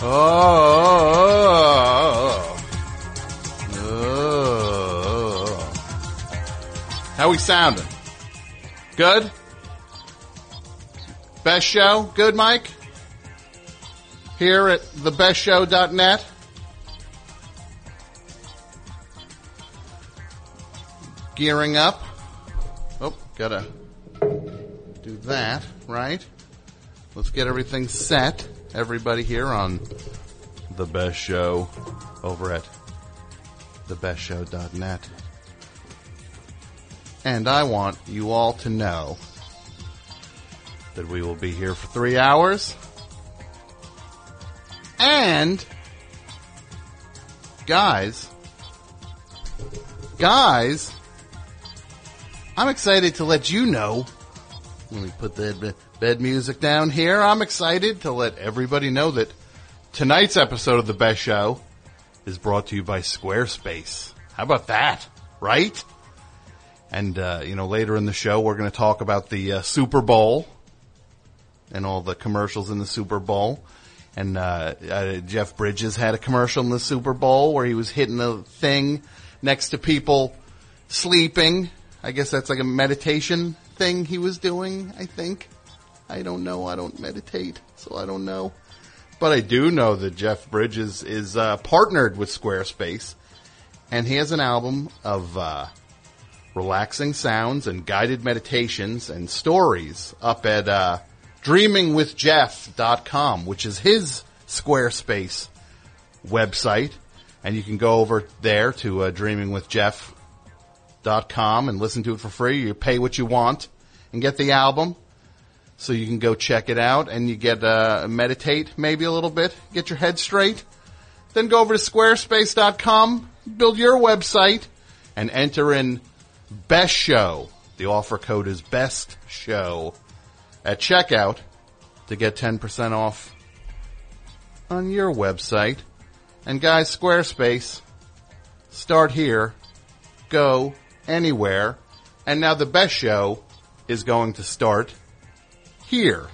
Oh. Oh. How we sounding? Good? Best show? Good, Mike? Here at thebestshow.net? Gearing up. Oh, gotta do that, right? Let's get everything set. Everybody here on the best show over at thebestshow.net. And I want you all to know that we will be here for three hours. And, guys, guys, I'm excited to let you know. Let me put the bed music down here. I'm excited to let everybody know that tonight's episode of The Best Show is brought to you by Squarespace. How about that? Right? And, uh, you know, later in the show, we're going to talk about the uh, Super Bowl and all the commercials in the Super Bowl. And uh, uh, Jeff Bridges had a commercial in the Super Bowl where he was hitting a thing next to people sleeping. I guess that's like a meditation thing he was doing, I think. I don't know. I don't meditate, so I don't know. But I do know that Jeff Bridges is uh, partnered with Squarespace, and he has an album of uh, relaxing sounds and guided meditations and stories up at uh, dreamingwithjeff.com, which is his Squarespace website. And you can go over there to uh, dreamingwithjeff.com and listen to it for free. You pay what you want and get the album. So you can go check it out and you get uh, meditate maybe a little bit, get your head straight. Then go over to squarespace.com, build your website, and enter in best show. The offer code is best show at checkout to get 10% off on your website. And guys, Squarespace, start here, go anywhere. And now the best show is going to start here.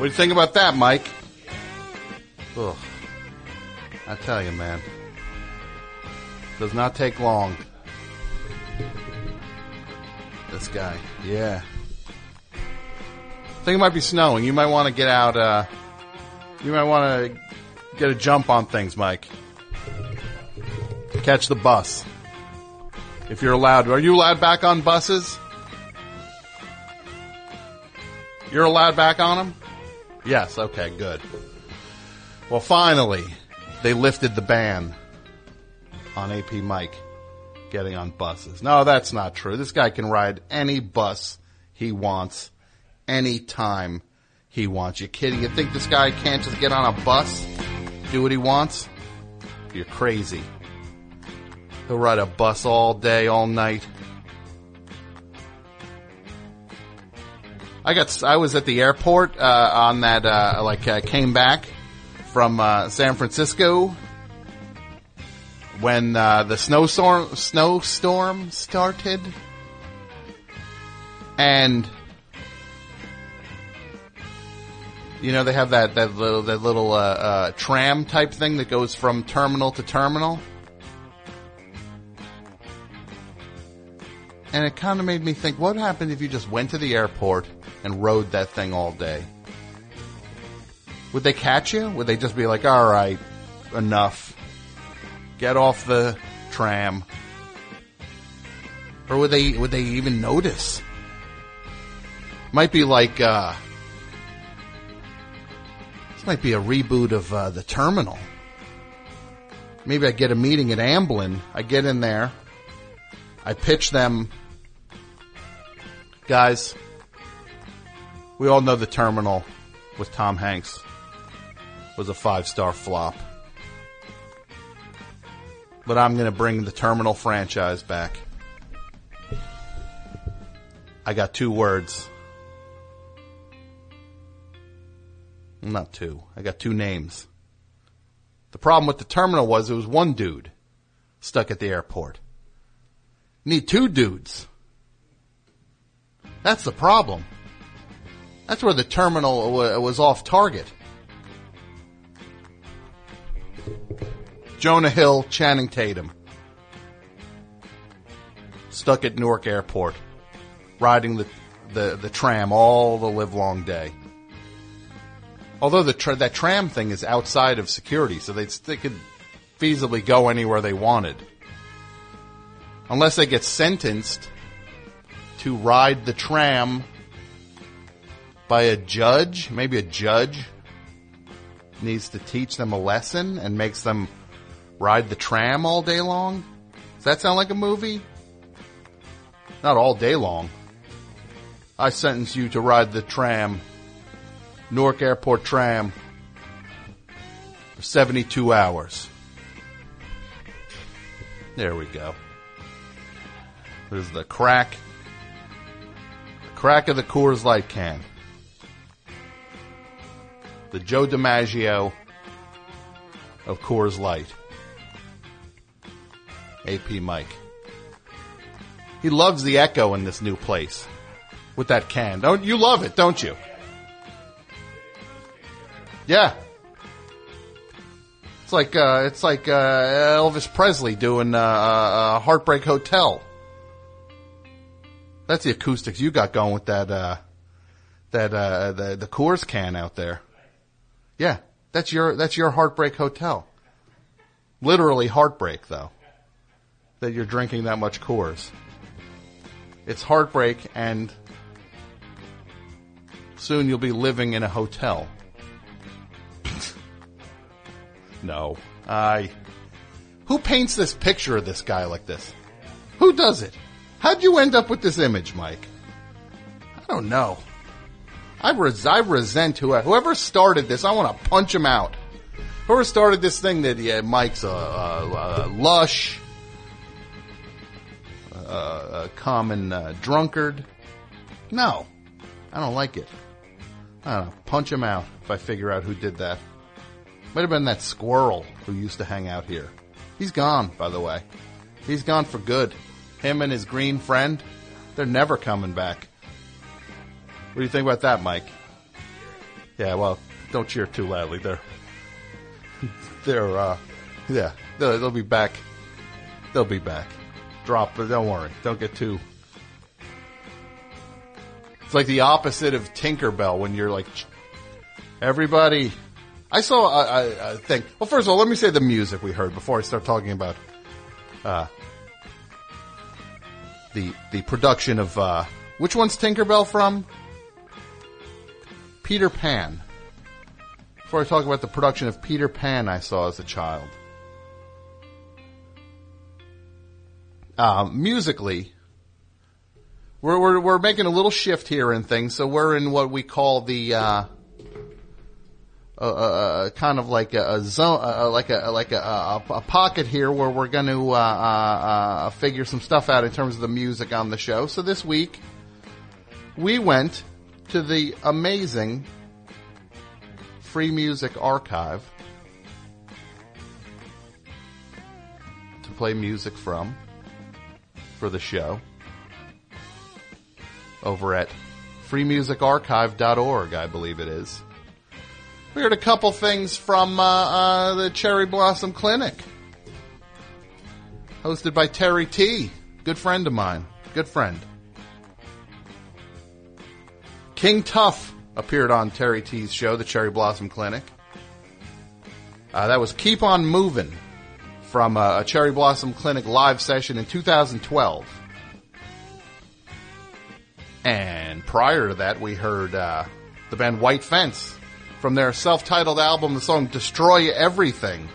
What do you think about that, Mike? Ugh. I tell you, man. Does not take long. This guy. Yeah. I think it might be snowing. You might want to get out, uh, you might want to get a jump on things, Mike. Catch the bus. If you're allowed. Are you allowed back on buses? You're allowed back on them? Yes, okay, good. Well, finally, they lifted the ban on AP Mike getting on buses. No, that's not true. This guy can ride any bus he wants, anytime he wants. You kidding? You think this guy can't just get on a bus, do what he wants? You're crazy. He'll ride a bus all day, all night. I got. I was at the airport uh, on that. Uh, like, uh, came back from uh, San Francisco when uh, the snowstorm snowstorm started, and you know they have that that little that little uh, uh, tram type thing that goes from terminal to terminal. And it kind of made me think, what happened if you just went to the airport and rode that thing all day? Would they catch you? Would they just be like, all right, enough. Get off the tram. Or would they, would they even notice? Might be like, uh, this might be a reboot of, uh, the terminal. Maybe I get a meeting at Amblin. I get in there. I pitch them, guys. We all know the terminal with Tom Hanks was a five star flop. But I'm going to bring the terminal franchise back. I got two words. Not two. I got two names. The problem with the terminal was it was one dude stuck at the airport. Need two dudes. That's the problem. That's where the terminal was off target. Jonah Hill, Channing Tatum. Stuck at Newark Airport, riding the, the, the tram all the livelong day. Although the tra- that tram thing is outside of security, so they, they could feasibly go anywhere they wanted unless they get sentenced to ride the tram by a judge, maybe a judge needs to teach them a lesson and makes them ride the tram all day long. Does that sound like a movie? Not all day long. I sentence you to ride the tram, Newark Airport tram, for 72 hours. There we go. There's the crack. The crack of the Coors Light can. The Joe DiMaggio of Coors Light. AP Mike. He loves the echo in this new place with that can. Don't you love it, don't you? Yeah. It's like uh, it's like uh, Elvis Presley doing uh, uh, Heartbreak Hotel. That's the acoustics you got going with that, uh, that, uh, the, the Coors can out there. Yeah. That's your, that's your heartbreak hotel. Literally heartbreak though. That you're drinking that much Coors. It's heartbreak and soon you'll be living in a hotel. no. I, who paints this picture of this guy like this? Who does it? How'd you end up with this image, Mike? I don't know. I, res- I resent whoever, whoever started this. I want to punch him out. Whoever started this thing that yeah, Mike's a, a, a lush, a, a common uh, drunkard. No, I don't like it. I don't know. Punch him out if I figure out who did that. Might have been that squirrel who used to hang out here. He's gone, by the way. He's gone for good him and his green friend, They're never coming back. What do you think about that, Mike? Yeah, well, don't cheer too loudly. They're, they're, uh, yeah, they'll, they'll be back. They'll be back. Drop, but don't worry. Don't get too. It's like the opposite of Tinkerbell when you're like, everybody. I saw a, a, a thing. Well, first of all, let me say the music we heard before I start talking about uh, the the production of uh, which one's Tinkerbell from? Peter Pan. Before I talk about the production of Peter Pan, I saw as a child. Um, musically, we're, we're we're making a little shift here in things, so we're in what we call the uh, uh, uh, kind of like a, a zone, uh, like a like a, a, a, pocket here where we're going to uh, uh, figure some stuff out in terms of the music on the show. So this week, we went to the amazing Free Music Archive to play music from for the show over at freemusicarchive.org, I believe it is. We heard a couple things from uh, uh, the Cherry Blossom Clinic, hosted by Terre T, good friend of mine, good friend. King Tuff appeared on Terre T's show, the Cherry Blossom Clinic. Uh, that was Keep On Moving from uh, a Cherry Blossom Clinic live session in 2012. And prior to that, we heard uh, the band White Fence from their self-titled album, the song "Destroy Everything,"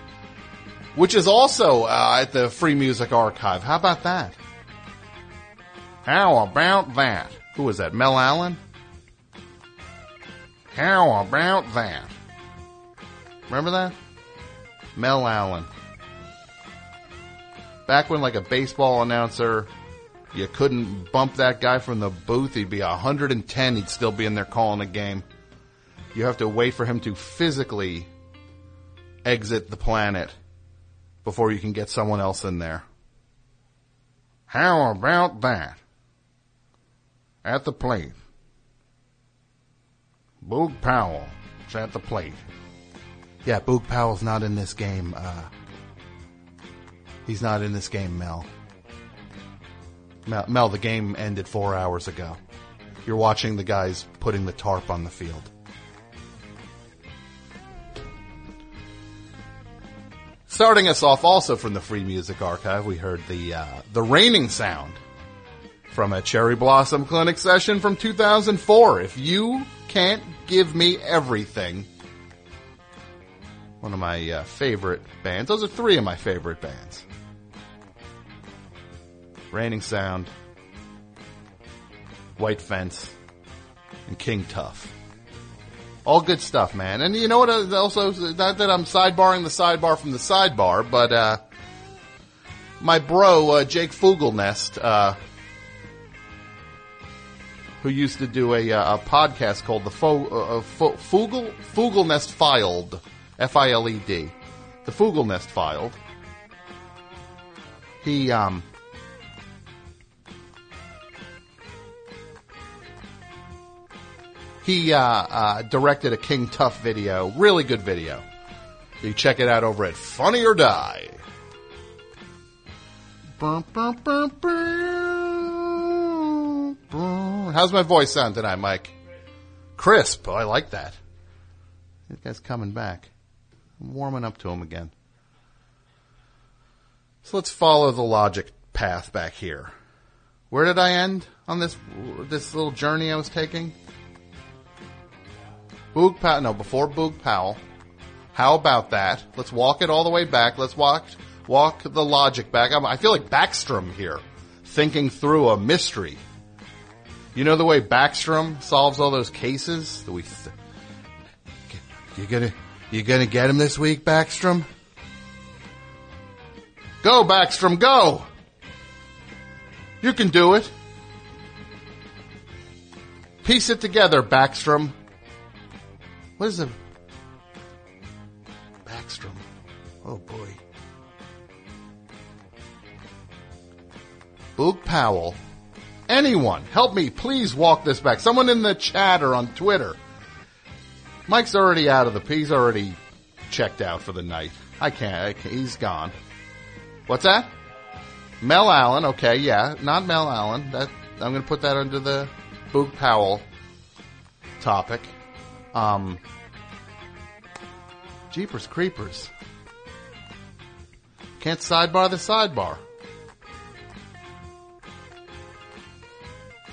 which is also uh, at the Free Music Archive. How about that? How about that? Who was that? Mel Allen. How about that? Remember that? Mel Allen. Back when, like a baseball announcer, you couldn't bump that guy from the booth. He'd be 110. He'd still be in there calling a game. You have to wait for him to physically exit the planet before you can get someone else in there. How about that? At the plate. Boog Powell is at the plate. Yeah, Boog Powell's not in this game. Uh, he's not in this game, Mel. Mel. Mel, the game ended four hours ago. You're watching the guys putting the tarp on the field. Starting us off also from the Free Music Archive, we heard the uh, the raining sound from a Cherry Blossom Clinic session from 2004. If you can't give me everything, one of my uh, favorite bands. Those are three of my favorite bands. Raining Sound, White Fence, and King Tuff. All good stuff, man. And you know what? uh, Also, not that I'm sidebarring the sidebar from the sidebar, but uh, my bro uh, Jake Fogelnest, uh, who used to do a, uh, a podcast called the Fo- uh, uh, Fo- Filed, F I L E D, the Fogelnest Filed. He um. He uh, uh, directed a King Tuff video, really good video. You check it out over at Funny or Die. Mm, how's my voice sound tonight, Mike? Crisp. Oh, I like that. This guy's coming back. I'm warming up to him again. So let's follow the logic path back here. Where did I end on this this little journey I was taking? Boog Powell. No, before Boog Powell. How about that? Let's walk it all the way back. Let's walk walk the logic back. I'm, I feel like Backstrom here, thinking through a mystery. You know the way Backstrom solves all those cases that we. Th- you gonna you gonna get him this week, Backstrom? Go, Backstrom, go! You can do it. Piece it together, Backstrom. What is it? Backstrom. Oh boy. Boog Powell Anyone, help me, please walk this back. Someone in the chat or on Twitter. Mike's already out of the, he's already checked out for the night. I can't, I can't he's gone. What's that? Mel Allen, okay, yeah, not Mel Allen. That I'm going to put that under the Boog Powell topic. Um, Jeepers Creepers. Can't sidebar the sidebar.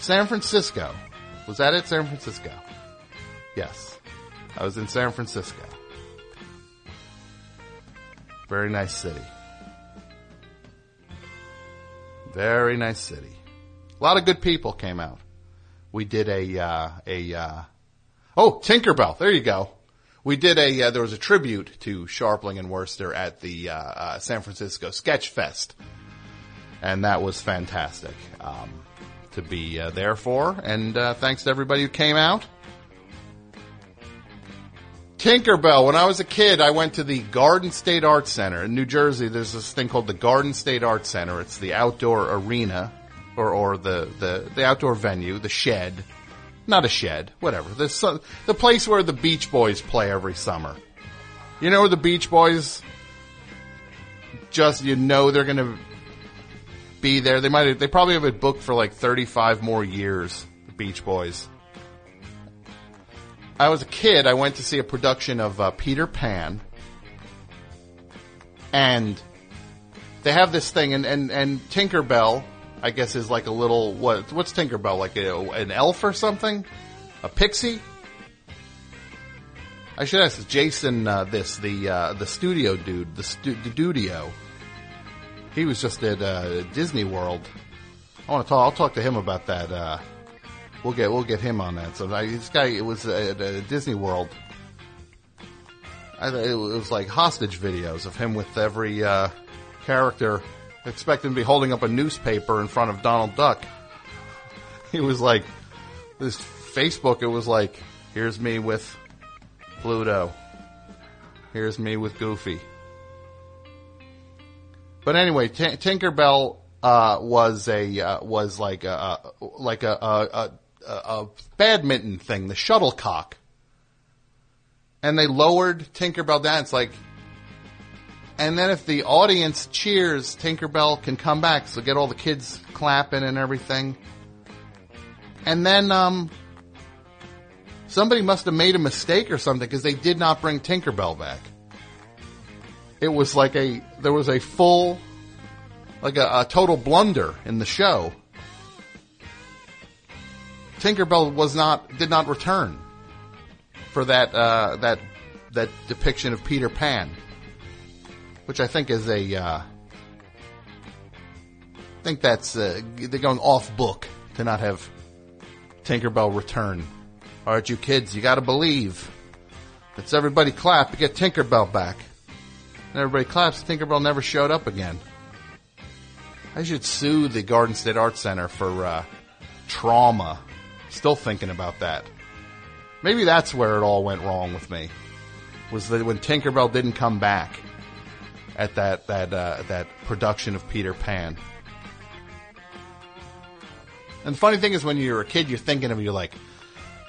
San Francisco. Was that it? San Francisco. Yes. I was in San Francisco. Very nice city. Very nice city. A lot of good people came out. We did a, uh, a, uh, oh, Tinkerbell. There you go. We did a, uh, there was a tribute to Scharpling and Wurster at the, uh, uh, San Francisco Sketch Fest. And that was fantastic, um, to be, uh, there for. And, thanks to everybody who came out. Tinkerbell. When I was a kid, I went to the Garden State Arts Center in New Jersey. There's this thing called the Garden State Arts Center. It's the outdoor arena, or or the the, the outdoor venue, the shed, not a shed, whatever. The the place where the Beach Boys play every summer. You know where the Beach Boys just you know they're gonna be there. They might they probably have it booked for like 35 more years. The Beach Boys. I was a kid, I went to see a production of uh, Peter Pan, and they have this thing, and and and Tinkerbell, I guess, is like a little what? What's Tinkerbell like? A, an elf or something? A pixie? I should ask Jason uh, this the uh, the studio dude, the, stu- the studio. He was just at uh, Disney World. I want to talk. I'll talk to him about that uh, We'll get we'll get him on that. So I, this guy, it was at, at Disney World. I, it was like hostage videos of him with every uh, character. expecting to be holding up a newspaper in front of Donald Duck. He was like this Facebook. It was like, here's me with Pluto. Here's me with Goofy. But anyway, T- Tinkerbell uh, was a uh, was like a, like a, a, a, a badminton thing, the shuttlecock. And they lowered Tinkerbell down. It's like, and then if the audience cheers, Tinkerbell can come back. So get all the kids clapping and everything. And then, um, somebody must have made a mistake or something because they did not bring Tinkerbell back. It was like a, there was a full, like a, a total blunder in the show Tinkerbell was not did not return for that uh, that that depiction of Peter Pan, which I think is a uh, I think that's uh, they're going off book to not have Tinkerbell return. All right, you kids, you got to believe. Let's everybody clap to get Tinkerbell back. And everybody claps. Tinkerbell never showed up again. I should sue the Garden State Arts Center for uh, trauma Still thinking about that. Maybe that's where it all went wrong with me. Was that when Tinkerbell didn't come back at that that uh, that production of Peter Pan. And the funny thing is, when you're a kid, you're thinking of you're like,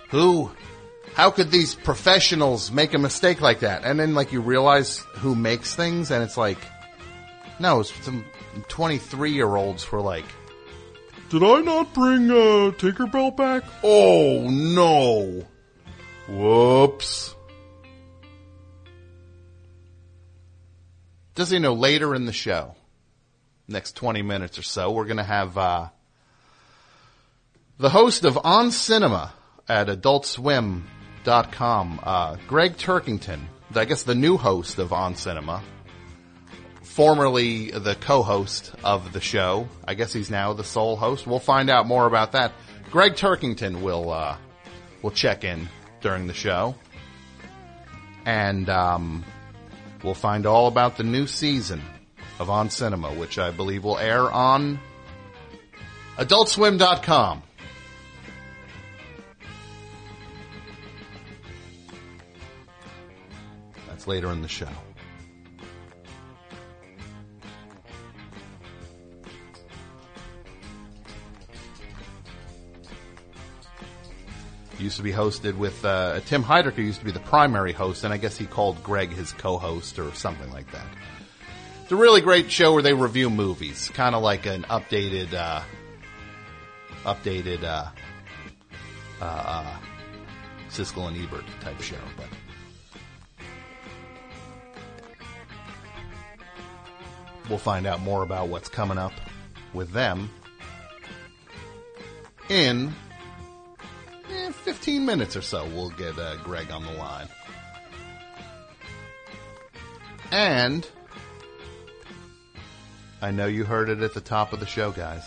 who, how could these professionals make a mistake like that? And then like you realize who makes things, and it's like, no, it's some 23 year olds were like, did I not bring uh, Tinkerbell back? Oh no! Whoops. Does he know later in the show, next 20 minutes or so, we're going to have uh, the host of On Cinema at AdultSwim.com, uh, Gregg Turkington, I guess the new host of On Cinema, formerly the co-host of the show. I guess he's now the sole host. We'll find out more about that. Gregg Turkington will uh, will check in during the show, and um, we'll find all about the new season of On Cinema, which I believe will air on AdultSwim.com. That's later in the show. Used to be hosted with uh, Tim Heidecker who used to be the primary host, and I guess he called Gregg his co-host or something like that. It's a really great show where they review movies, kind of like an updated, uh, updated uh, uh, uh, Siskel and Ebert type show, but. We'll find out more about what's coming up with them in eh, 15 minutes or so. We'll get uh, Gregg on the line. And I know you heard it at the top of the show, guys.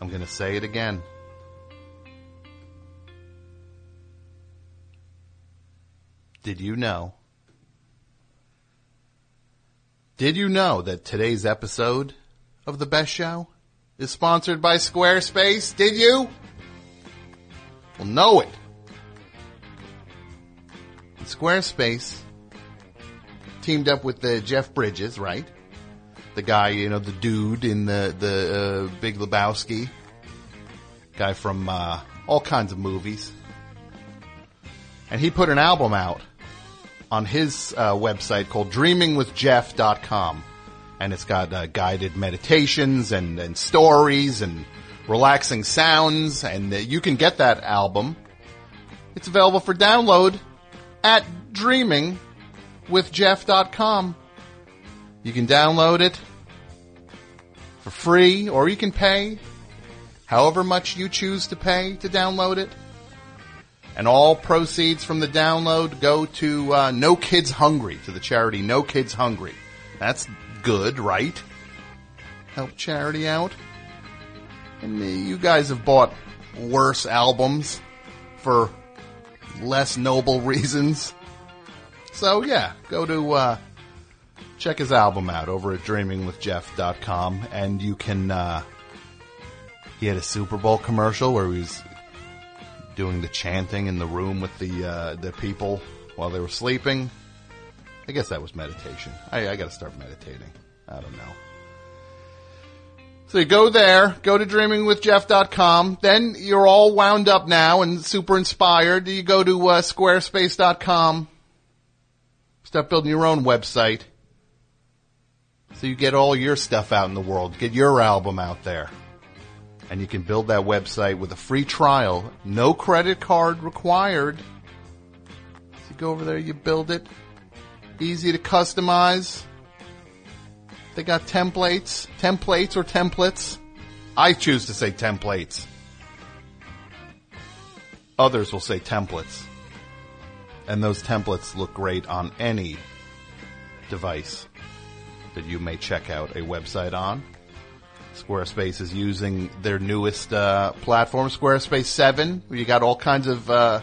I'm going to say it again. Did you know? Did you know that today's episode of The Best Show is sponsored by Squarespace? Did you? Well, know it. And Squarespace teamed up with the Jeff Bridges, right? The guy, you know, the dude in the the uh, Big Lebowski, guy from uh, all kinds of movies, and he put an album out on his uh, website called DreamingWithJeff.com, and it's got uh, guided meditations and, and stories and relaxing sounds, and uh, you can get that album. It's available for download at DreamingWithJeff.com. You can download it for free, or you can pay however much you choose to pay to download it. And all proceeds from the download go to uh, No Kids Hungry, to the charity No Kids Hungry. That's good, right? Help charity out. And uh, you guys have bought worse albums for less noble reasons. So yeah, go to uh, check his album out over at dreamingwithjeff.com and you can uh, he had a Super Bowl commercial where he was doing the chanting in the room with the uh, the people while they were sleeping. I guess that was meditation. I, I got to start meditating. I don't know. So you go there, go to dreamingwithjeff.com. Then you're all wound up now and super inspired. You go to uh, squarespace.com. Start building your own website. So you get all your stuff out in the world. Get your album out there. And you can build that website with a free trial. No credit card required. So you go over there, you build it. Easy to customize. They got templates, templates or templates. I choose to say templates. Others will say templates. And those templates look great on any device that you may check out a website on. Squarespace is using their newest uh, platform, Squarespace 7, where you got all kinds of. Uh,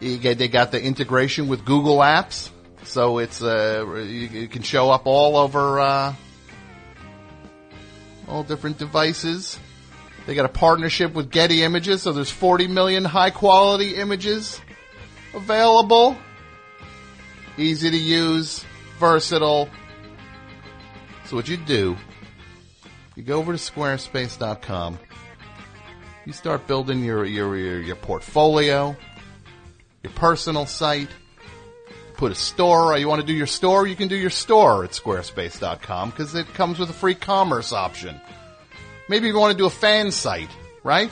get, they got the integration with Google Apps, so it's uh, you, you can show up all over uh, all different devices. They got a partnership with Getty Images, so there's 40 million high quality images available. Easy to use, versatile. So what you do you go over to squarespace.com. You start building your, your, your, your portfolio, your personal site, put a store. Or you want to do your store? You can do your store at squarespace.com because it comes with a free commerce option. Maybe you want to do a fan site, right?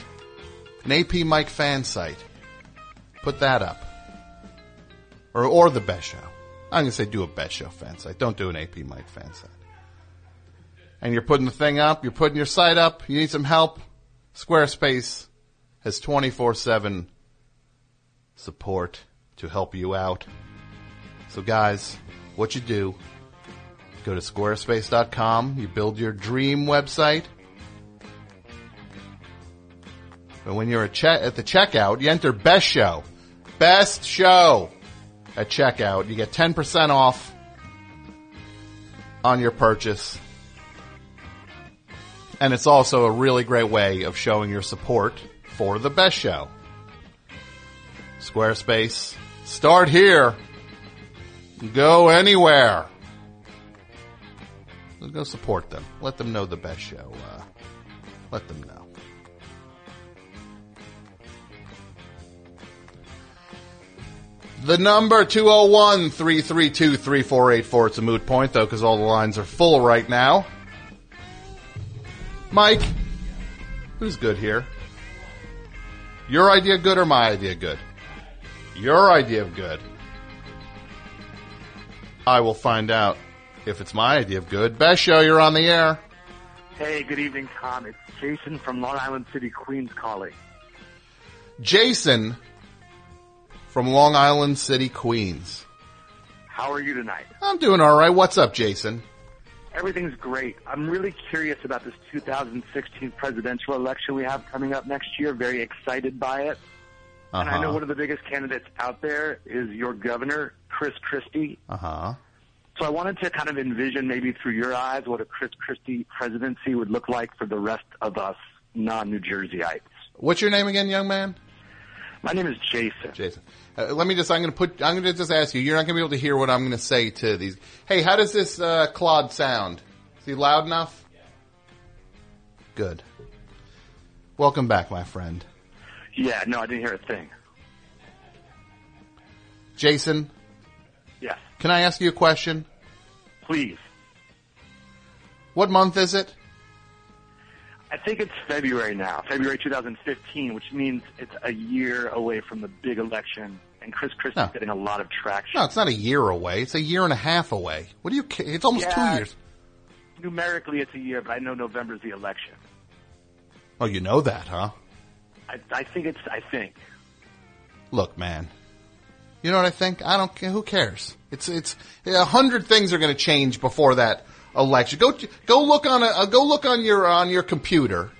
An AP Mike fan site. Put that up. Or, or the best show. I'm going to say do a best show fan site. Don't do an AP Mike fan site and you're putting the thing up, you're putting your site up, you need some help, Squarespace has 24-7 support to help you out. So guys, what you do, go to squarespace.com, you build your dream website, but when you're che- at the checkout, you enter best show. Best show at checkout. You get 10% off on your purchase. And it's also a really great way of showing your support for the best show. Squarespace, start here. Go anywhere. Go support them. Let them know the best show. Uh, let them know. The number 201-332-3484. It's a moot point though because all the lines are full right now. Mike, who's good here? Your idea good or my idea good? Your idea of good. I will find out if it's my idea of good. Best show, you're on the air. Hey, good evening, Tom. It's Jason from Long Island City, Queens calling. Jason from Long Island City, Queens. How are you tonight? I'm doing all right. What's up, Jason? Everything's great. I'm really curious about this 2016 presidential election we have coming up next year. Very excited by it. Uh-huh. And I know Uh-huh. one of the biggest candidates out there is your governor, Chris Christie. Uh huh. So I wanted to kind of envision maybe through your eyes what a Chris Christie presidency would look like for the rest of us non-New Jerseyites. What's your name again, young man? My name is Jason. Jason. Uh, let me just, I'm going to put, I'm going to just ask you, you're not going to be able to hear what I'm going to say to these. Hey, how does this, uh, Claude sound? Is he loud enough? Good. Welcome back, my friend. Yeah, no, I didn't hear a thing. Jason, Yes, can I ask you a question? please. What month is it? I think it's February now, February 2015, which means it's a year away from the big election, and Chris Christie's No. getting a lot of traction. No, it's not a year away. It's a year and a half away. What do you, it's almost two years. Numerically, it's a year, but I know November's the election. Oh, you know that, huh? I, I think it's. I think. Look, man. You know what I think? I don't care. Who cares? It's it's a hundred things are going to change before that election. Go go look on a go look on your on your computer.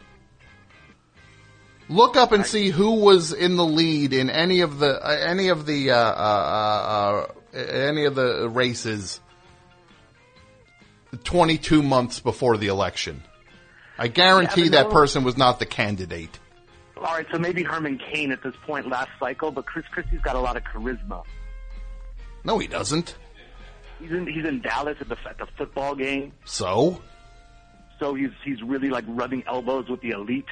Look up and see who was in the lead in any of the uh, any of the uh, uh, uh, uh, any of the races. Twenty two months before the election, I guarantee but that no- person was not the candidate. All right, so maybe Herman Cain at this point last cycle, but Chris Christie's got a lot of charisma. No, he doesn't. He's in. He's in Dallas at the at the football game, So so he's he's really like rubbing elbows with the elite.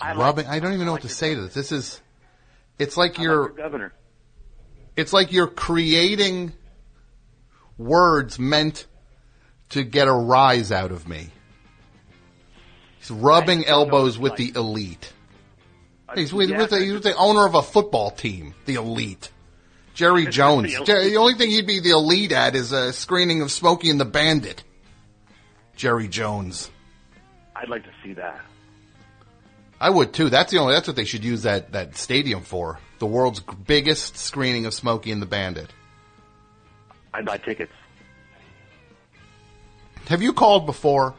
I like- rubbing. I don't even know I what to say it. to this. This is. It's like I you're. your governor. It's like you're creating words meant to get a rise out of me. He's rubbing I don't know elbows with the elite. He's Uh, with, yeah, with, the, he's with the owner of a football team, the elite. Jerry Jones. the Jer- the only thing he'd be the elite at is a screening of Smokey and the Bandit. Jerry Jones. I'd like to see that. I would too. That's the only. That's what they should use that that stadium for. The world's biggest screening of Smokey and the Bandit. I'd buy tickets. Have you called before?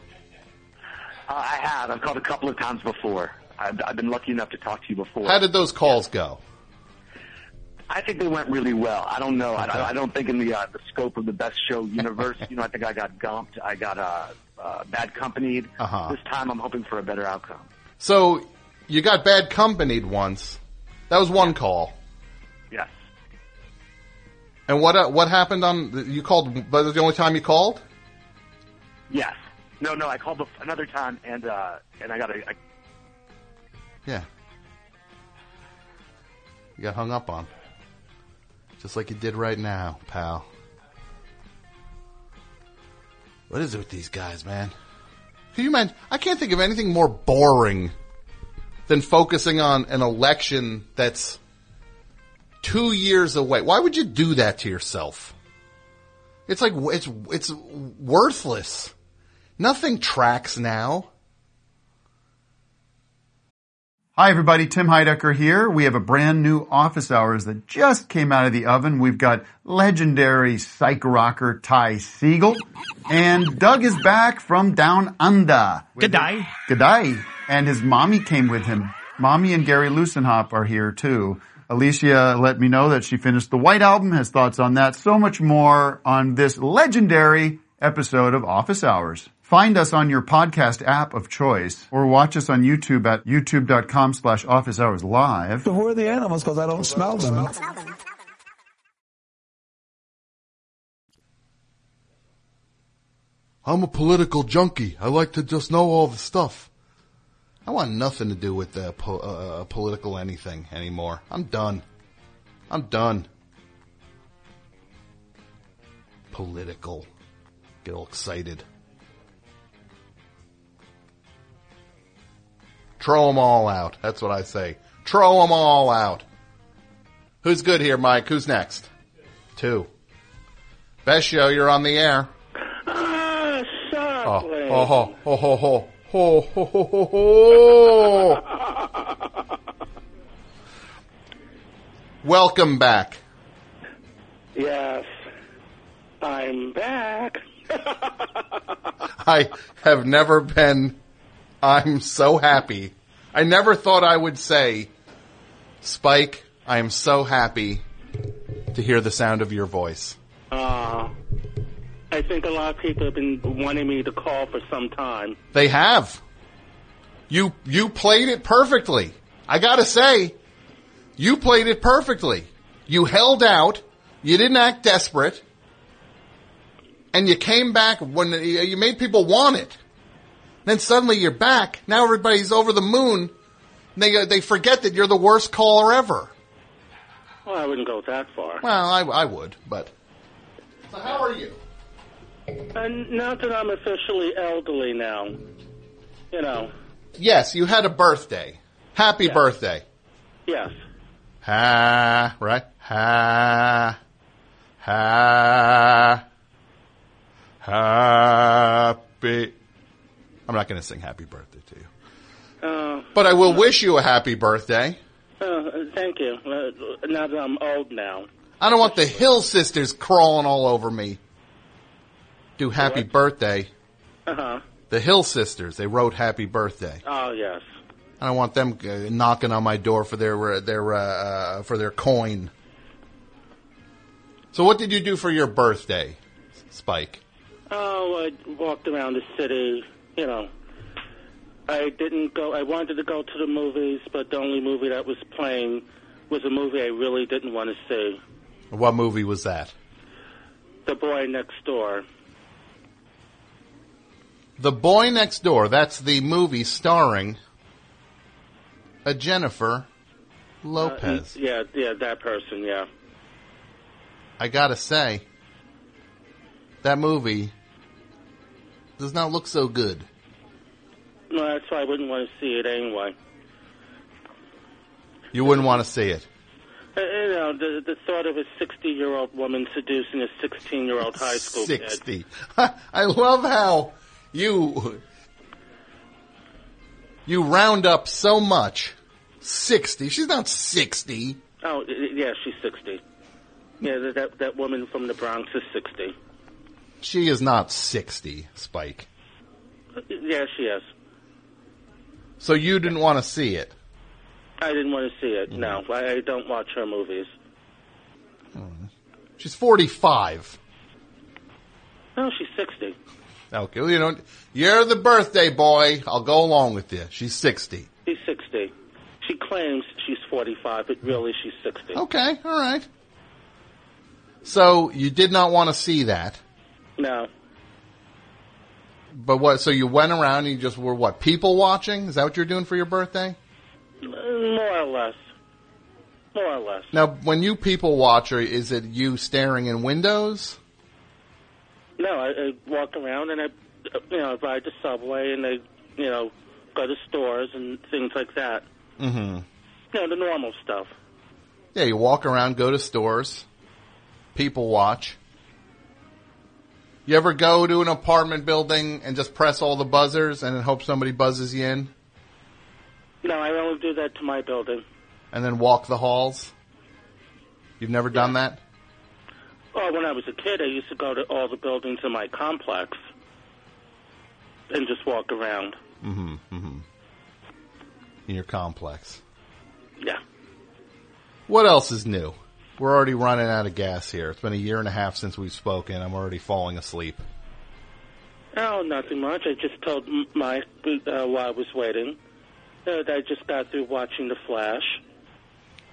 Uh, I have. I've called a couple of times before. I've, I've been lucky enough to talk to you before. How did those calls go? I think they went really well. I don't know. Okay. I, I don't think in the uh, the scope of the best show universe, you know, I think I got gumped. I got uh, uh, bad companied. Uh-huh. This time, I'm hoping for a better outcome. So you got bad companied once. That was one call. Yes. And what uh, what happened on you called? But the only time you called. Yes. No, no. I called another time, and uh, and I got a. I, Yeah. You got hung up on. Just like you did right now, pal. What is it with these guys, man? Can you imagine? I can't think of anything more boring than focusing on an election that's two years away. Why would you do that to yourself? It's like, it's, it's worthless. Nothing tracks now. Hi, everybody. Tim Heidecker here. We have a brand new office hours that just came out of the oven. We've got legendary psych rocker Ty Segall. And Doug is back from down under. Good day. Good day. And his mommy came with him. Mommy and Gary Lussenhop are here too. Alicia let me know that she finished the White Album, has thoughts on that, so much more on this legendary episode of Office Hours. Find us on your podcast app of choice or watch us on YouTube at youtube.com slash office hours live. So who are the animals? Because I don't smell them. I'm a political junkie. I like to just know all the stuff. I want nothing to do with uh, po- uh, political anything anymore. I'm done. I'm done. Political. Get all excited. Throw them all out. That's what I say. Throw them all out. Who's good here, Mike? Who's next? Two. Best show, you're on the air. Ah, Oh, oh, ho, ho, ho, ho, ho, ho, ho. Welcome back. Yes, I'm back. I have never been, I'm so happy. I never thought I would say, Spike, I am so happy to hear the sound of your voice. Uh, I think a lot of people have been wanting me to call for some time. They have. You, you played it perfectly. I gotta say, you played it perfectly. You held out, you didn't act desperate, and you came back when you made people want it. Then suddenly you're back. Now everybody's over the moon. They, uh, they forget that you're the worst caller ever. Well, I wouldn't go that far. Well, I, I would, but. So how are you? And now that I'm officially elderly now, you know, Yes, you had a birthday. Happy Yeah. birthday. yes. Ha, right? Ha, ha, happy. I'm not going to sing happy birthday to you. Uh, But I will wish you a happy birthday. uh, thank you. Uh, now that I'm old now. I don't want the Hill sisters crawling all over me. Do happy birthday. Uh huh. The Hill sisters, they wrote happy birthday. Oh, yes. I don't want them uh, knocking on my door for their uh, their uh, uh, for their coin. So what did you do for your birthday, Spike? Oh, I walked around the city, you know. I didn't go, I wanted to go to the movies, but the only movie that was playing was a movie I really didn't want to see. What movie was that? The Boy Next Door. The Boy Next Door. That's the movie starring a Jennifer Uh, Lopez. yeah, yeah, that person, yeah. I gotta say, that movie does not look so good. No, that's why I wouldn't want to see it anyway. You wouldn't want to see it. Uh, you know, the, the thought of a 60 year old woman seducing a 16 year old high school kid. Sixty. I love how you you round up so much. Sixty. She's not sixty. Oh, yeah, she's 60. Yeah, that, that, woman from the Bronx is 60. She is not sixty, Spike. Yeah, she is. So you didn't want to see it. I didn't want to see it. No, mm-hmm. I, I don't watch her movies. Hmm. She's forty-five. No, she's 60. Okay, you know, you're the birthday boy. I'll go along with you. She's sixty. She's 60. She claims she's 45, but really she's 60. Okay, all right. So you did not want to see that, No. but what? So you went around and you just were what? People watching? Is that what you're doing for your birthday? More or less. More or less. Now, when you people watch, is it you staring in windows? No, I, I walk around and I, you know, ride the subway and I, you know, go to stores and things like that. Mm-hmm. You know, the normal stuff. Yeah, you walk around, go to stores, people watch. You ever go to an apartment building and just press all the buzzers and then hope somebody buzzes you in, No, I only do that to my building. and then walk the halls? You've never done that? Oh, when I was a kid, I used to go to all the buildings in my complex and just walk around. Mm-hmm. Mm-hmm. In your complex. Yeah. What else is new? We're already running out of gas here. It's been a year and a half since we've spoken. I'm already falling asleep. Oh, nothing much. I just told Mike uh, while I was waiting uh, that I just got through watching The Flash.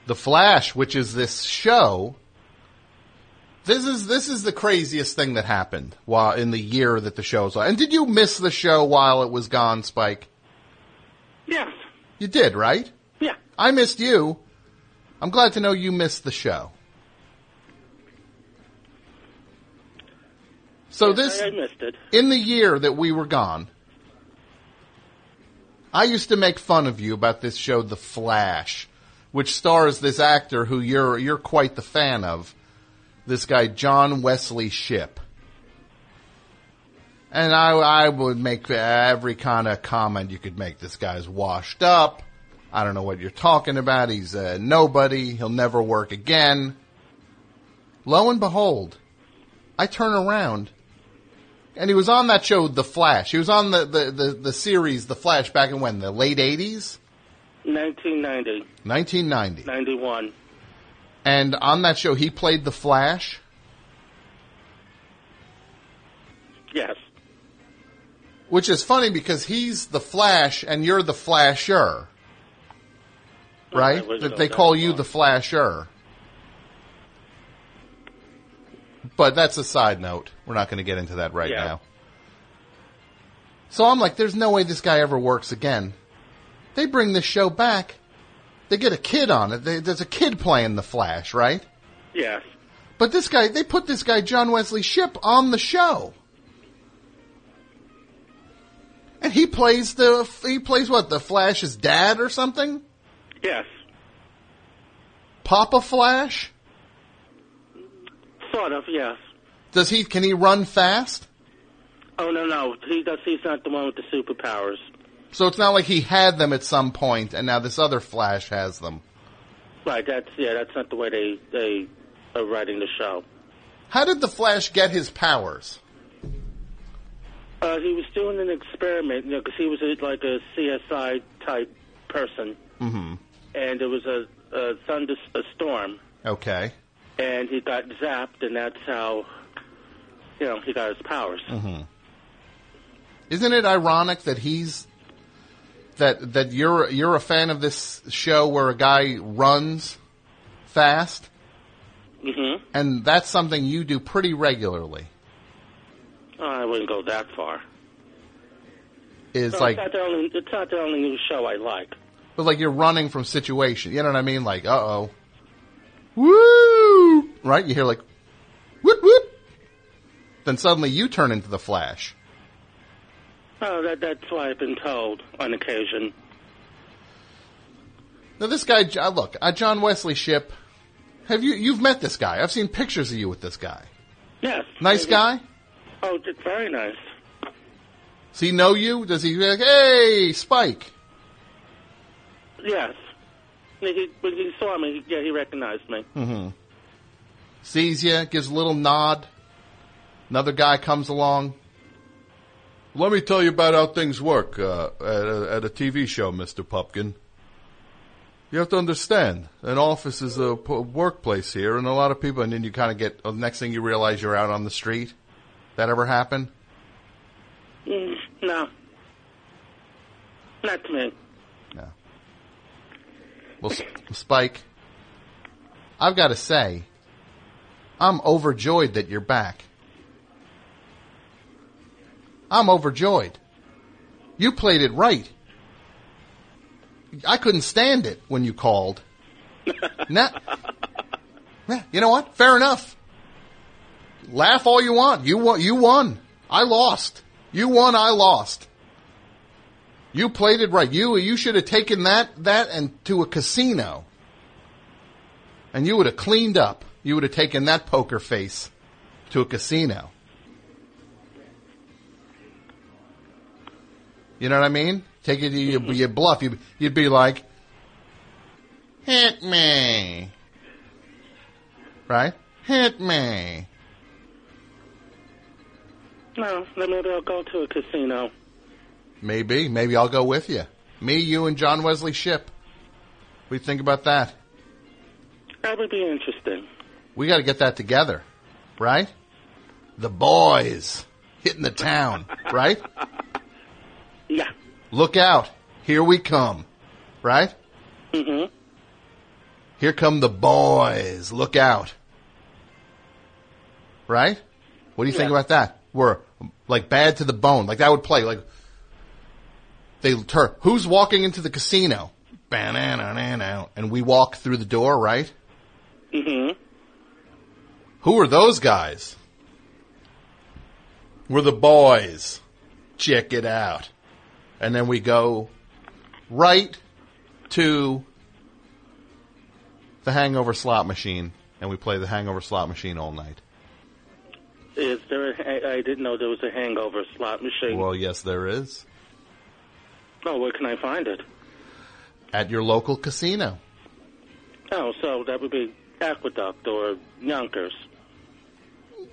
The Flash, which is this show. This is this is the craziest thing that happened while in the year that the show's on. And did you miss the show while it was gone, Spike? Yes. You did, right? Yeah. I missed you. I'm glad to know you missed the show. So this I, I missed it. in the year that we were gone, I used to make fun of you about this show, The Flash, which stars this actor who you're you're quite the fan of, this guy John Wesley Shipp. And I I would make every kind of comment you could make. This guy's washed up. I don't know what you're talking about. He's a nobody. He'll never work again. Lo and behold, I turn around and he was on that show, The Flash. He was on the, the, the, the series, The Flash, back in when? The late 80s? 1990, 1990. 91. And on that show, he played The Flash. Yes. Which is funny because he's the Flash and you're the Flasher. Right? That they call you the Flasher. But that's a side note. We're not going to get into that right Yeah. now. So I'm like, there's no way this guy ever works again. They bring this show back. They get a kid on it. They, there's a kid playing the Flash, right? Yes. But this guy, they put this guy, John Wesley Shipp, on the show. And he plays the, he plays what, the Flash's dad or something? Yes. Papa Flash? Sort of, yes. Does he, can he run fast? Oh, no, no. He does, he's not the one with the superpowers. So it's not like he had them at some point and now this other Flash has them. Right, that's, yeah, that's not the way they, they are writing the show. How did the Flash get his powers? Uh, he was doing an experiment, you know, because he was a, like a CSI type person. Mm-hmm. And there was a, a thunder, a storm, Okay. and he got zapped, and that's how, you know, he got his powers. Mm-hmm. Isn't it ironic that he's that that you're you're a fan of this show where a guy runs fast, Mm-hmm. and that's something you do pretty regularly. Oh, I wouldn't go that far. Is No, like, it's not the only, it's not the only new show I like. but like you're running from situation. You know what I mean? Like, uh oh, woo! Right? You hear like, whoop whoop. Then suddenly you turn into the Flash. Oh, that, that's what I've been told on occasion. Now this guy, uh, look, uh, John Wesley Shipp. Have you you've met this guy? I've seen pictures of you with this guy. Yes. Nice guy. Oh, very nice. Does he know you? Does he like, hey, Spike? Yes. He, he- when he saw me, yeah, he recognized me. Mm-hmm. Sees you, gives a little nod. Another guy comes along. Let me tell you about how things work uh, at, a, at a TV show, Mr. Pupkin. You have to understand, an office is a p- workplace here, and a lot of people, and then you kind of get, uh, next thing you realize you're out on the street. That ever happen? Mm, no. Not to me. No. Well, S- Spike, I've got to say, I'm overjoyed that you're back. I'm overjoyed. You played it right. I couldn't stand it when you called. nah. Yeah, you know what? Fair enough. Laugh all you want. You won. You won. I lost. You won. I lost. You played it right. You you should have taken that that and to a casino, and you would have cleaned up. You would have taken that poker face to a casino. You know what I mean? Take it, you, you bluff. You, you'd be like, "Hit me," right? Hit me. No, then maybe I'll go to a casino. Maybe, maybe I'll go with you. Me, you, and John Wesley Shipp. What do you think about that? That would be interesting. We got to get that together, right? The boys hitting the town, right? Yeah. Look out. Here we come, right? Mm-hmm. Here come the boys. Look out. Right? What do you think about that? We're like bad to the bone. Like that would play like they turn. Who's walking into the casino? Banana, and we walk through the door, right? Mm-hmm. Who are those guys? We're the boys. Check it out. And then we go right to the hangover slot machine and we play the hangover slot machine all night. Is there? A, I didn't know there was a hangover slot machine. Well, yes, there is. oh, where can I find it? At your local casino. Oh, so that would be Aqueduct or Yonkers.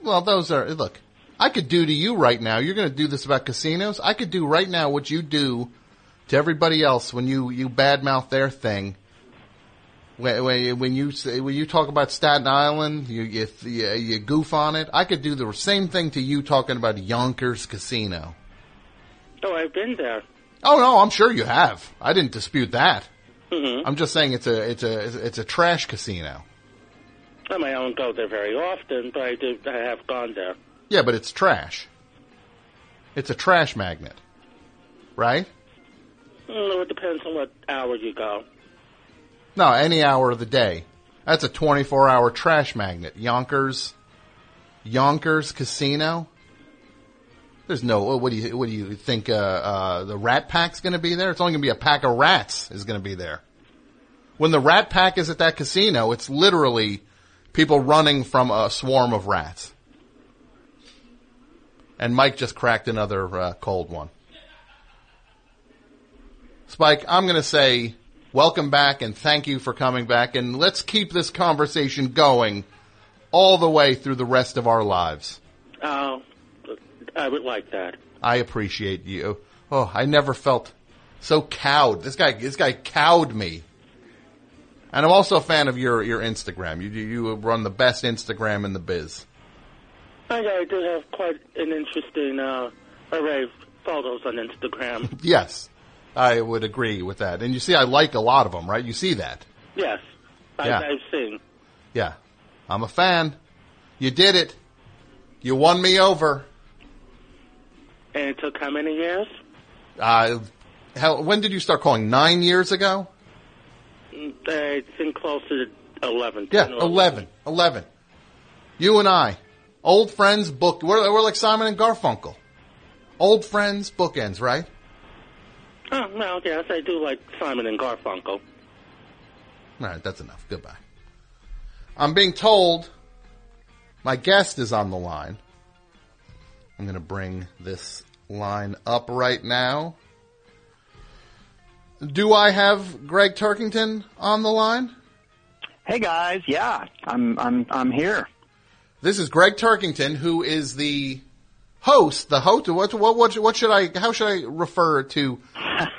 Well, those are, look, I could do to you right now. You're going to do this about casinos. I could do right now what you do to everybody else when you, you badmouth their thing. When, when, when you say, when you talk about Staten Island, you, you, you, you goof on it. I could do the same thing to you talking about Yonkers Casino. Oh, I've been there. Oh no, I'm sure you have. I didn't dispute that. Mm-hmm. I'm just saying it's a, it's a, it's a trash casino. I mean, I don't go there very often, but I do. I have gone there. Yeah, but it's trash. It's a trash magnet. Right? Mm, it depends on what hour you go. No, any hour of the day. That's a 24 hour trash magnet. Yonkers, Yonkers Casino. There's no, what do you, what do you think, uh, uh, the rat pack's gonna be there? It's only gonna be a pack of rats is gonna be there. When the rat pack is at that casino, it's literally people running from a swarm of rats. And Mike just cracked another, uh, cold one. Spike, I'm gonna say welcome back and thank you for coming back and let's keep this conversation going all the way through the rest of our lives. Oh, I would like that. I appreciate you. Oh, I never felt so cowed. This guy, this guy cowed me. And I'm also a fan of your, your Instagram. You, you run the best Instagram in the biz. I, I do have quite an interesting uh, array of photos on Instagram. Yes, I would agree with that. And you see, I like a lot of them, right? You see that? yes, I, Yeah. I've seen. Yeah. I'm a fan. You did it. You won me over. And it took how many years? Uh, hell, when did you start calling? Nine years ago? Mm, I think closer to 11. Yeah, 10 or 11. 11. You and I. Old friends book. We're, we're like Simon and Garfunkel. Old friends bookends, right? Oh, well, yes, I do like Simon and Garfunkel. All right, that's enough. Goodbye. I'm being told my guest is on the line. I'm going to bring this line up right now. Do I have Gregg Turkington on the line? Hey guys, yeah, I'm I'm I'm here. This is Gregg Turkington, who is the host. The host. What what what, what should I? How should I refer to?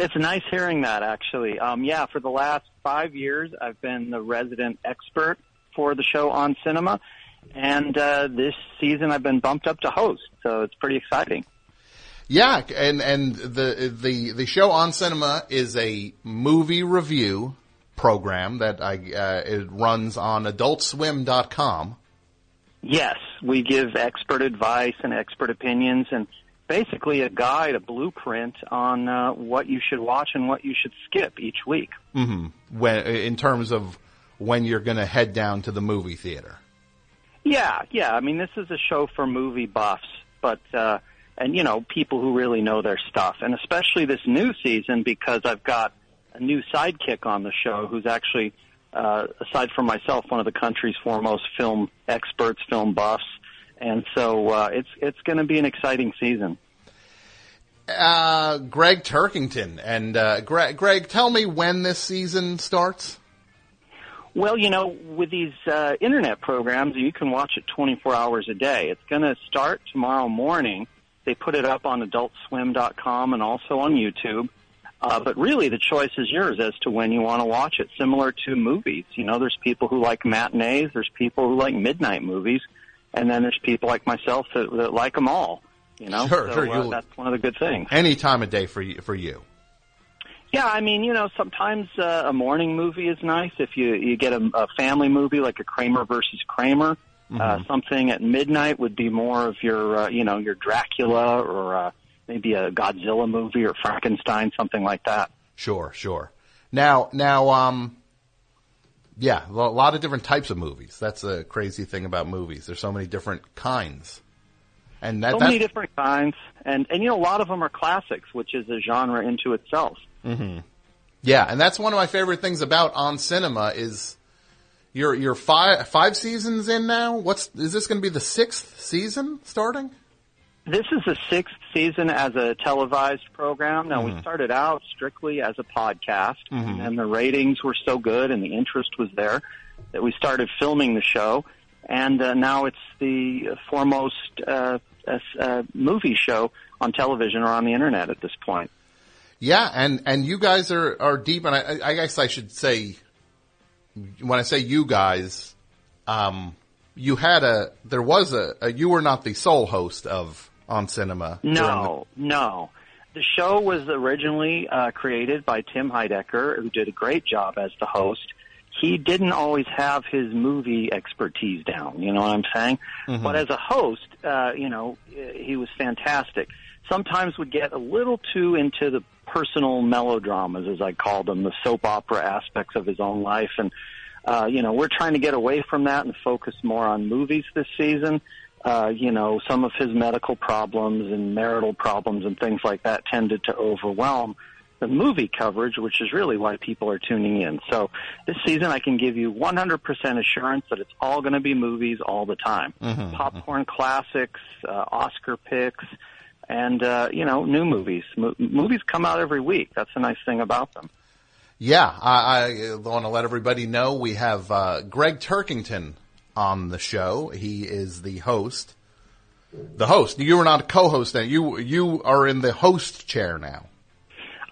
It's nice hearing that actually. Um, yeah, for the last five years, I've been the resident expert for the show on cinema, and uh, this season I've been bumped up to host, so it's pretty exciting. Yeah, and and the the the show on cinema is a movie review program that I uh, it runs on AdultSwim.com. Yes, we give expert advice and expert opinions, and basically a guide, a blueprint on uh, what you should watch and what you should skip each week. mhm When in terms of when you're going to head down to the movie theater. Yeah, yeah. I mean, this is a show for movie buffs, but uh, and you know, people who really know their stuff, and especially this new season because I've got new sidekick on the show who's actually, uh, aside from myself, one of the country's foremost film experts, film buffs, and so uh, it's it's going to be an exciting season. Uh, Gregg Turkington and uh, Gregg, Gregg, tell me when this season starts. Well, you know, with these uh, internet programs, you can watch it 24 hours a day. It's going to start tomorrow morning. They put it up on AdultSwim.com and also on YouTube. Uh, but really, the choice is yours as to when you want to watch it. Similar to movies, you know, there's people who like matinees, there's people who like midnight movies, and then there's people like myself that, that like them all. You know, Sure, so sure, uh, that's one of the good things. Any time of day for you, for you. Yeah, I mean, you know, sometimes uh, a morning movie is nice. If you you get a, a family movie like a Kramer versus Kramer, uh, something at midnight would be more of your, uh, you know, your Dracula or uh, maybe a Godzilla movie or Frankenstein, something like that. Sure, sure. Now, now, um, yeah, a lot of different types of movies. That's a crazy thing about movies. There's so many different kinds. And that, so many different kinds, and and you know a lot of them are classics, which is a genre into itself. Mm-hmm. Yeah, and that's one of my favorite things about on cinema is you're you're five five seasons in now. What's is this going to be the sixth season starting? This is the sixth season as a televised program. Now, mm-hmm. we started out strictly as a podcast, mm-hmm. and the ratings were so good and the interest was there that we started filming the show. And uh, now it's the foremost uh, uh, movie show on television or on the internet at this point. Yeah, and, and you guys are, are deep, and I, I guess I should say, when I say you guys, um, you had a, there was a, a, you were not the sole host of on cinema. No, the- no. The show was originally uh, created by Tim Heidecker, who did a great job as the host. He didn't always have his movie expertise down, you know what I'm saying? Mm-hmm. But as a host, uh, you know, he was fantastic. Sometimes would get a little too into the personal melodramas, as I call them, the soap opera aspects of his own life. And, uh, you know, we're trying to get away from that and focus more on movies this season uh, you know, some of his medical problems and marital problems and things like that tended to overwhelm the movie coverage, which is really why people are tuning in. So this season, I can give you 100% assurance that it's all going to be movies all the time. Mm-hmm. Popcorn classics, uh, Oscar picks, and, uh, you know, new movies. Mo- movies come out every week. That's the nice thing about them. Yeah, I, I want to let everybody know we have uh, Gregg Turkington on the show. He is the host. The host. You are not a co-host now. You you are in the host chair now.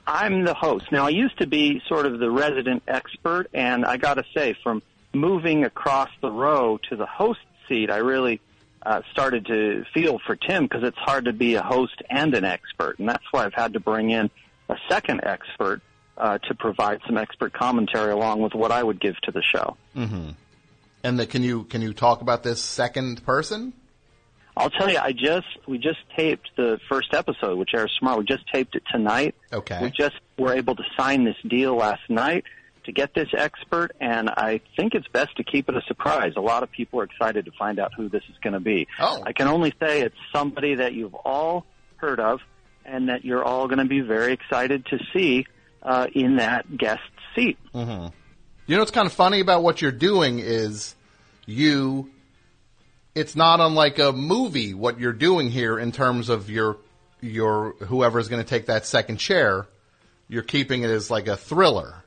I'm the host. Now I used to be sort of the resident expert and I got to say from moving across the row to the host seat, I really uh, started to feel for Tim because it's hard to be a host and an expert, and that's why I've had to bring in a second expert uh, to provide some expert commentary along with what I would give to the show. Mm-hmm. And the, can you can you talk about this second person? I'll tell you, I just we just taped the first episode, which airs tomorrow. We just taped it tonight. Okay. We just were able to sign this deal last night to get this expert, and I think it's best to keep it a surprise. A lot of people are excited to find out who this is going to be. Oh. I can only say it's somebody that you've all heard of, and that you're all going to be very excited to see uh, in that guest seat. Mm-hmm. You know what's kind of funny about what you're doing is you, it's not unlike a movie what you're doing here in terms of your, your, whoever's going to take that second chair. You're keeping it as like a thriller.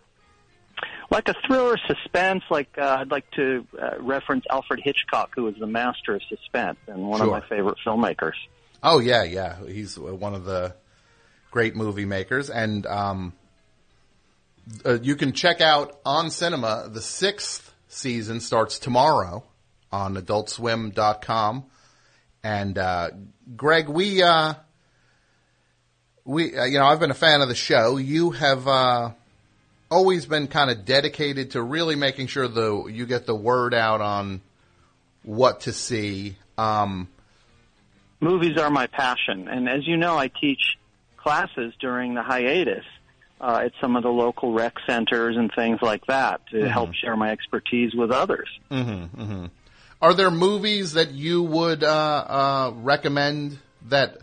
Like a thriller suspense, like uh, I'd like to uh, reference Alfred Hitchcock, who was the master of suspense and one sure. of my favorite filmmakers. Oh yeah, yeah, he's one of the great movie makers, and um, uh, you can check out on cinema the sixth season starts tomorrow on adultswim.com. And, uh, Gregg, we, uh, we, uh, you know, I've been a fan of the show. You have, uh, always been kind of dedicated to really making sure the, you get the word out on what to see. Um, movies are my passion. And as you know, I teach classes during the hiatus uh, at some of the local rec centers and things like that to mm-hmm. help share my expertise with others. Mm-hmm, mm-hmm. Are there movies that you would uh, uh, recommend that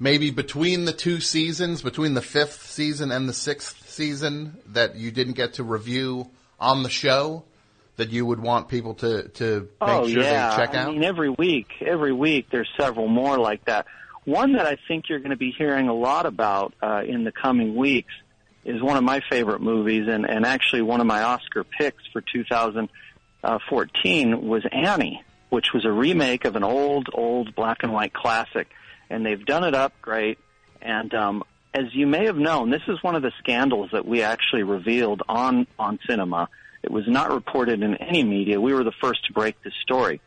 maybe between the two seasons, between the fifth season and the sixth season, that you didn't get to review on the show? That you would want people to to make oh, sure yeah. they check out. I mean, every week, every week, there's several more like that. One that I think you're going to be hearing a lot about uh, in the coming weeks is one of my favorite movies, and, and actually one of my Oscar picks for 2014 was Annie, which was a remake of an old, old black and white classic, and they've done it up great. And um, as you may have known, this is one of the scandals that we actually revealed on on cinema. It was not reported in any media. We were the first to break this story.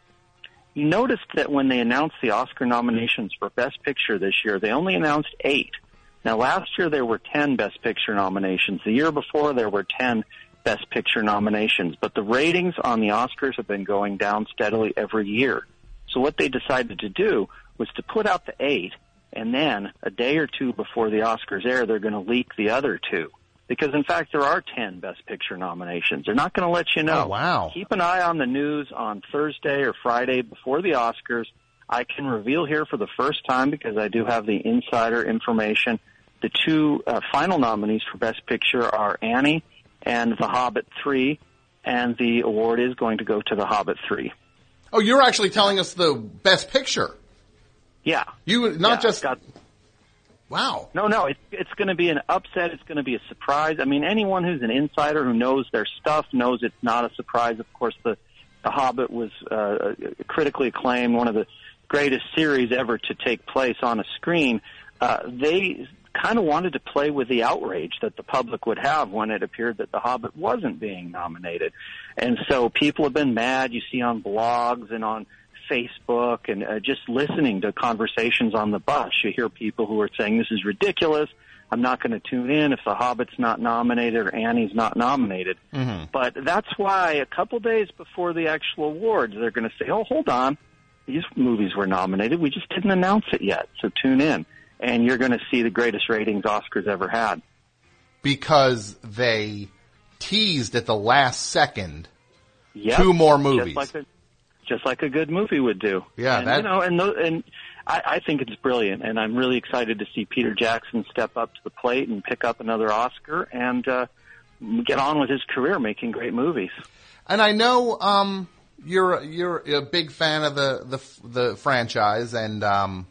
You noticed that when they announced the Oscar nominations for Best Picture this year, they only announced eight. Now, last year there were 10 Best Picture nominations. The year before there were 10 Best Picture nominations. But the ratings on the Oscars have been going down steadily every year. So what they decided to do was to put out the eight and then a day or two before the Oscars air, they're going to leak the other two. Because in fact, there are 10 Best Picture nominations. They're not going to let you know. Oh, wow. Keep an eye on the news on Thursday or Friday before the Oscars. I can reveal here for the first time because I do have the insider information. The two uh, final nominees for Best Picture are Annie and The Hobbit 3, and the award is going to go to The Hobbit 3. Oh, you're actually telling us the best picture. Yeah. You not Yeah, just got- wow. No, no, it, it's going to be an upset. It's going to be a surprise. I mean, anyone who's an insider who knows their stuff knows it's not a surprise. Of course, the The Hobbit was uh, critically acclaimed, one of the greatest series ever to take place on a screen. Uh, they kind of wanted to play with the outrage that the public would have when it appeared that The Hobbit wasn't being nominated. And so people have been mad. You see on blogs and on Facebook and uh, just listening to conversations on the bus, you hear people who are saying, this is ridiculous. I'm not going to tune in if The Hobbit's not nominated or Annie's not nominated. But that's why a couple days before the actual awards, they're going to say, oh, hold on. These movies were nominated. We just didn't announce it yet. So tune in. And you're going to see the greatest ratings Oscars ever had. because they teased at the last second Yep. two more movies. Just like a, just like a good movie would do. Yeah, and, that- you know, and and I, I think it's brilliant, and I'm really excited to see Peter Jackson step up to the plate and pick up another Oscar and uh, get on with his career making great movies. And I know um, you're you're a big fan of the the, the franchise, and um,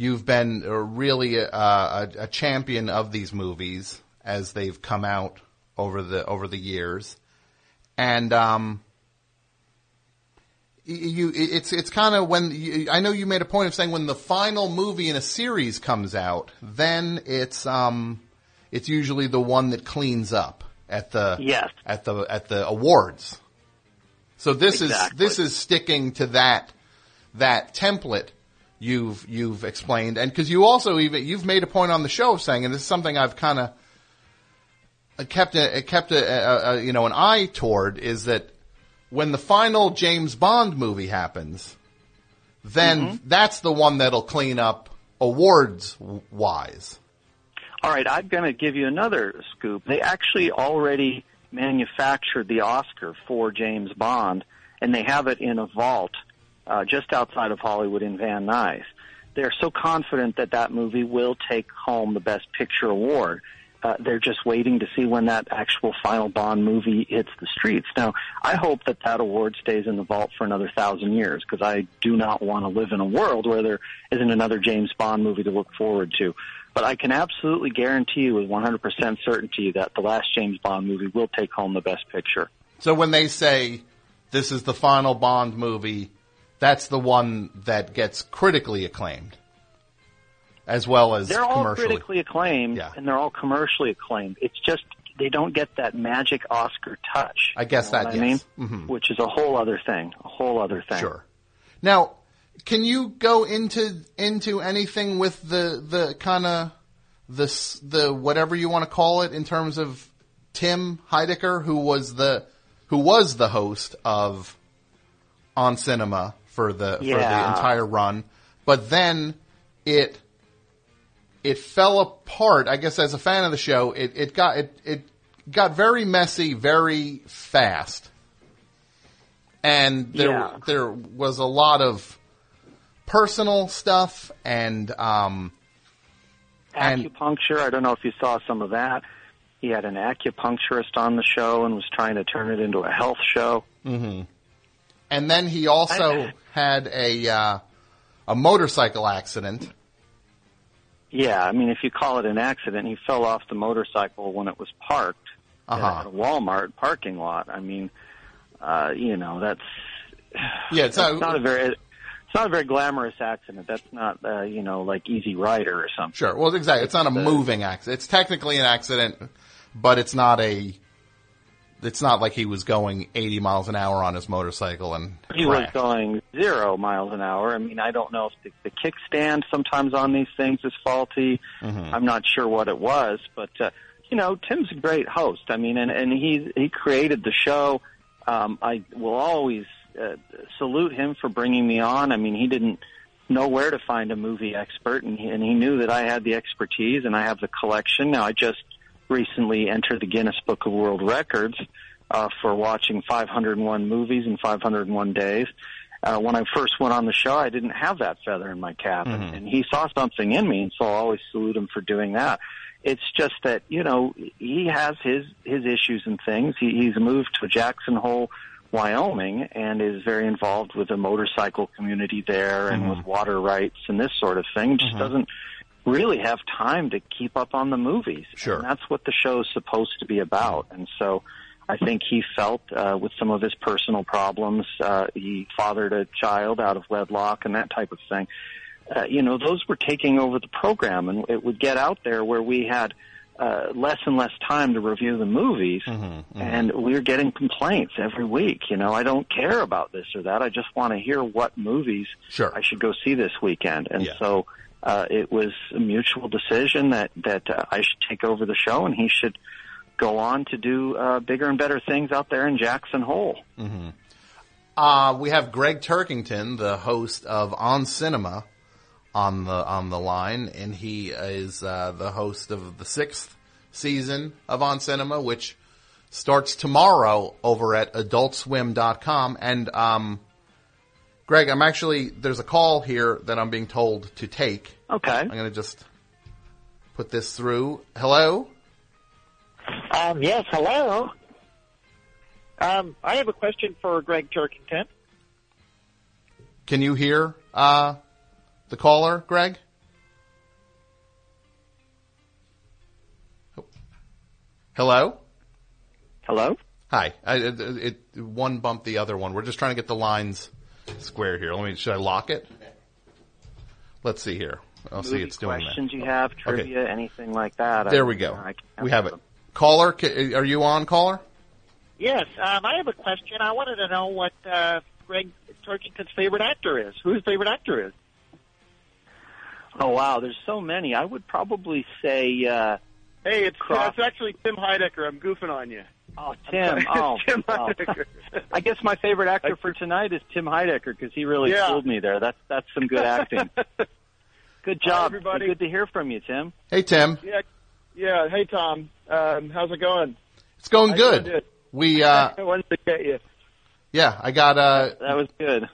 you've been uh, really a, a, a champion of these movies as they've come out over the over the years. And um, you, it's it's kind of when you, I know you made a point of saying when the final movie in a series comes out, then it's um, it's usually the one that cleans up at the Yes. at the at the awards. So this Exactly. is this is sticking to that that template you've you've explained, and because you also even you've made a point on the show of saying, and this is something I've kind of kept a, kept a, a, a you know an eye toward is that when the final James Bond movie happens, then Mm-hmm. that's the one that'll clean up awards wise. All right, I'm going to give you another scoop. They actually already manufactured the Oscar for James Bond, and they have it in a vault uh, just outside of Hollywood in Van Nuys. They're so confident that that movie will take home the Best Picture award. Uh, they're just waiting to see when that actual final Bond movie hits the streets. Now, I hope that that award stays in the vault for another thousand years because I do not want to live in a world where there isn't another James Bond movie to look forward to. But I can absolutely guarantee you with 100% certainty that the last James Bond movie will take home the Best Picture. So when they say this is the final Bond movie, that's the one that gets critically acclaimed, as well as They're all critically acclaimed Yeah. and they're all commercially acclaimed. It's just they don't get that magic Oscar touch. I guess You know that, what I yes. mean? Mhm. Which is a whole other thing. A whole other thing. Sure. Now, can you go into into anything with the the kind of the s- the whatever you want to call it in terms of Tim Heidecker, who was the who was the host of on cinema for the for the entire run, but then it it fell apart. I guess as a fan of the show, it, it got it it got very messy very fast, and there Yeah. there was a lot of personal stuff and um and Acupuncture. I don't know if you saw some of that. He had an acupuncturist on the show and was trying to turn it into a health show. And then he also I- had a uh, a motorcycle accident. Yeah, I mean, if you call it an accident, he fell off the motorcycle when it was parked Uh-huh. at a Walmart parking lot. I mean, uh, you know, that's Yeah, it's that's not, not a very it's not a very glamorous accident. That's not uh, you know like Easy Rider or something. Sure. Well, exactly. It's not a uh, moving accident. It's technically an accident, but it's not a. It's not like he was going 80 miles an hour on his motorcycle and He was going zero miles an hour. I mean, I don't know if the, the kickstand sometimes on these things is faulty. Mm-hmm. I'm not sure what it was, but uh, you know, Tim's a great host. I mean, and and he he created the show. Um, I will always uh, salute him for bringing me on. I mean, he didn't know where to find a movie expert, and he, and he knew that I had the expertise and I have the collection. Now, I just recently entered the Guinness Book of World Records uh, for watching 501 movies in 501 days. Uh, when I first went on the show, I didn't have that feather in my cap, Mm-hmm. and, and he saw something in me, and so I always salute him for doing that. It's just that you know he has his his issues and things. He, he's moved to Jackson Hole, Wyoming, and is very involved with the motorcycle community there and with water rights and this sort of thing. Just doesn't really have time to keep up on the movies. Sure. And that's what the show is supposed to be about. And so I think he felt uh, with some of his personal problems, uh, he fathered a child out of wedlock and that type of thing. Uh, you know, those were taking over the program, and it would get out there where we had uh, less and less time to review the movies, and we were getting complaints every week. You know, I don't care about this or that. I just want to hear what movies Sure. I should go see this weekend. And Yeah. so uh, it was a mutual decision that that uh, I should take over the show, and he should go on to do uh, bigger and better things out there in Jackson Hole. Uh, we have Gregg Turkington, the host of On Cinema, on the on the line, and he is uh, the host of the sixth season of On Cinema, which starts tomorrow over at AdultSwim.com. And um, Gregg, I'm actually there's a call here that I'm being told to take. Okay. I'm going to just put this through. Hello. Um, yes, hello. Um, I have a question for Gregg Turkington. Can you hear uh, the caller, Gregg? Hello. Hello. Hi. I, it, it one bumped the other one. We're just trying to get the lines square here. Let me. Should I lock it? Let's see here. I'll see Movie it's doing questions that. you have, trivia, anything like that. There I- we go. I can We have it. them. Caller, are you on, caller? Yes, um, I have a question. I wanted to know what uh, Gregg Turkington's favorite actor is. Who his favorite actor is? Oh wow, there's so many. I would probably say, uh, Hey, it's, Croc- it's actually Tim Heidecker. I'm goofing on you. Oh Tim. Oh, Tim well, Heidecker. I guess my favorite actor for tonight is Tim Heidecker because he really Yeah. fooled me there. That's that's some good acting. Good job. everybody. Good to hear from you, Tim. Hey, Tim. yeah, yeah. Hey, Tom. Um, how's it going? It's going I good. We, uh, I wanted to get you. yeah, I got, uh, That was good.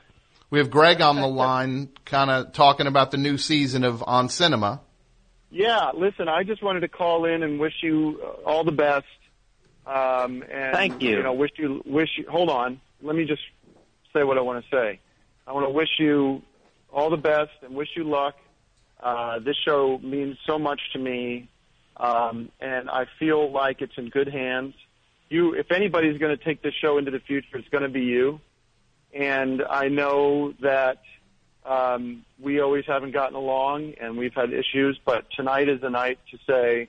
we have Gregg on the line kind of talking about the new season of On Cinema. Yeah, listen, I just wanted to call in and wish you uh, all the best. Um, and Thank you. You know, wish you wish you. Hold on, let me just say what I want to say. I want to wish you all the best and wish you luck. Uh, this show means so much to me, um, and I feel like it's in good hands. You, if anybody's going to take this show into the future, it's going to be you. And I know that um, we always haven't gotten along and we've had issues, but tonight is the night to say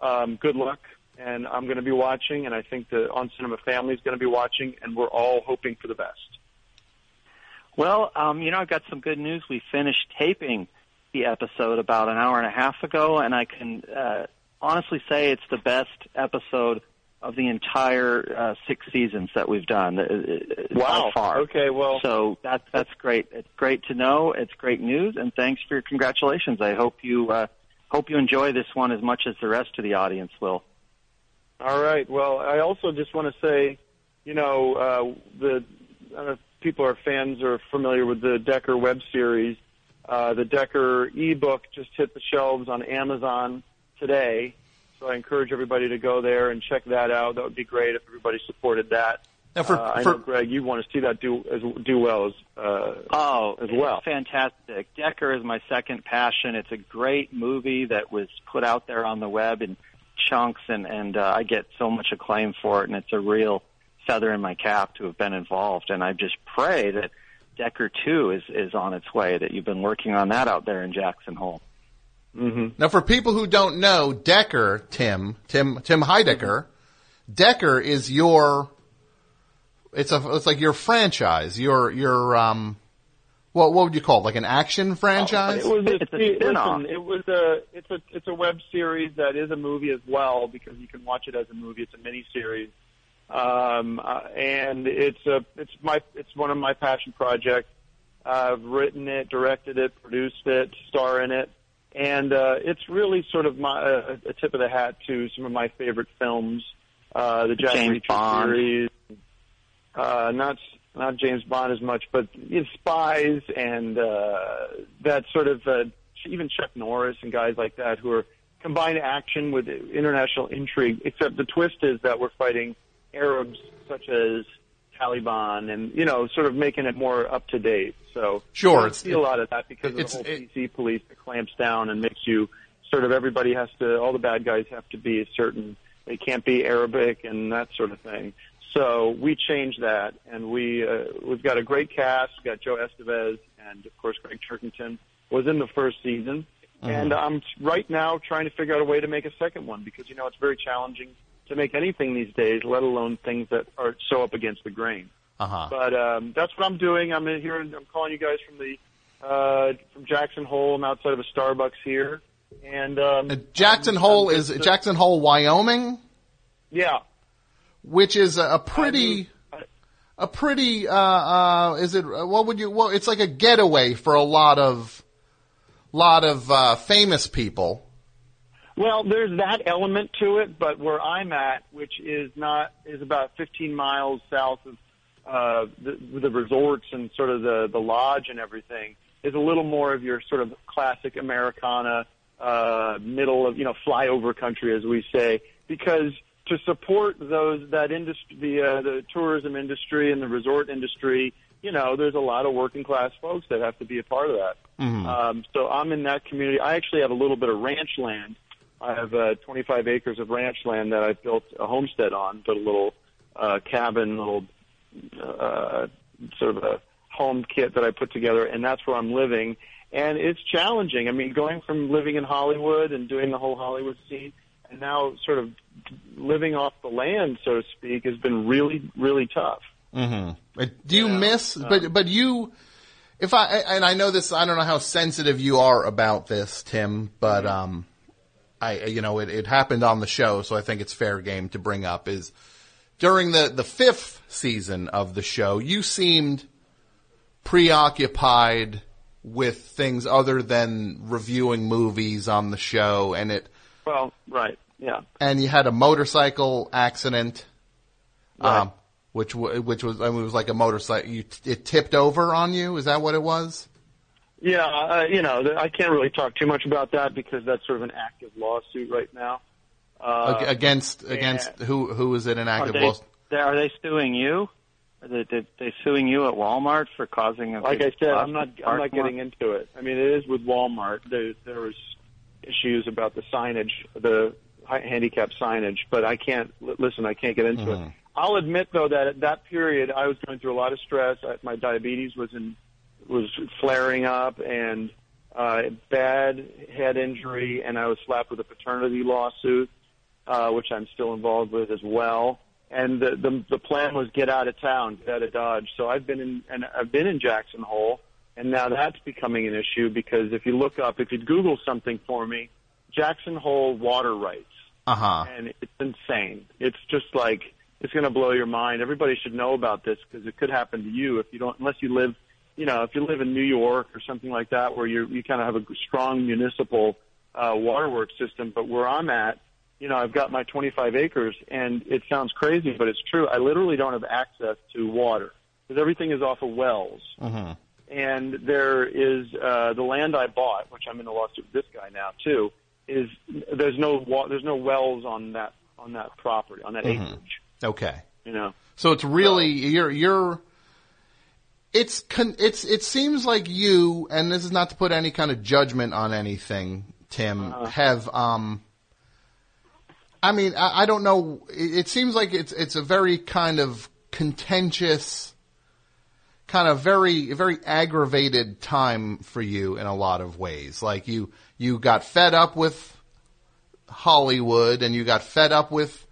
um, good luck. And I'm going to be watching, and I think the On Cinema family is going to be watching, and we're all hoping for the best. Well, um, you know, I've got some good news. We finished taping the episode about an hour and a half ago, and I can uh, honestly say it's the best episode of the entire uh, six seasons that we've done. uh, uh, By far. Okay, well, So that's that's great. It's great to know. It's great news, and thanks for your congratulations. I hope you uh, hope you enjoy this one as much as the rest of the audience will. All right. Well, I also just want to say, you know, uh, the I don't know if people are fans or familiar with the Decker web series. Uh, the Decker ebook just hit the shelves on Amazon today, so I encourage everybody to go there and check that out. That would be great if everybody supported that. Now, for, uh, I for know, Gregg, you want to see that do as do well as uh, Oh, as well. fantastic. Decker is my second passion. It's a great movie that was put out there on the web in chunks, and and uh, I get so much acclaim for it, and it's a real feather in my cap to have been involved. And I just pray that Decker Two is is on its way. That you've been working on that out there in Jackson Hole. mhm Now, for people who don't know, Decker, Tim, Tim, Tim Heidecker, Decker is your. It's a. It's like your franchise. Your your um. What what would you call it? Like an action franchise? It was a, It's a spin-off. listen, it was a it's a it's a web series that is a movie as well because you can watch it as a movie. It's a mini series, um, uh, and it's a it's my it's one of my passion projects. I've written it, directed it, produced it, star in it, and uh, it's really sort of my uh, a tip of the hat to some of my favorite films, uh, the Jack James Reacher Bond. series. Uh, not not James Bond as much, but you know, spies and uh, that sort of uh, even Chuck Norris and guys like that who are combine action with international intrigue. Except the twist is that we're fighting Arabs such as Taliban, and you know, sort of making it more up to date. So Sure, I see a lot of that because of the whole it- PC police that clamps down and makes you sort of everybody has to, all the bad guys have to be a certain, they can't be Arabic and that sort of thing. So we changed that, and we uh, we've got a great cast. We've got Joe Estevez, and of course Gregg Turkington was in the first season. And I'm right now trying to figure out a way to make a second one because you know it's very challenging to make anything these days, let alone things that are so up against the grain. Uh huh. But um, that's what I'm doing. I'm in here. I'm calling you guys from the uh, from Jackson Hole. I'm outside of a Starbucks here, and um, uh, Jackson Hole is uh, Jackson Hole, Wyoming, Yeah, which is a, a pretty, a pretty. Uh, uh, is it? What would you? Well, it's like a getaway for a lot of, lot of uh, famous people. Well, there's that element to it, but where I'm at, which is not is about 15 miles south of uh, the, the resorts and sort of the the lodge and everything, is a little more of your sort of classic Americana, uh, middle of you know flyover country, as we say, because to support those that industry, the uh, the tourism industry and the resort industry, you know, there's a lot of working class folks that have to be a part of that. Um, so I'm in that community. I actually have a little bit of ranch land. I have uh, 25 acres of ranch land that I built a homestead on, built a little uh, cabin, little uh, sort of a home kit that I put together, and that's where I'm living. And it's challenging. I mean, going from living in Hollywood and doing the whole Hollywood scene, and now sort of living off the land, so to speak, has been really, really tough. Mm-hmm. Do you miss? But but you, if I and I know this, I don't know how sensitive you are about this, Tim. But um, I you know it, it happened on the show, so I think it's fair game to bring up. Is during the the fifth season of the show, you seemed preoccupied with things other than reviewing movies on the show, and it Well, right, yeah. and you had a motorcycle accident, Right. um, which w- which was I mean, it was like a motorcycle. You it tipped over on you. Is that what it was? Yeah, uh, you know, I can't really talk too much about that because that's sort of an active lawsuit right now. Uh, Ag- against against who who is it an Are active they, lawsuit? are they suing you? Are they, they, they suing you at Walmart for causing a like I said, I'm not I'm not getting into it. I mean, it is with Walmart. There there was issues about the signage, the hi- handicap signage, but I can't li- listen. I can't get into it. I'll admit though that at that period I was going through a lot of stress. I, my diabetes was in was flaring up and uh, bad head injury, and I was slapped with a paternity lawsuit, uh, which I'm still involved with as well. And the, the the plan was get out of town, get out of Dodge. So I've been in and I've been in Jackson Hole, and now that's becoming an issue because if you look up, if you Google something for me, Jackson Hole water rights Uh huh. and it's insane. It's just like it's going to blow your mind. Everybody should know about this because it could happen to you if you don't, unless you live, you know, if you live in New York or something like that, where you you kind of have a strong municipal uh, waterworks system. But where I'm at, you know, I've got my 25 acres, and it sounds crazy, but it's true. I literally don't have access to water because everything is off of wells hmm and there is uh, the land I bought, which I'm in a lawsuit with this guy now too. Is there's no wa- there's no wells on that on that property on that Mhm. acreage. Okay. You know, So it's really you're you're. It's con, it's it seems like you and this is not to put any kind of judgment on anything, Tim. Have um. I mean, I, I don't know. It, it seems like it's it's a very kind of contentious, kind of very very aggravated time for you in a lot of ways. Like you you got fed up with Hollywood and you got fed up with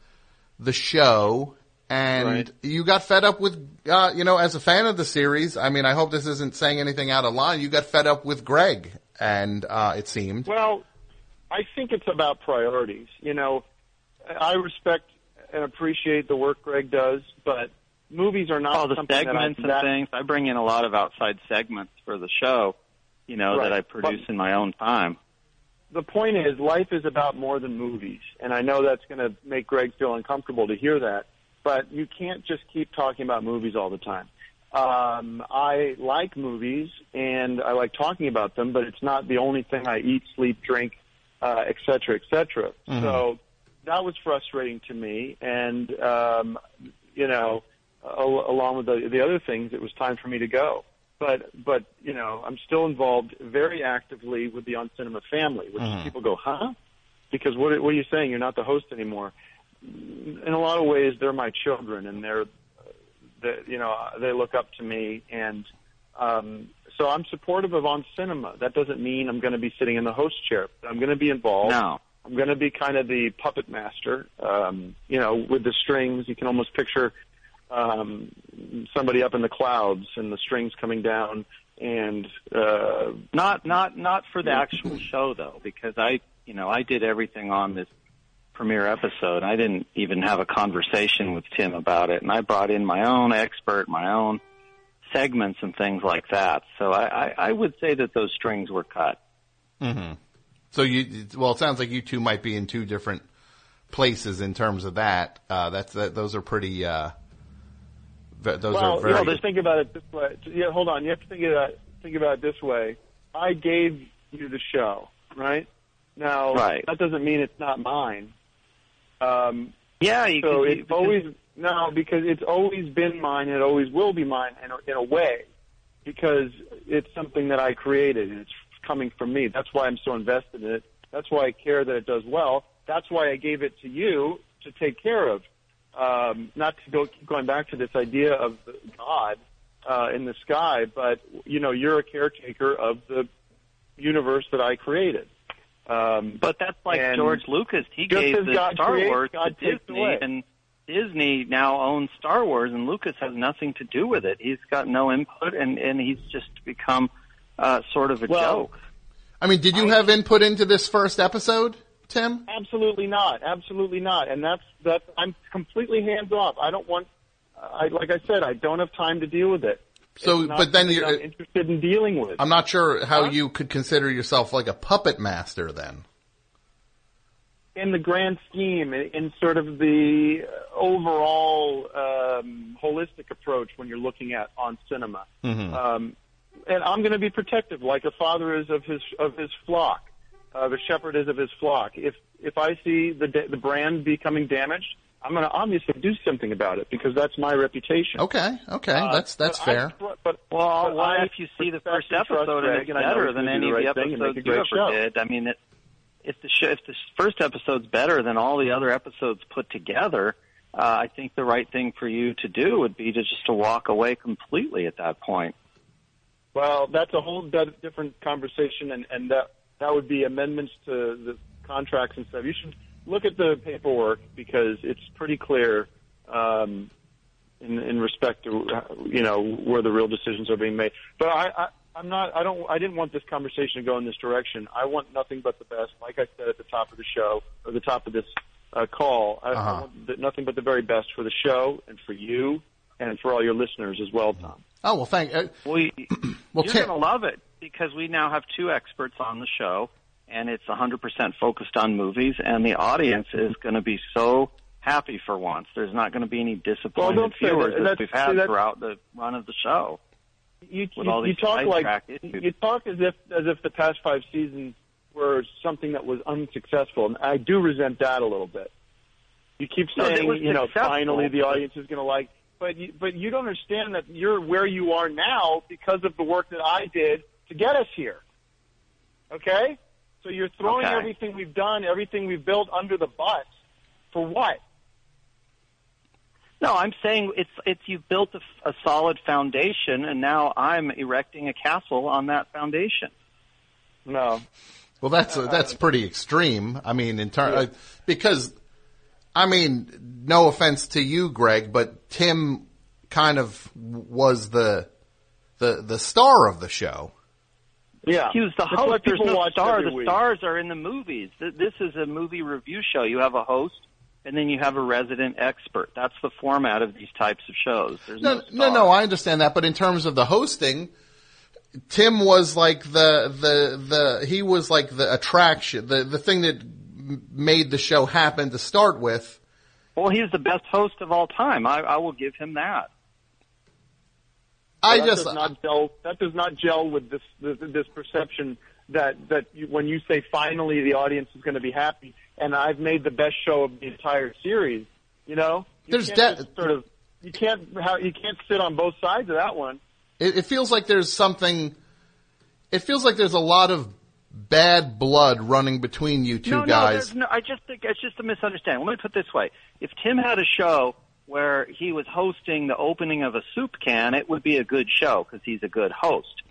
the show and Right. you got fed up with uh, you know as a fan of the series i mean i hope this isn't saying anything out of line you got fed up with gregg and uh, it seemed well, I think it's about priorities. You know, I respect and appreciate the work Gregg does, but movies are not all the segments that, I, and things. I bring in a lot of outside segments for the show, you know, Right. that I produce But- in my own time. the point is, life is about more than movies, and I know that's going to make Gregg feel uncomfortable to hear that. But you can't just keep talking about movies all the time. Um, I like movies and I like talking about them, but it's not the only thing I eat, sleep, drink, uh, et cetera, et cetera. So that was frustrating to me, and um, you know, along with the, the other things, it was time for me to go. But but you know, I'm still involved very actively with the On Cinema family, which people go, huh? Because what what are you saying? You're not the host anymore. In a lot of ways, they're my children, and they're they, you know they look up to me, and um, so I'm supportive of On Cinema. That doesn't mean I'm going to be sitting in the host chair. But I'm going to be involved. No. I'm going to be kind of the puppet master, um, you know, with the strings. You can almost picture um, somebody up in the clouds and the strings coming down, and uh, Not not not for the actual show though, because I you know I did everything on this premiere episode. I didn't even have a conversation with Tim about it, and I brought in my own expert, my own segments and things like that. So I, I, I would say that those strings were cut. So you, well, it sounds like you two might be in two different places in terms of that. Uh, that's that. Those are pretty. Uh, ve- those well, are very. you know, just think about it this way. Yeah, hold on. You have to think about think about it this way. I gave you the show, right? Now, Right. that doesn't mean it's not mine. Um, Yeah, you so could, it's always no because it's always been mine and it always will be mine in a, in a way because it's something that I created and it's coming from me. That's why I'm so invested in it. That's why I care that it does well. That's why I gave it to you to take care of. Um, not to go keep going back to this idea of God uh, in the sky, but you know you're a caretaker of the universe that I created. Um, But that's like George Lucas. He gave the God Star creates, Wars God to Disney, away. and Disney now owns Star Wars, and Lucas has nothing to do with it. He's got no input, and and he's just become uh, sort of a Well, joke. I mean, did you have input into this first episode, Tim? Absolutely not. Absolutely not. And that's that's I'm completely hands off. I don't want. I like I said, I don't have time to deal with it. So, but then you're. I'm interested in dealing with. I'm not sure how Huh? you could consider yourself like a puppet master then. in the grand scheme, in, in sort of the overall um, holistic approach when you're looking at on cinema. Um, and I'm going to be protective, like a father is of his of his flock, uh, the shepherd is of his flock. If if I see the da- the brand becoming damaged, I'm going to obviously do something about it because that's my reputation. Okay, okay, Uh, that's that's but I fair. tr- but Well, but what I if you see the first episode and it's and I know better than any the of the right thing and make episodes you ever show. did? I mean, it, if the sh- if the first episode's better than all the other episodes put together, uh, I think the right thing for you to do would be to just to walk away completely at that point. Well, that's a whole different conversation, and, and that that would be amendments to the contracts and stuff. You should look at the paperwork because it's pretty clear um, in, in respect to you know where the real decisions are being made. But I, I, I'm not. I don't. I didn't want this conversation to go in this direction. I want nothing but the best. Like I said at the top of the show, or the top of this uh, call, I, I Uh-huh. want th- nothing but the very best for the show and for you and for all your listeners as well, Tom. Oh well, thank. Uh, We, well, you're Tim, going to love it because we now have two experts on the show, and it's 100% focused on movies, and the audience is going to be so happy for once. There's not going to be any disappointed don't viewers that. that we've had see, throughout the run of the show. you, with you, all you talk like issues. you talk as if as if the past five seasons were something that was unsuccessful, and I do resent that a little bit. You keep saying, was you know, successful, finally the audience is going to like, but you, but you don't understand that you're where you are now because of the work that I did to get us here. Okay, so you're throwing Okay. everything we've done, everything we've built under the bus for what? No, I'm saying it's it's you've built a, a solid foundation, and now I'm erecting a castle on that foundation. No, well, that's that's pretty extreme. I mean, in turn, because I mean, no offense to you, Gregg, but Tim kind of was the the the star of the show. yeah, He was the That's host. There's people no watch star. The week. stars are in the movies. This is a movie review show. You have a host, and then you have a resident expert. That's the format of these types of shows. There's no, No, no, no, I understand that, but in terms of the hosting, Tim was like the the the he was like the attraction, the the thing that m- made the show happen to start with. Well, he's the best host of all time. I, I will give him that. I that just does not gel. That does not gel with this this, this perception that that you, when you say finally the audience is going to be happy, and I've made the best show of the entire series. You know, you There's can't de- sort of you can't you can't sit on both sides of that one. it, it feels like there's something. It feels like there's a lot of bad blood running between you two no, no, guys. there's no. I just think it's just a misunderstanding. Let me put it this way: if Tim had a show where he was hosting the opening of a soup can, it would be a good show because he's a good host.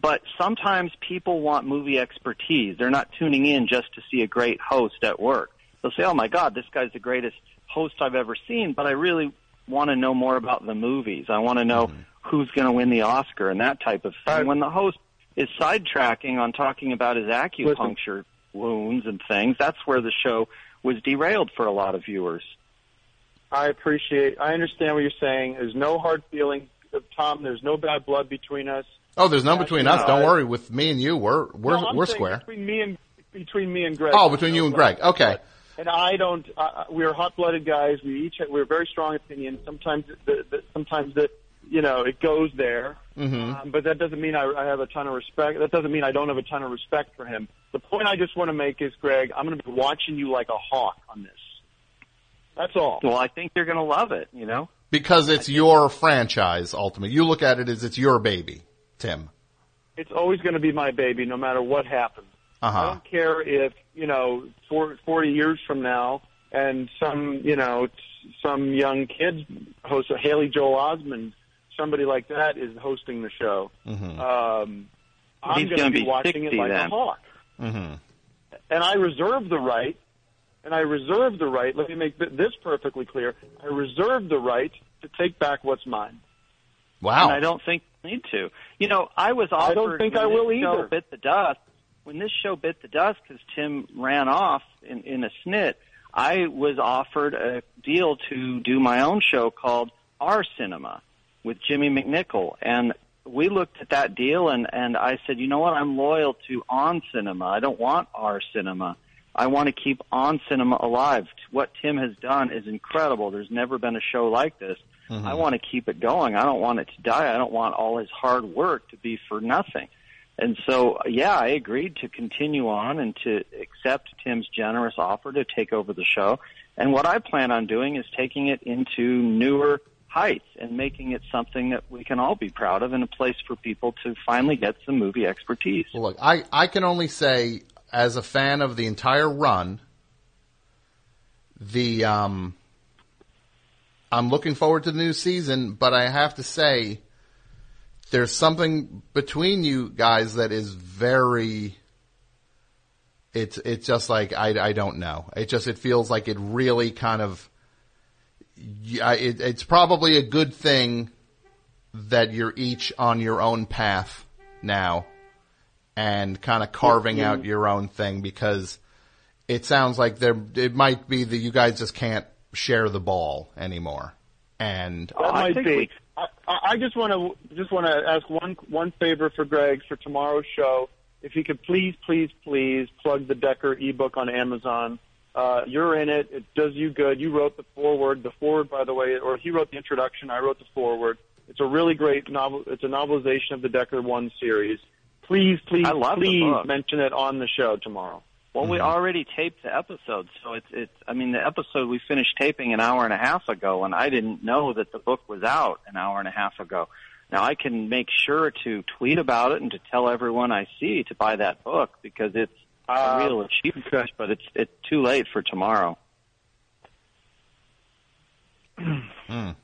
But sometimes people want movie expertise. They're not tuning in just to see a great host at work. They'll say, "Oh my God, this guy's the greatest host I've ever seen," but I really want to know more about the movies. I want to know mm-hmm. who's going to win the Oscar and that type of thing. when the host is sidetracking on talking about his acupuncture wounds and things, that's where the show was derailed for a lot of viewers. I appreciate. I understand what you're saying. There's no hard feeling, Tom. There's no bad blood between us. oh, there's none between us. Don't worry. With me and you, we're we're No, I'm we're square. Between me and between me and Gregg. Oh, between you and Gregg. Okay. And I don't. Uh, we're hot-blooded guys. We each have, we're very strong opinions. Sometimes the, the sometimes the you know it goes there. hmm Um, but that doesn't mean I, I have a ton of respect. That doesn't mean I don't have a ton of respect for him. The point I just want to make is, Gregg, I'm going to be watching you like a hawk on this. That's all. Well, I think you're going to love it, you know? Because it's your franchise, ultimately. You look at it as it's your baby, Tim. It's always going to be my baby, no matter what happens. Uh I don't care if you know, for, 40 years from now, and some you know, some young kid host, Haley Joel Osment, somebody like that is hosting the show. hmm Um, I'm He's going to be, be watching it like then. a hawk. hmm and I reserve the right, and I reserve the right, let me make this perfectly clear, I reserve the right to take back what's mine. Wow. And I don't think you need to. You know, I was offered. I don't think I will either. Bit the dust. When this show bit the dust because Tim ran off in, in a snit, I was offered a deal to do my own show called Our Cinema with Jimmy McNichol, and we looked at that deal, and and I said, you know what, I'm loyal to On Cinema. I don't want Our Cinema. I want to keep On Cinema alive. What Tim has done is incredible. There's never been a show like this. Mm-hmm. I want to keep it going. I don't want it to die. I don't want all his hard work to be for nothing. And so, yeah, I agreed to continue on and to accept Tim's generous offer to take over the show. And what I plan on doing is taking it into newer heights and making it something that we can all be proud of and a place for people to finally get some movie expertise. Well, look, I, I can only say, as a fan of the entire run, the um, I'm looking forward to the new season, but I have to say, there's something between you guys that is very. It's it's just like I, I don't know. It just it feels like it really kind of. Yeah, it, it's probably a good thing that you're each on your own path now and kind of carving out your own thing because it sounds like there it might be that you guys just can't share the ball anymore. And That I might think be. we- I, I I just want to just want to ask one one favor for Gregg for tomorrow's show. If he could please, please, please plug the Decker ebook on Amazon. Uh, you're in it. It does you good. You wrote the foreword. The foreword, by the way, or he wrote the introduction. I wrote the foreword. It's a really great novel. It's a novelization of the Decker One series. Please, please, please mention it on the show tomorrow. Well, we already taped the episode, so it's it's. I mean, the episode we finished taping an hour and a half ago, and I didn't know that the book was out an hour and a half ago. Now I can make sure to tweet about it and to tell everyone I see to buy that book because it's a Uh, real achievement. But it's it's too late for tomorrow. mm,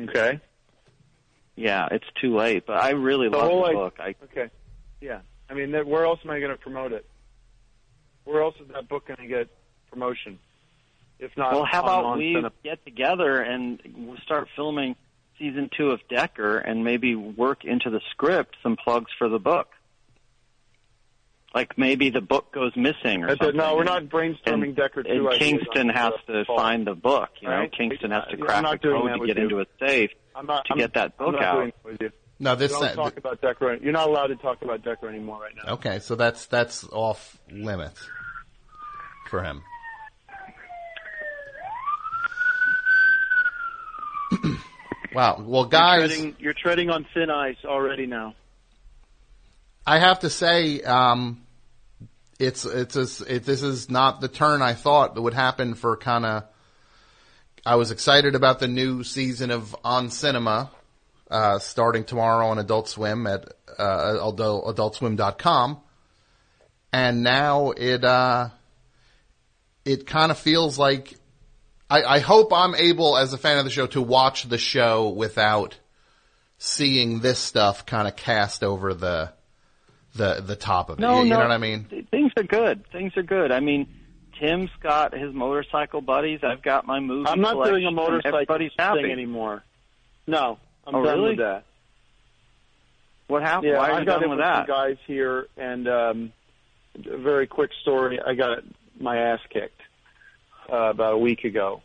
Okay. Yeah, it's too late. But I really The love whole the idea- book. I Okay. Yeah. I mean, that- where else am I going to promote it? Where else is that book going to get promotion? If not, well, how about we Cine- get together and we'll start filming season two of Decker and maybe work into the script some plugs for the book. Like maybe the book goes missing or something. No, we're not brainstorming and, Decker two and ideas Kingston has to call. find the book. You know, Right? Kingston has to crack I'm a code to get you. into a safe I'm not, to I'm, get that book I'm not out. doing with you. No, this Don't that- talk about Decker. You're not allowed to talk about Decker anymore right now. Okay, so that's that's off limits for him. wow. Well, guys, you're treading, you're treading on thin ice already now. I have to say, um, it's it's a, it, this is not the turn I thought that would happen for kind of. I was excited about the new season of On Cinema, uh, starting tomorrow on Adult Swim at uh, adult, AdultSwim.com, and now it uh, it kind of feels like. I, I hope I'm able, as a fan of the show, to watch the show without seeing this stuff kind of cast over the the the top of it. No, you, you no. know what I mean? Th- Things are good. Things are good. I mean, Tim's got his motorcycle buddies. I've got my movie. I'm not doing a motorcycle Everybody's thing happy. anymore. No, I'm Oh, done really? with that. What happened? Yeah, Why are I you got done with with that? guys here, and um, a very quick story. I got my ass kicked uh, about a week ago.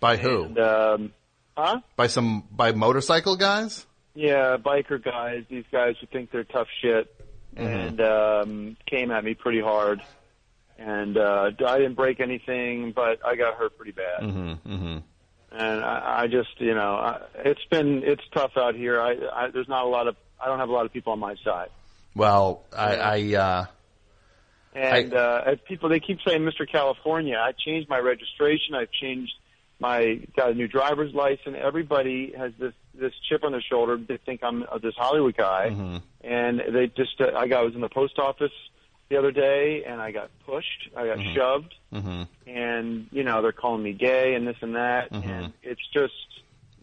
By who? And, um, huh? By some by motorcycle guys? Yeah, biker guys. These guys who think they're tough shit, and um, came at me pretty hard. And uh, I didn't break anything, but I got hurt pretty bad. Mm-hmm. Mm-hmm. and I, I just you know I, it's been it's tough out here. I, I there's not a lot of I don't have a lot of people on my side, Well, I, I uh, and uh, as people they keep saying Mr. California. I changed my registration. I've changed my got a new driver's license. Everybody has this this chip on their shoulder. They think I'm uh, this Hollywood guy, Mm-hmm. and they just uh, I got I was in the post office the other day and I got pushed. I got shoved, mm-hmm. and you know they're calling me gay and this and that, Mhm. and it's just.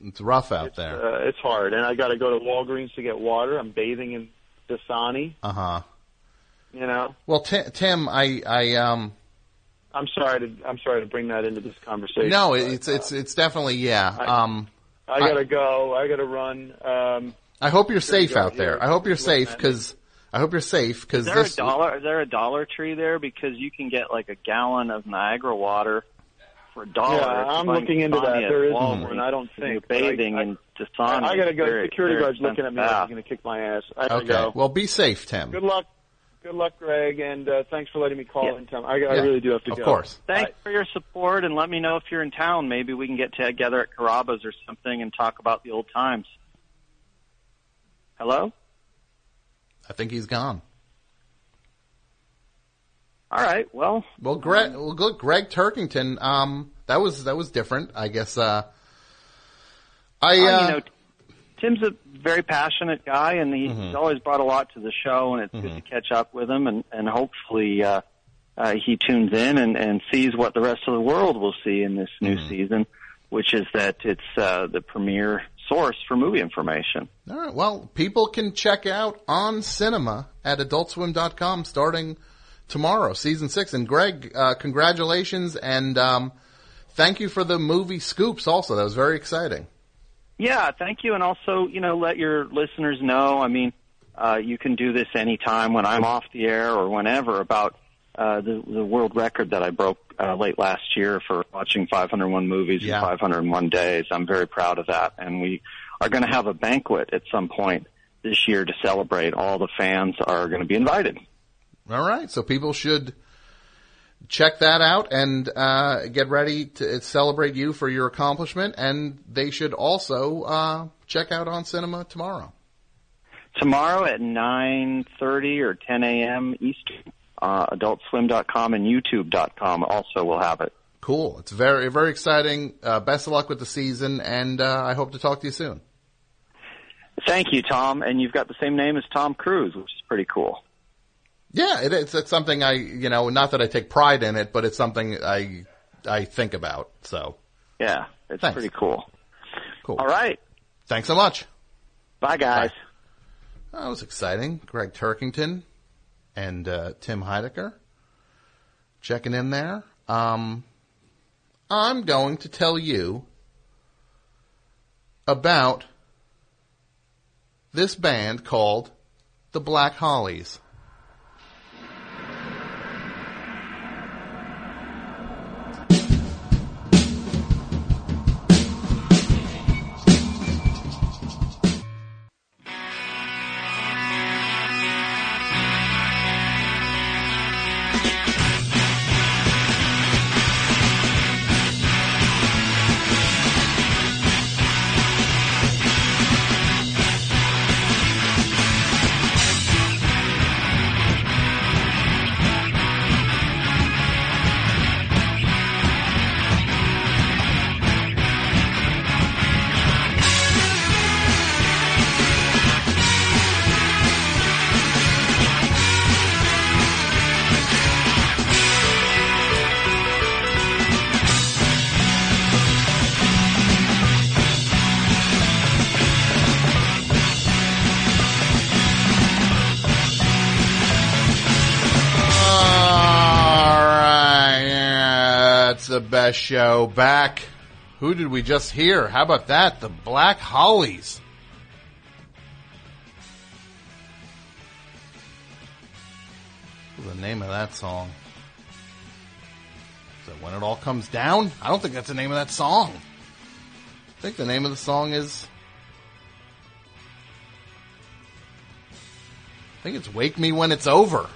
it's rough out it's, there. Uh, it's hard, and I got to go to Walgreens to get water. I'm bathing in Dasani. Uh huh. You know, Well, Tim, Tim, I, I, um, I'm sorry to I'm sorry to bring that into this conversation. no, but, it's uh, it's it's definitely yeah. I- Um, I gotta go. I gotta run. Um, I hope you're safe out there. here. I hope you're safe because I hope you're safe Is because there this. a dollar? Is there a Dollar Tree there? Because you can get like a gallon of Niagara water for a dollar. Yeah, I'm looking into that. at There is Walgreens. one, I don't If You're think, but I- bathing I- in I, Dasani. I gotta go. Very- Security very guard's looking at me. expensive like. He's gonna kick my ass. I gotta okay. go. Well, be safe, Tim. Good luck. Good luck, Gregg, and uh, thanks for letting me call Yeah. in. Tom. I, I Yeah, really do have to of go. Of course. Thanks for your support, and let me know if you're in town. Maybe we can get together at Carrabba's or something and talk about the old times. Hello? I think he's gone. All right. Well, Well, Gregg, well, look, Gregg Turkington. Um, that was that was different. I guess. Uh, I. uh, Uh, you know, Tim's a very passionate guy, and he, Mm-hmm. he's always brought a lot to the show, and it's good to catch up with him, and, and hopefully uh, uh, he tunes in and, and sees what the rest of the world will see in this new Mm-hmm. season, which is that it's uh, the premier source for movie information. All right. Well, people can check out on cinema at adultswim.com starting tomorrow, season six. And Gregg, uh, congratulations and um, thank you for the movie scoops. Also, that was very exciting. Yeah, thank you, and also, you know, let your listeners know. I mean, uh, you can do this anytime when I'm off the air or whenever about uh, the, the world record that I broke uh, late last year for watching 501 movies Yeah. in 501 days. I'm very proud of that, and we are going to have a banquet at some point this year to celebrate. All the fans are going to be invited. All right. So people should check that out and uh, get ready to celebrate you for your accomplishment. And they should also uh, check out on cinema tomorrow. Tomorrow at 9:30 or 10 a.m. Eastern, uh, AdultSwim.com and YouTube.com also will have it. Cool. It's very, very exciting. Uh, best of luck with the season, and uh, I hope to talk to you soon. Thank you, Tom. And you've got the same name as Tom Cruise, which is pretty cool. Yeah, it's it's something I you know not that I take pride in it, but it's something I I think about. So Yeah, it's Thanks. pretty cool. cool. All right. Thanks so much. Bye, guys. That was exciting. Gregg Turkington and uh, Tim Heidecker checking in there. Um, I'm going to tell you about this band called the Black Hollies. Show. Back. Who did we just hear? How about that? The Black Hollies. What's the name of that song? Is that When It All Comes Down? I don't think that's the name of that song. I think the name of the song is. I think it's Wake Me When It's Over.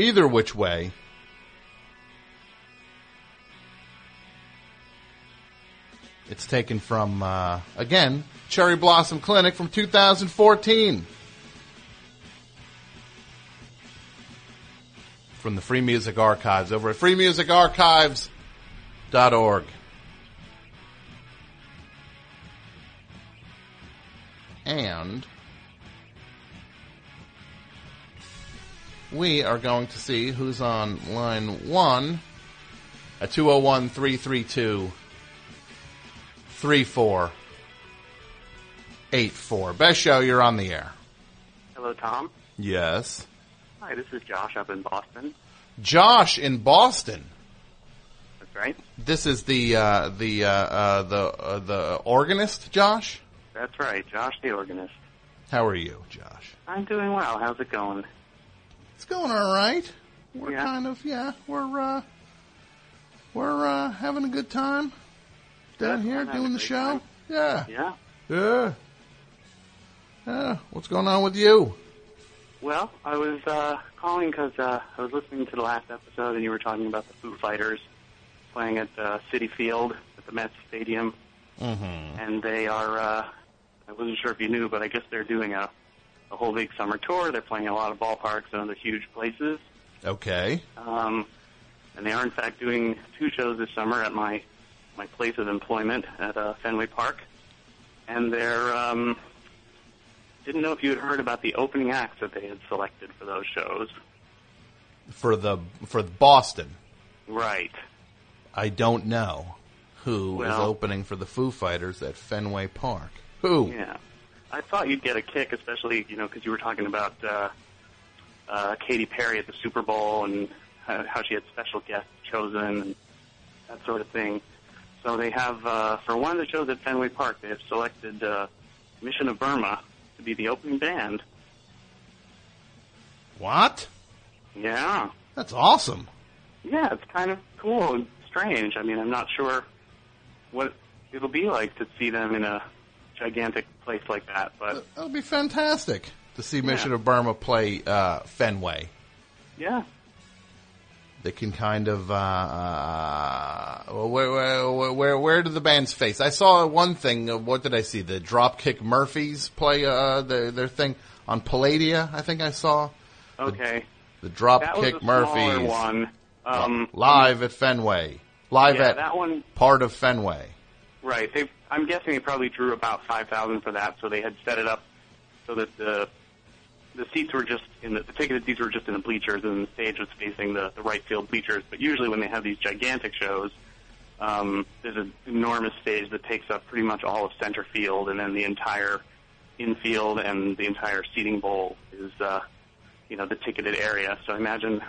Either which way. It's taken from, uh, again, Cherry Blossom Clinic from 2014. From the Free Music Archives over at freemusicarchives.org. And we are going to see who's on line one at 201 332 3484. Best show, you're on the air. Hello, Tom. Yes. Hi, this is Josh up in Boston. Josh in Boston. That's right. This is the uh, the uh, uh, the uh, the organist, Josh. That's right, Josh the organist. How are you, Josh? I'm doing well. How's it going? It's going all right. We're Yeah. kind of yeah. We're uh, we're uh, having a good time down Good. here I'm doing the show. time. Yeah. Yeah. Yeah. Yeah. What's going on with you? Well, I was uh, calling because uh, I was listening to the last episode, and you were talking about the Foo Fighters playing at uh, Citi Field at the Mets Stadium, Mm-hmm. and they are. Uh, I wasn't sure if you knew, but I guess they're doing a a whole big summer tour. They're playing a lot of ballparks and other huge places. Okay. Um, and they are in fact doing two shows this summer at my my place of employment at uh, Fenway Park. And they're um, didn't know if you had heard about the opening acts that they had selected for those shows. For the for Boston, Right. I don't know who is Well- opening for the Foo Fighters at Fenway Park. Who? Yeah. I thought you'd get a kick, especially you know because you were talking about uh, uh, Katy Perry at the Super Bowl and how, how she had special guests chosen and that sort of thing. So they have uh, for one of the shows at Fenway Park, they have selected uh, Mission of Burma to be the opening band. What? Yeah, That's awesome. yeah, it's kind of cool and strange. I mean, I'm not sure what it'll be like to see them in a gigantic place like that, but That'll be fantastic to see Mission of Burma play uh, Fenway. yeah, They can kind of uh, uh, where, where where where do the bands face? I saw one thing. uh, What did I see? The Dropkick Murphys play uh, their their thing on Palladia. I think I saw okay. the that a Dropkick Murphys one. Um, live at Fenway, live yeah, at that one. part of Fenway. Right. They, I'm guessing they probably drew about five thousand for that, so they had set it up so that the the seats were just in the, the ticketed seats were just in the bleachers, and the stage was facing the, the right field bleachers. But usually, when they have these gigantic shows, um, there's an enormous stage that takes up pretty much all of center field, and then the entire infield and the entire seating bowl is, uh, you know, the ticketed area. So I imagine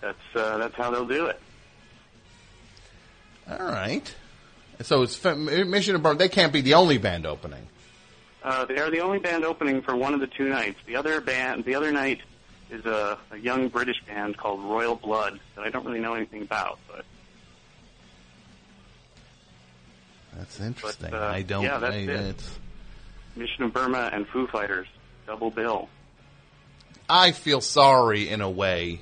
that's uh, that's how they'll do it. All right. So it's Mission of Burma. They can't be the only band opening. Uh, they are the only band opening for one of the two nights. The other band, the other night, is a, a young British band called Royal Blood that I don't really know anything about. But That's interesting. But, uh, I don't. yeah, that's I, it. It's, Mission of Burma and Foo Fighters, double bill. I feel sorry in a way.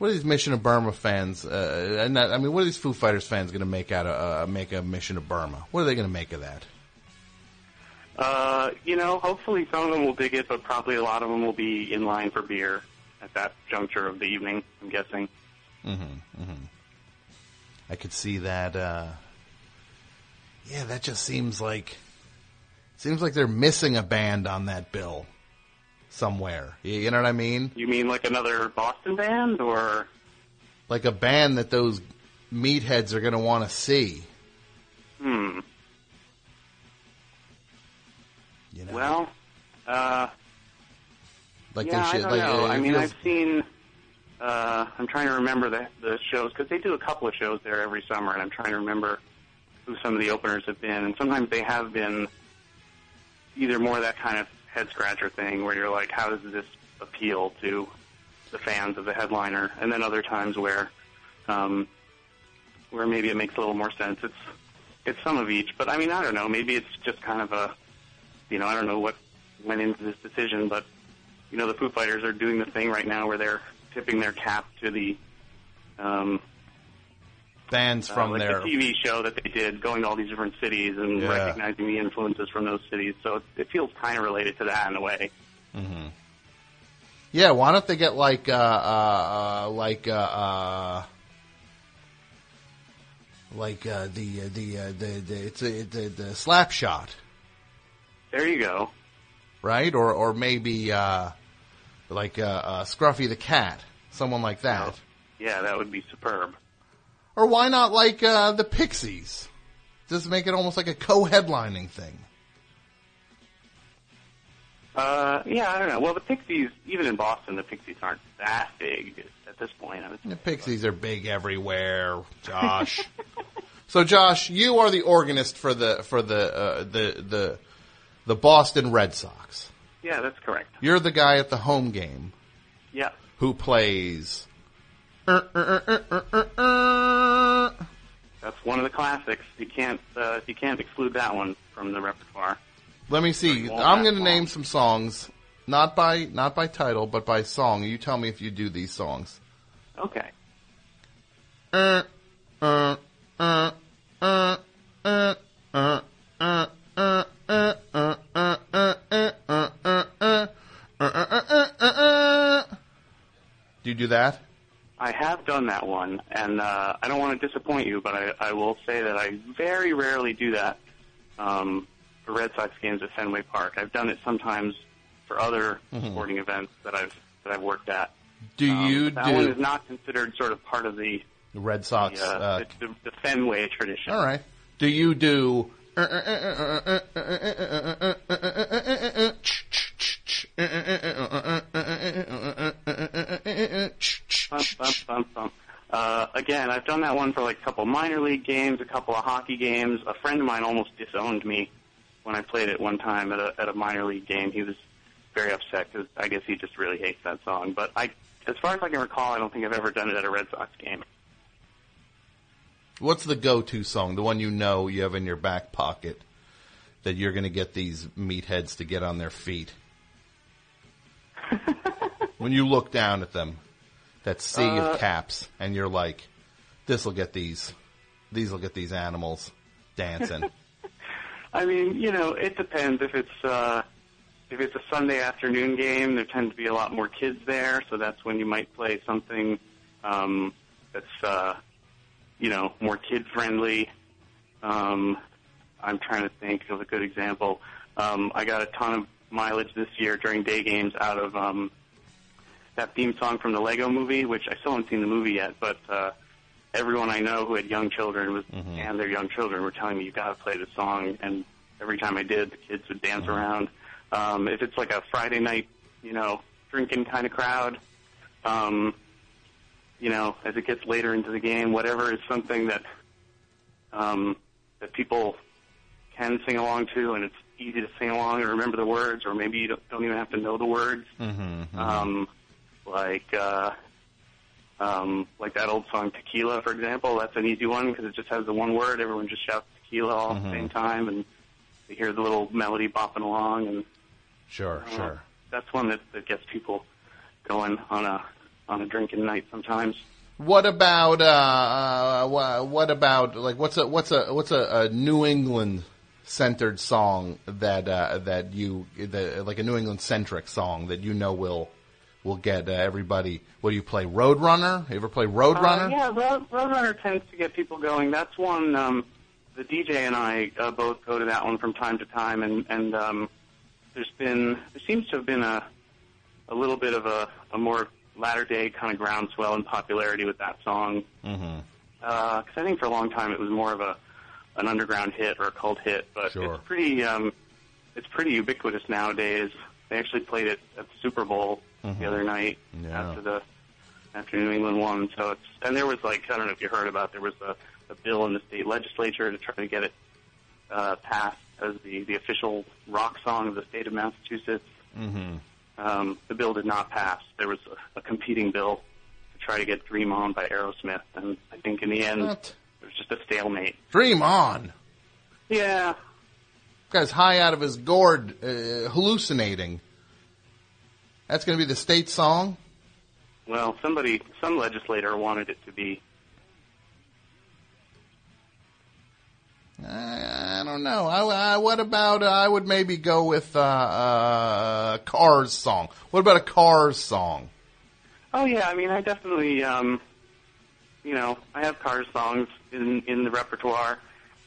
What are these Mission of Burma fans? Uh, and that, I mean, what are these Foo Fighters fans going to make out of uh, make a Mission of Burma? What are they going to make of that? Uh, you know, hopefully some of them will dig it, but probably a lot of them will be in line for beer at that juncture of the evening. I'm guessing. Mm-hmm. Mm-hmm. I could see that. Uh, yeah, that just seems like seems like they're missing a band on that bill somewhere. You, you know what I mean? You mean like another Boston band, or Like a band that those meatheads are going to want to see. hmm? You know, Well, uh, like yeah, they should. I don't like, know. uh, I mean, feels- I've seen. Uh, I'm trying to remember the the shows because they do a couple of shows there every summer, and I'm trying to remember who some of the openers have been. And sometimes they have been either more that kind of head scratcher thing where you're like, how does this appeal to the fans of the headliner? And then other times where um, where maybe it makes a little more sense. It's it's some of each, but I mean, I don't know. Maybe it's just kind of a you know, I don't know what went into this decision, but you know, the Foo Fighters are doing the thing right now where they're tipping their cap to the um, bands uh, from like their the TV show that they did, going to all these different cities and Yeah. recognizing the influences from those cities. So it, it feels kind of related to that in a way. hmm Yeah, why don't they get like uh, uh, uh, like uh, uh, like uh, the uh, the uh, the the it's a, the the Slapshot, There you go. right? Or or maybe uh, like uh, uh, Scruffy the cat, someone like that. Yeah, that would be superb. Or why not like uh, the Pixies? Just make it almost like a co-headlining thing. Uh, yeah, I don't know. Well, the Pixies, even in Boston, the Pixies aren't that big at this point. I would The Pixies are big everywhere, Josh. so, Josh, you are the organist for the for the uh, the the the Boston Red Sox. Yeah, that's correct. You're the guy at the home game Yeah. who plays. That's one of the classics. You can't uh, you can't exclude that one from the repertoire. Let me see. I'm going to name some songs, not by not by title, but by song. You tell me if you do these songs. Okay. Uh, uh, uh, uh, uh, uh, uh, uh, uh, uh, uh, uh, uh, uh, uh, uh, uh, uh, uh. Do you do that? I have done that one, and uh, I don't want to disappoint you, but I, I will say that I very rarely do that um, for Red Sox games at Fenway Park. I've done it sometimes for other Mhm. sporting events that I've that I've worked at. Do Um, you that one do is not considered sort of part of the, the Red Sox? the, uh, Uh, the, the, the Fenway tradition. all right. Do you do? Uh, again, I've done that one for like a couple minor league games, a couple of hockey games. A friend of mine almost disowned me when I played it one time at a at a minor league game. He was very upset because I guess he just really hates that song. But I, as far as I can recall, I don't think I've ever done it at a Red Sox game. What's the go-to song? The one you know you have in your back pocket that you're going to get these meatheads to get on their feet. when you look down at them, that sea Uh, of caps, and you're like, "This will get these, these will get these animals dancing." I mean, you know, it depends. If it's uh, if it's a Sunday afternoon game, there tend to be a lot more kids there, so that's when you might play something um, that's uh, you know more kid friendly. Um, I'm trying to think of a good example. Um, I got a ton of mileage this year during day games out of um, that theme song from the Lego Movie, which I still haven't seen the movie yet, but uh, everyone I know who had young children was and their young children were telling me you've got to play the song, and every time I did, the kids would dance around. Um, if it's like a Friday night, you know, drinking kind of crowd, um, you know, as it gets later into the game, whatever is something that um, that people can sing along to, and it's easy to sing along and remember the words, or maybe you don't, don't even have to know the words. mm-hmm. Um, like uh, um, like that old song Tequila, for example. That's an easy one because it just has the one word. Everyone just shouts tequila all at Mhm. the same time, and you hear the little melody bopping along. And Sure, uh, sure. that's one that, that gets people going on a on a drinking night sometimes. What about uh, uh wha- what about like what's a what's a what's a, a New England centered song that uh, that you that, like a New England centric song that you know will will get uh, everybody. What do you play? Roadrunner? You ever play Roadrunner? Uh, yeah, Road, Roadrunner tends to get people going. That's one. Um, the DJ and I uh, both go to that one from time to time, and and um, there's been there seems to have been a a little bit of a, a more latter day kind of groundswell in popularity with that song. Mm-hmm. Because I think for a long time it was more of a an underground hit or a cult hit, but Sure. it's pretty um, it's pretty ubiquitous nowadays. They actually played it at the Super Bowl Mhm. the other night Yeah. after the after New England won. So it's and there was like I don't know if you heard about there was a, a bill in the state legislature to try to get it uh, passed as the the official rock song of the state of Massachusetts. Mm-hmm. Um, the bill did not pass. There was a, a competing bill to try to get Dream On by Aerosmith, and I think in the end What? it was just a stalemate. Dream on. Yeah, Guy's high out of his gourd, uh, hallucinating. That's going to be the state song. well, somebody, some legislator wanted it to be. I don't know. I, I, what about? Uh, I would maybe go with uh, uh, Cars song. What about a Cars song? Oh yeah, I mean, I definitely, um, you know, I have Cars songs in in the repertoire.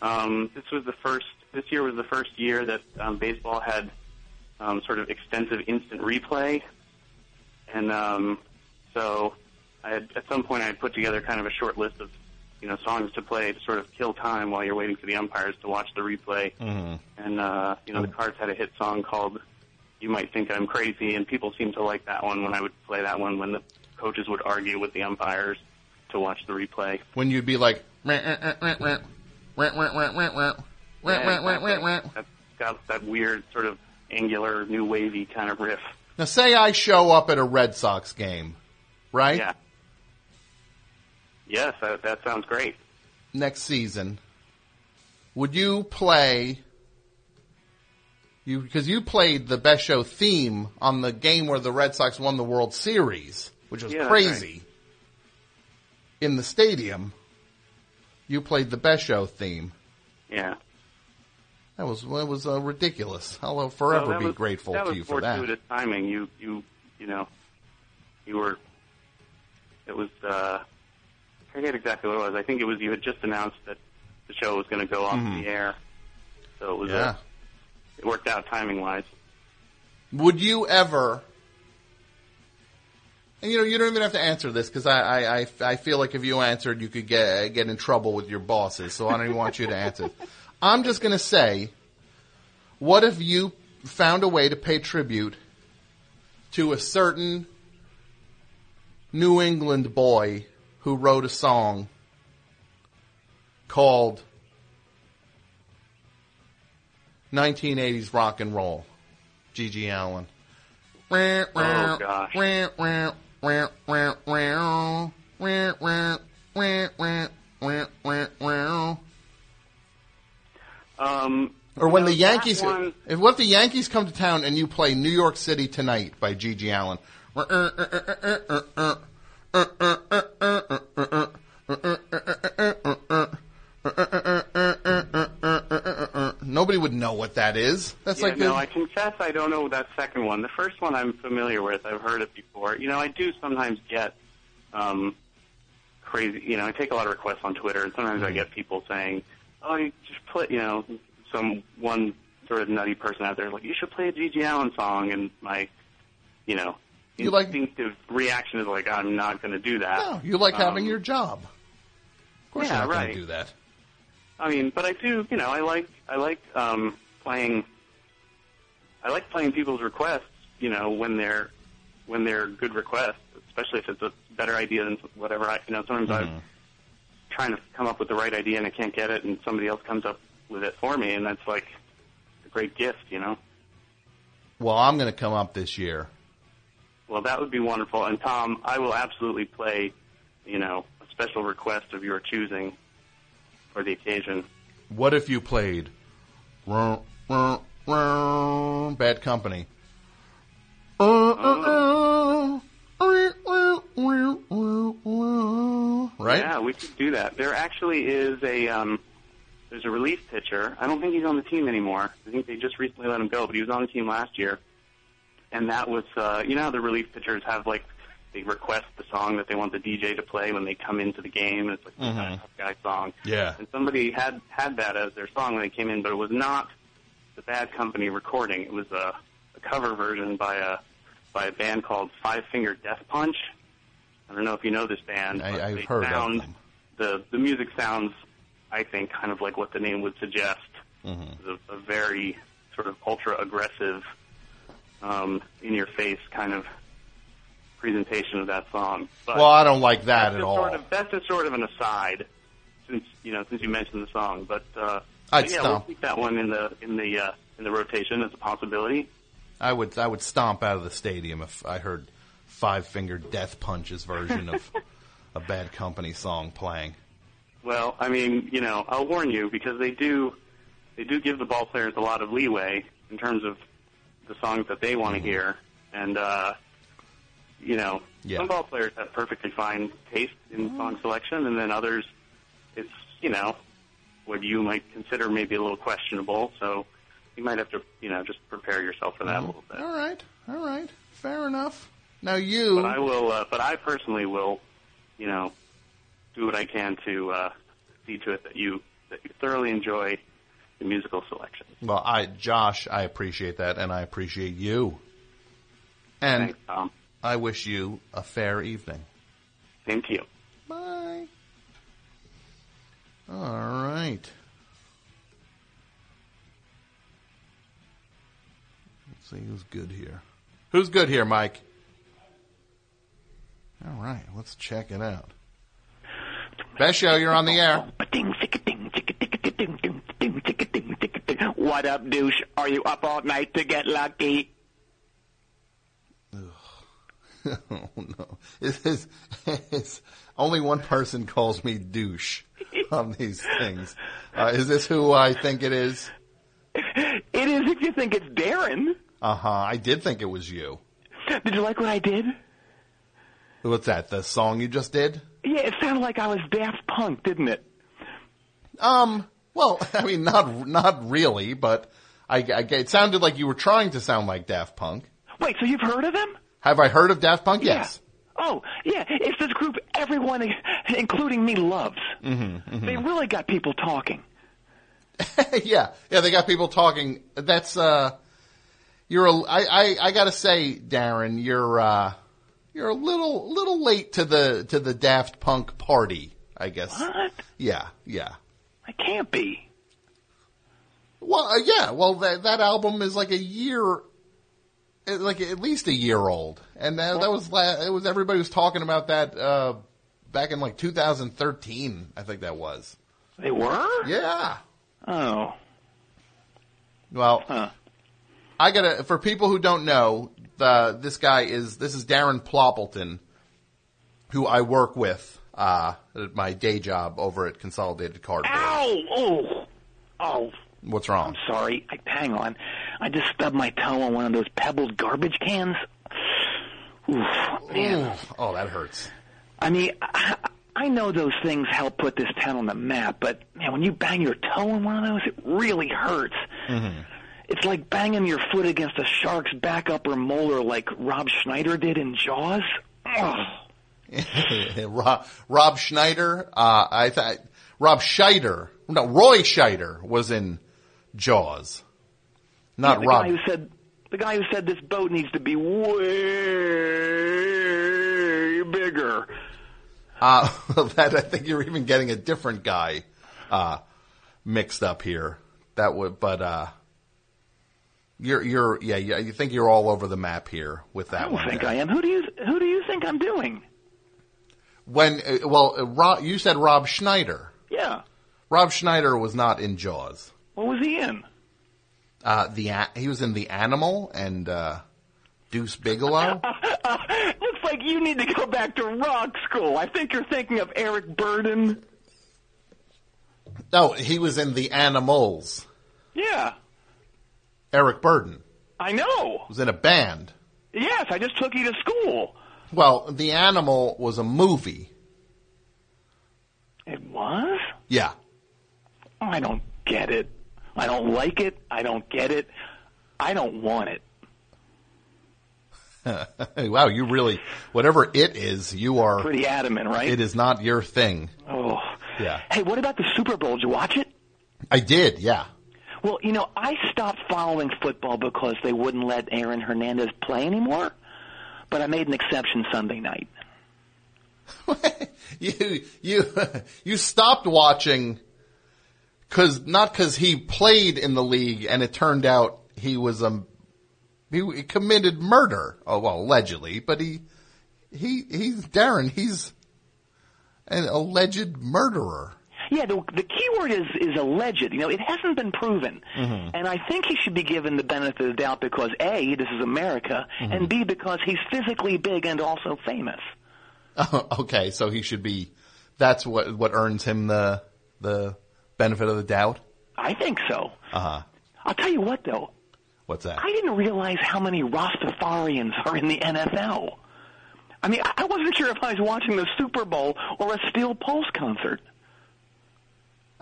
Um, this was the first. This year was the first year that um, baseball had um, sort of extensive instant replay, and um, so I had at some point I had put together kind of a short list of you know songs to play to sort of kill time while you're waiting for the umpires to watch the replay. Mm-hmm. And uh, you know the Cars had a hit song called "You Might Think I'm Crazy," and people seemed to like that one when I would play that one when the coaches would argue with the umpires to watch the replay. When you'd be like, that's got that weird sort of angular, new wavy kind of riff. Now, say I show up at a Red Sox game, right? Yeah. Yes, that, that sounds great. Next season, would you play? You because you played the best show theme on the game where the Red Sox won the World Series, which was Yeah, crazy. In the stadium, you played the best show theme. Yeah. That was that was uh, ridiculous. I'll forever Well, be was- grateful to you for that. That fortuitous timing. You, you, you know, you were. It was. uh forget exactly what it was. I think it was you had just announced that the show was going to go off Mhm. the air, so it was. Yeah. Uh, it worked out timing wise. Would you ever? And you know, you don't even have to answer this because I, I, I, I feel like if you answered, you could get get in trouble with your bosses. So I don't even want you to answer. I'm just going to say, what if you found a way to pay tribute to a certain New England boy who wrote a song called 1980s rock and roll? GG Allin. Oh gosh. Um, Or when know, the Yankees, one- if what if the Yankees come to town and you play New York City Tonight by GG Allin? Nobody would know what that is. That's yeah, like no, I confess I don't know that second one. The first one I'm familiar with. I've heard it before. You know, I do sometimes get um, crazy. You know, I take a lot of requests on Twitter, and sometimes I Mm-hmm. get people saying, "Oh, you just put," You know, some one sort of nutty person out there like, "You should play a GG Allin song," and my, you know, You like- instinctive reaction is like, "I'm not going to do that." no, you like having Um, your job. Of course, yeah, you're not right. going to do that. I mean, but I do, you know, I like I like um, playing. I like playing people's requests, you know, when they're when they're good requests, especially if it's a better idea than whatever I, you know. Sometimes I'm trying to come up with the right idea and I can't get it, and somebody else comes up with it for me, and that's like a great gift, you know. Well, I'm going to come up this year. Well, that would be wonderful. And Tom, I will absolutely play, you know, a special request of your choosing for the occasion. What if you played Bad Company? Oh. Right? Yeah, we could do that. There actually is a um, there's a relief pitcher. I don't think he's on the team anymore. I think they just recently let him go, but he was on the team last year and that was, uh, you know, how the relief pitchers have like they request the song that they want the DJ to play when they come into the game. It's like Mhm. a tough guy song. Yeah. And somebody had had that as their song when they came in, but it was not the Bad Company recording. It was a, a cover version by a by a band called Five Finger Death Punch. I don't know if you know this band. I- but I've heard of them. The the music sounds, I think, kind of like what the name would suggest. Mhm. A, a very sort of ultra aggressive, um, in your face kind of presentation of that song. But Well, I don't like that at all. Sort of, that's just sort of an aside, since you know, since you mentioned the song. But uh, I'd but yeah, stomp. we'll keep that one in the in the uh, in the rotation as a possibility. I would I would stomp out of the stadium if I heard Five Finger Death Punch's version of a Bad Company song playing. Well, I mean, you know, I'll warn you because they do they do give the ball players a lot of leeway in terms of the songs that they want to hear, and uh, you know, Yeah. some ball players have perfectly fine taste in song selection, and then others, it's you know, what you might consider maybe a little questionable. So you might have to, you know, just prepare yourself for that a little bit. All right, all right, fair enough. Now you, But I will. Uh, but I personally will, you know, do what I can to uh, see to it that you that you thoroughly enjoy the musical selection. well, I Josh, I appreciate that, and I appreciate you, and Thanks, Tom. I wish you a fair evening. Thank you. Bye. All right. Let's see who's good here. Who's good here, Mike? All right, let's check it out. Best show, you're on the air. What up, douche? Are you up all night to get lucky? oh no! It is, it's, only one person calls me douche on these things. Uh, is this who I think it is? It is if you think it's Darren. Uh huh. I did think it was you. Did you like what I did? What's that? The song you just did? Yeah, it sounded like I was Daft Punk, didn't it? Um. Well, I mean, not not really, but I, I it sounded like you were trying to sound like Daft Punk. Wait, so you've heard of them? Have I heard of Daft Punk? Yes. Oh, yeah, it's this group everyone, including me, loves. Mm-hmm, They really got people talking. yeah, yeah. They got people talking. That's uh, you're a. I I, I gotta say, Darren, you're uh, you're a little little late to the to the Daft Punk party. I guess. What? Yeah, yeah. I can't be. Well, uh, yeah. Well, that that album is like a year, like at least a year old, and that, that was la- it was everybody was talking about that uh, back in like 2013. I think that was. They were? Yeah. Oh. Well, Huh. I gotta for people who don't know, the this guy is this is Darren Ploppleton, who I work with uh, my day job over at Consolidated Cardboard. Ow! Oh! Oh, What's wrong? I'm sorry. I, hang on. I just stubbed my toe on one of those pebbled garbage cans. Oof, man. Oh, that hurts. I mean, I, I know those things help put this town on the map, but man, when you bang your toe on one of those, it really hurts. Mm-hmm. It's like banging your foot against a shark's back upper molar, like Rob Schneider did in Jaws. Ugh. Rob, Rob Schneider, uh, I thought Rob Scheider, no, Roy Scheider was in Jaws, not Yeah, the Rob. guy who said the guy who said this boat needs to be way bigger. Uh, that I think you're even getting a different guy uh, mixed up here. That would, but uh, you're you're yeah, yeah, you think you're all over the map here with that I don't one. think there. I am. Who do you who do you think I'm doing? When uh, well, uh, Rob, you said Rob Schneider. Yeah. Rob Schneider was not in Jaws. What was he in? Uh, the he was in The Animal and uh, Deuce Bigalow. Looks like you need to go back to rock school. I think you're thinking of Eric Burdon. no, he was in The Animals. Yeah, Eric Burdon I know. was in a band. Yes, I just took you to school. Well, The Animal was a movie. It was? Yeah. I don't get it. I don't like it. I don't get it. I don't want it. wow, you really, whatever it is, you are Pretty adamant, right? It is not your thing. Oh. Yeah. Hey, what about the Super Bowl? Did you watch it? I did, yeah. Well, you know, I stopped following football because they wouldn't let Aaron Hernandez play anymore. But I made an exception Sunday night. You, you, you stopped watching cause, not cause he played in the league and it turned out he was, um, he committed murder. Oh, well, allegedly, but he, he, he's Darren, he's an alleged murderer. Yeah, the, the key word is is alleged. You know, it hasn't been proven, and I think he should be given the benefit of the doubt because a, this is America, and b, because he's physically big and also famous. Oh, okay, so he should be. That's what what earns him the the benefit of the doubt. I think so. Uh huh. I'll tell you what, though, What's that? I didn't realize how many Rastafarians are in the NFL. I mean, I wasn't sure if I was watching the Super Bowl or a Steel Pulse concert.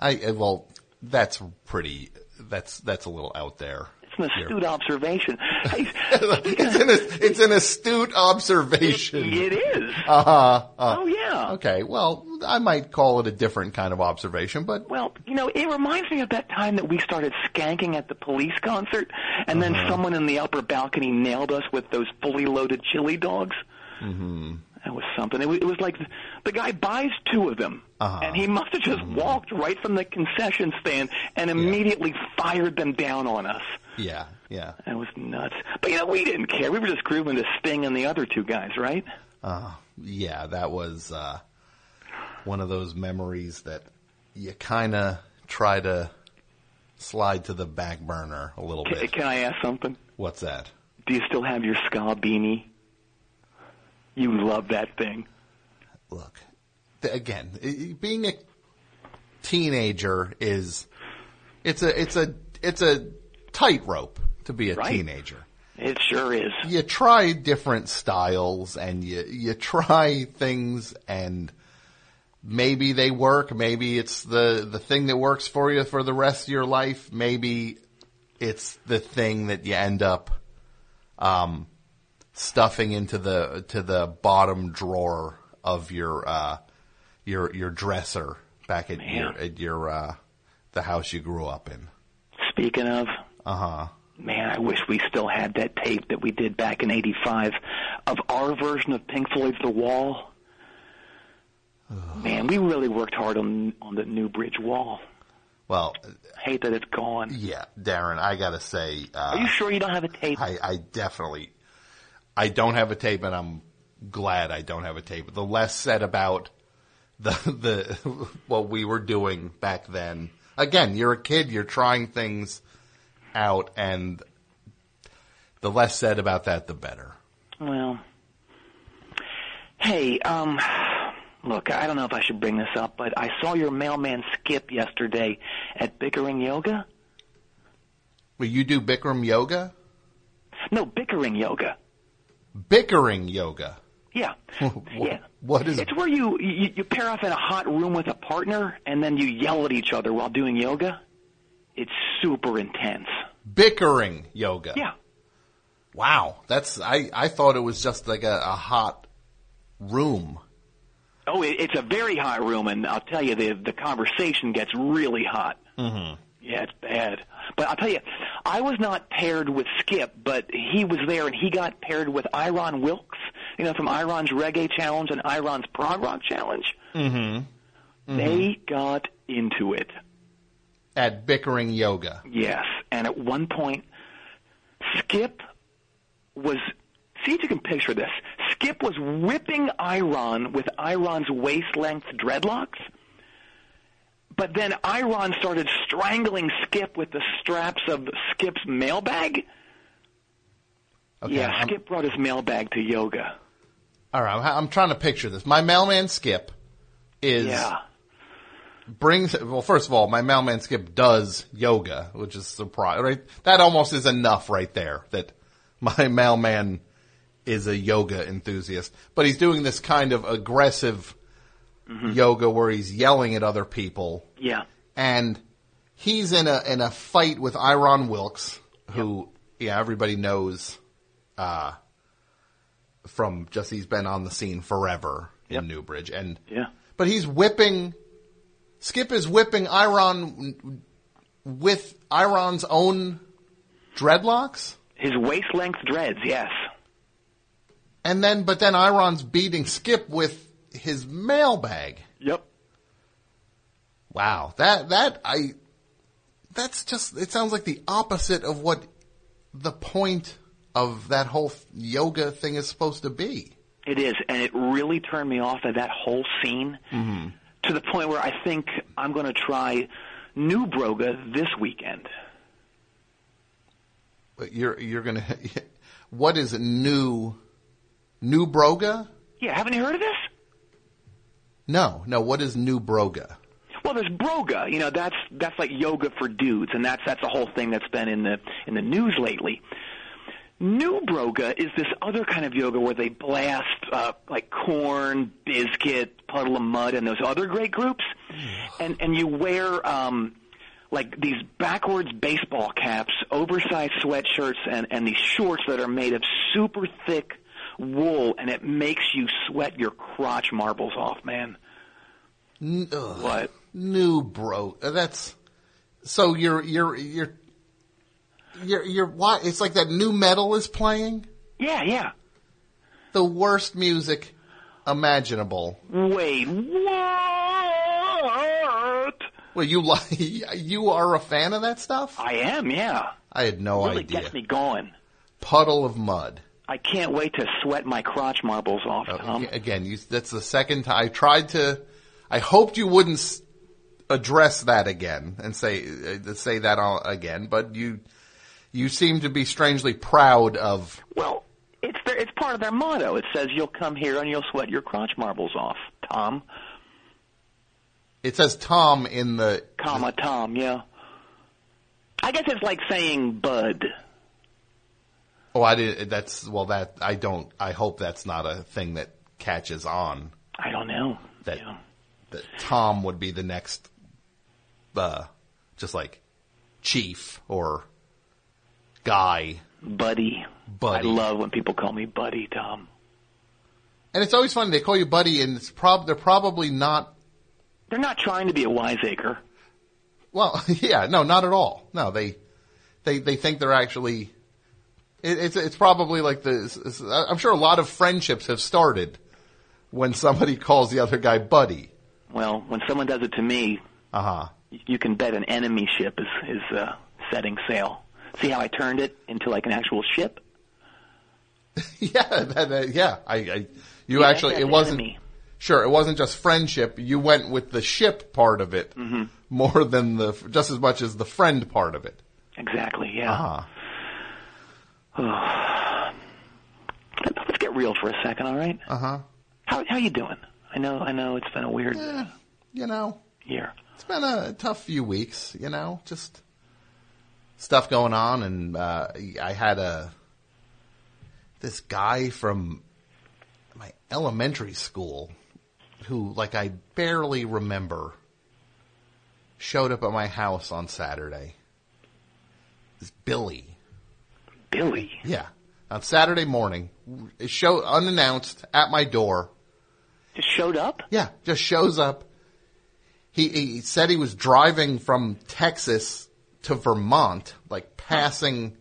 I uh, well, that's pretty. That's that's a little out there. It's an astute observation. Hey, it's an it's an astute observation. it is. Uh huh. Oh yeah. Okay. Well, I might call it a different kind of observation, but Well, you know, it reminds me of that time that we started skanking at the police concert, and then Uh-huh. someone in the upper balcony nailed us with those fully loaded chili dogs. hmm That was something. It was, it was like the guy buys two of them, Uh-huh. and he must have just Mm-hmm. walked right from the concession stand and immediately fired them down on us. yeah, yeah. That was nuts. But you know, we didn't care. We were just grooving to Sting and the other two guys, right? Uh, yeah, that was uh, one of those memories that you kind of try to slide to the back burner a little Can, bit. can I ask something? What's that? Do you still have your ska beanie? You love that thing. Look, again, being a teenager is it's a it's a it's a tightrope to be a Right. teenager. It sure is. You try different styles and you you try things and maybe they work, maybe it's the the thing that works for you for the rest of your life, maybe it's the thing that you end up um stuffing into the to the bottom drawer of your uh your your dresser back at Man. your at your uh the house you grew up in. Speaking of, Uh-huh. man, I wish we still had that tape that we did back in 85 of our version of Pink Floyd's The Wall. Man, we really worked hard on on the Newbridge Wall. Well, Hate that it's gone. yeah, Darren, I got to say uh Are you sure you don't have a tape? I, I definitely, I don't have a tape, and I'm glad I don't have a tape. The less said about the the what we were doing back then. Again, you're a kid, you're trying things out, and the less said about that, the better. Well, hey, um, look, I don't know if I should bring this up, but I saw your mailman Skip yesterday at Bickering Yoga. Well, you do Bikram yoga, No, Bickering Yoga. Bickering yoga. Yeah. What, what is it? It's where you, you you pair off in a hot room with a partner and then you yell at each other while doing yoga. It's super intense. bickering yoga? Yeah. Wow, that's I I thought it was just like a, a hot room. Oh, it, it's a very hot room, and I'll tell you, the the conversation gets really hot. Mm-hmm. Yeah, it's bad. But I'll tell you, I was not paired with Skip, but he was there, and he got paired with Iron Wilkes, you know, from Iron's Reggae Challenge and Iron's Prog Rock Challenge. Mm-hmm. They got into it. At bickering yoga. Yes, and at one point, Skip was. See if you can picture this. Skip was whipping Iron with Iron's waist length dreadlocks, but then Iron started strangling Skip with the straps of Skip's mailbag. Okay, yeah, I'm- Skip brought his mailbag to yoga. All right, I'm, I'm trying to picture this. My mailman Skip is Yeah. brings. Well, first of all, my mailman Skip does yoga, which is surprise. Right, that almost is enough right there. That my mailman is a yoga enthusiast, but he's doing this kind of aggressive yoga where he's yelling at other people, Yeah. and he's in a in a fight with Iron Wilkes, who yeah everybody knows, uh, from just he's been on the scene forever in Newbridge, and Yeah. but he's whipping. Skip is whipping Iron with Iron's own dreadlocks. His waist length dreads, yes. And then, but then Iron's beating Skip with his mailbag. Yep. Wow, that that I, that's just. It sounds like the opposite of what the point of that whole yoga thing is supposed to be. It is, and it really turned me off of that whole scene Mm-hmm. to the point where I think I'm going to try New Broga this weekend. But you're you're gonna. What is new? New Broga? Yeah, haven't you heard of this? No, no. What is new Broga? Well, there's broga. You know, that's that's like yoga for dudes, and that's that's a whole thing that's been in the in the news lately. New broga is this other kind of yoga where they blast uh, like Korn, Bizkit, Puddle of Mudd, and those other great groups, and and you wear um, like these backwards baseball caps, oversized sweatshirts, and and these shorts that are made of super thick wool, and it makes you sweat your crotch marbles off, man. N- ugh. What? New bro. uh, That's so you're you're you're you're you're why it's like that nu metal is playing Yeah, yeah. the worst music imaginable. Wait, what? Well, you like you are a fan of that stuff? I am, yeah. I had no really idea. gets me going. Puddle of Mudd. I can't wait to sweat my crotch marbles off, Tom. Again, you, that's the second time I tried to. I hoped you wouldn't address that again and say uh, say that all again, but you you seem to be strangely proud of. Well, it's their, it's part of their motto. It says you'll come here and you'll sweat your crotch marbles off, Tom. It says Tom in the Comma Tom, yeah. I guess it's like saying Bud. Oh, I did. That's well. That I don't. I hope that's not a thing that catches on. I don't know. That that Tom would be the next, uh, just like chief or guy, Buddy. buddy. I love when people call me Buddy, Tom. and it's always funny they call you buddy, and it's prob they're probably not. They're not trying to be a wiseacre. Well, yeah, no, not at all. No, they they they think they're actually. It, it's it's probably like the. I'm sure a lot of friendships have started when somebody calls the other guy buddy. Well, when someone does it to me, Uh huh. you can bet an enemy ship is is uh, setting sail. See how I turned it into like an actual ship? Yeah, that, uh, yeah. I, I you Yeah, actually it wasn't enemy. sure. It wasn't just friendship. You went with the ship part of it Mm-hmm. more than the just as much as the friend part of it. Exactly. Yeah. Uh-huh. Let's get real for a second, all right? Uh huh. How how you doing? I know I know it's been a weird Yeah, you know, year. it's been a tough few weeks. You know, just stuff going on, and uh, I had a this guy from my elementary school who, like, I barely remember, showed up at my house on Saturday. This Billy. Billy. Yeah. On Saturday morning, show unannounced at my door. Just showed up? Yeah, just shows up. He, he said he was driving from Texas to Vermont, like passing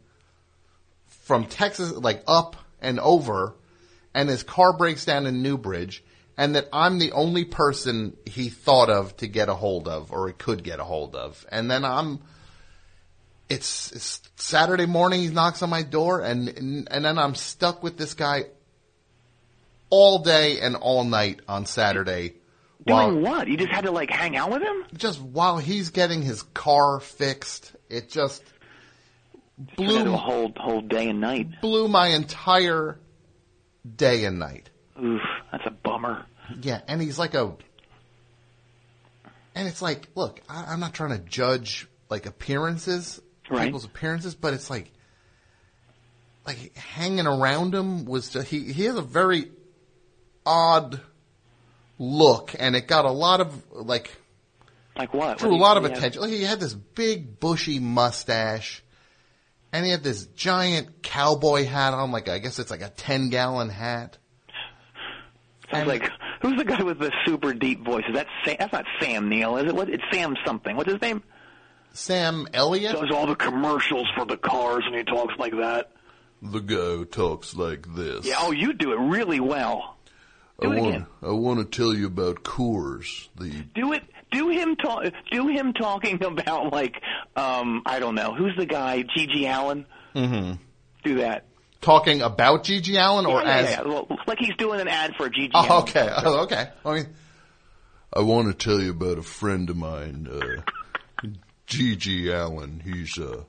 from Texas, like up and over, and his car breaks down in Newbridge, and that I'm the only person he thought of to get a hold of, or he could get a hold of. And then I'm, it's, it's Saturday morning, he knocks on my door, and, and, and then I'm stuck with this guy all day and all night on Saturday. Doing what? You just had to like hang out with him? Just while he's getting his car fixed, it just blew a whole whole day and night. blew my entire day and night. Oof, that's a bummer. Yeah, and he's like a, and it's like, look, I, I'm not trying to judge like appearances, Right. people's appearances, but it's like, like hanging around him was just, he he has a very odd look, and it got a lot of like Like what? drew What a lot of attention. Like he had this big bushy mustache, and he had this giant cowboy hat on. Like I guess it's like a ten gallon hat. Sounds like who's the guy with the super deep voice? Is that Sam? That's not Sam Neill, is it? What? It's Sam something. What's his name? Sam Elliott does all the commercials for the cars, and he talks like that. The guy who talks like this. Yeah. Oh, you do it really well. Do I it want, again. I want to tell you about Coors, the Do it. Do him talk. Do him talking about like um I don't know who's the guy GG Allin. Mm-hmm. Do that. talking about GG Allin or yeah, as yeah. Well, like he's doing an ad for GG. Oh, Allen. okay. Oh, okay. I mean, I want to tell you about a friend of mine, uh, GG Allin. He's uh,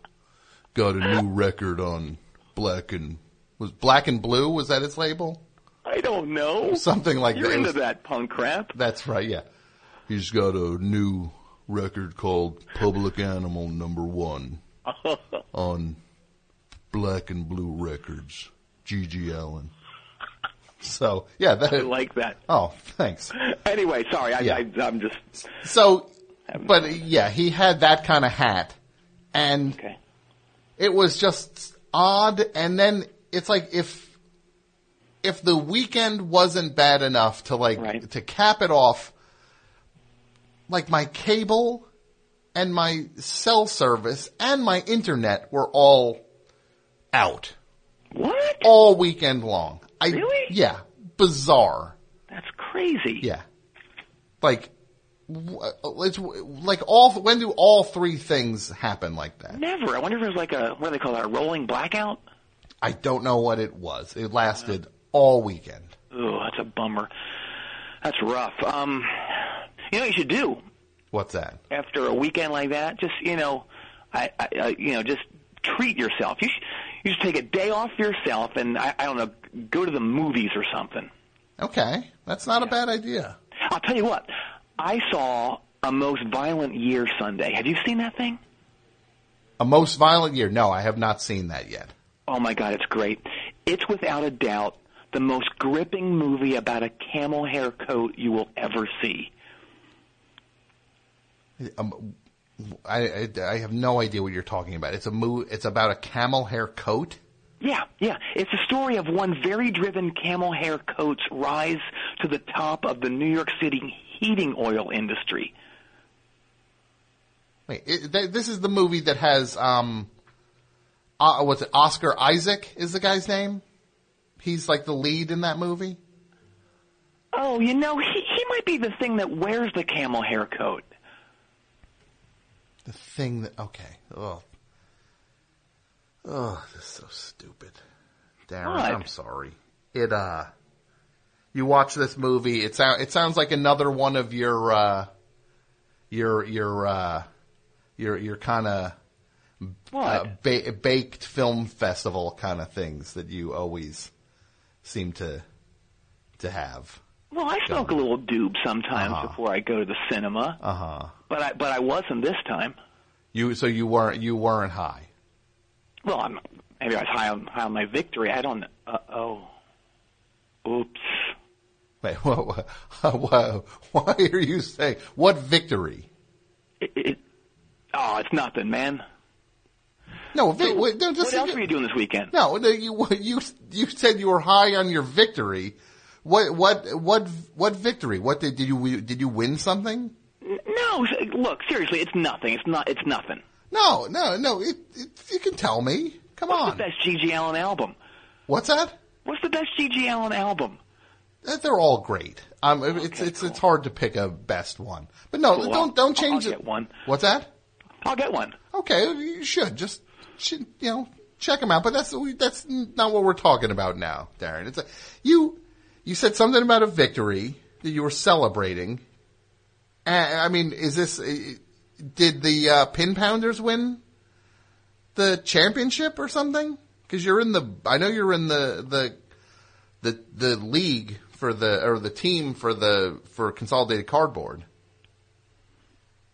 got a new record on Black and was Black and Blue. Was that his label? I don't know. Something like You're that. Into that punk crap. That's right. Yeah. He's got a new record called Public Animal Number One on Black and Blue Records. GG Allin. So yeah, that, I like that. Oh, thanks. Anyway, sorry. I, Yeah. I, I'm just. So, but yeah, he had that kind of hat, and it was just odd. And then it's like if if the weekend wasn't bad enough to like to cap it off, like my cable and my cell service and my internet were all out. What? All weekend long. I, Really? Yeah. Bizarre. That's crazy. Yeah. Like, it's like all. When do all three things happen like that? Never. I wonder if it was like a what do they call that? A rolling blackout. I don't know what it was. It lasted all weekend. Oh, that's a bummer. That's rough. Um, you know what you should do What's that? after a weekend like that? Just you know, I, I, I you know, just treat yourself. You should, you should take a day off yourself and I, I don't know, go to the movies or something. Okay, that's not a bad idea. I'll tell you what. I saw a most violent year Sunday. Have you seen that thing? A most violent year? No, I have not seen that yet. Oh my God, it's great. It's without a doubt the most gripping movie about a camel hair coat you will ever see. Um, I, I I have no idea what you're talking about. It's a mo- It's about a camel hair coat. Yeah, yeah. It's a story of one very driven camel hair coat's rise to the top of the New York City heating oil industry. Wait, it, th- this is the movie that has um, uh, what's it? Oscar Isaac is the guy's name. He's like the lead in that movie. Oh, you know, he, he might be the thing that wears the camel hair coat. The thing that okay. Oh, oh, this is so stupid, Darren. What? I'm sorry. It uh, you watch this movie. It sound it sounds like another one of your uh, your your uh, your your kind of uh, ba- baked film festival kind of things that you always seem to to have. Well, I smoke a little doob sometimes Uh-huh. before I go to the cinema, Uh huh. but I but I wasn't this time. You so you weren't you weren't high. Well, I'm maybe I was high on high on my victory. I don't. Uh oh. Oops. Wait, what, what, why are you saying what victory? It, it, oh, it's nothing, man. No, vi- So, wait, no, what else were you doing this weekend? No, no, you you you said you were high on your victory. What what what what victory? What did did you did you win something? No, look, seriously, it's nothing. It's not. It's nothing. No, no, no. It, it, you can tell me. Come What's on. the best GG Allin album? What's that? What's the best GG Allin album? They're all great. Um, it's it's it's hard to pick a best one. But no, Cool. don't don't I'll- I'll it. get one. What's that? I'll get one. Okay, you should just you know check them out. But that's that's not what we're talking about now, Darren. It's a, you you said something about a victory that you were celebrating. I mean, is this uh, did the uh, pin pounders win the championship or something? Because you're in the I know you're in the the the the league for the or the team for the for consolidated cardboard.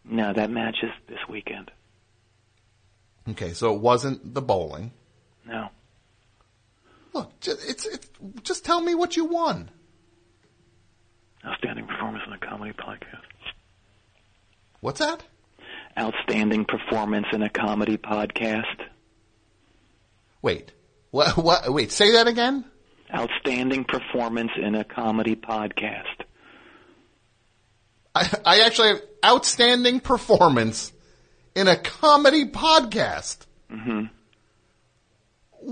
No, that match is this weekend. Okay, so it wasn't the bowling. No. Look, just, it's, it's just tell me what you won. Outstanding performance in a comedy podcast. What's that? Outstanding performance in a comedy podcast. Wait. What? What? Wait. Say that again. Outstanding performance in a comedy podcast. I, I actually have outstanding performance in a comedy podcast. hmm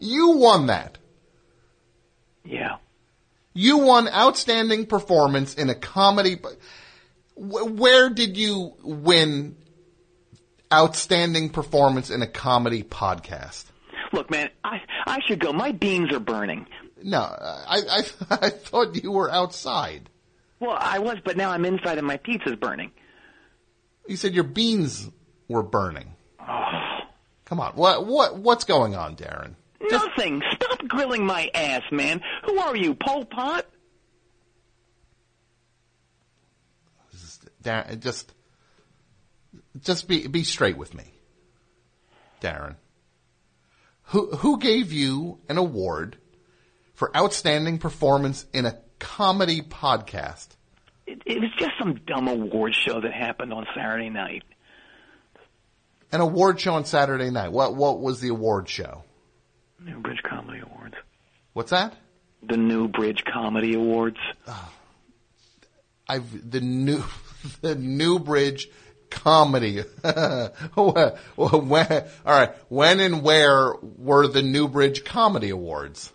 you won that. Yeah. You won outstanding performance in a comedy. Wh- Where did you win outstanding performance in a comedy podcast? Look, man, I I should go. My beans are burning. No, I I, I thought you were outside. Well, I was, but now I'm inside and my pizza's burning. You said your beans were burning. Oh. Come on, what what what's going on, Darren? Nothing. Stop grilling my ass, man. Who are you, Pol Pot? Darren, just just be be straight with me, Darren. Who who gave you an award for outstanding performance in a comedy podcast? It, it was just some dumb award show that happened on Saturday night. An award show on Saturday night. What what was the award show? Newbridge Comedy Awards. What's that? The Newbridge Comedy Awards. I've the new the Newbridge comedy. when, all right, when and where were the Newbridge Comedy Awards?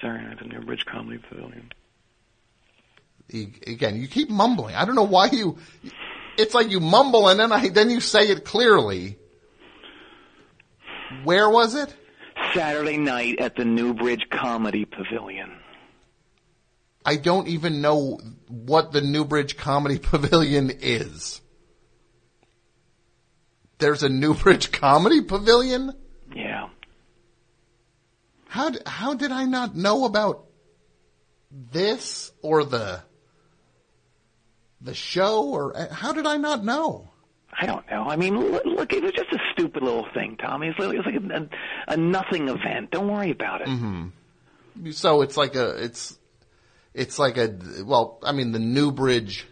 Saturday night, the Newbridge Comedy Pavilion. Again, you keep mumbling. I don't know why you. It's like you mumble and then I then you say it clearly. Where was it? Saturday night at the Newbridge Comedy Pavilion. I don't even know what the Newbridge Comedy Pavilion is. There's a Newbridge Comedy Pavilion? Yeah. How how did I not know about this or the the show or uh, how did I not know? I don't know. I mean, look, it was just a stupid little thing, Tommy. It's, li- it's like a, a, a nothing event. Don't worry about it. Mm-hmm. So it's like a it's it's like a well, I mean the Newbridge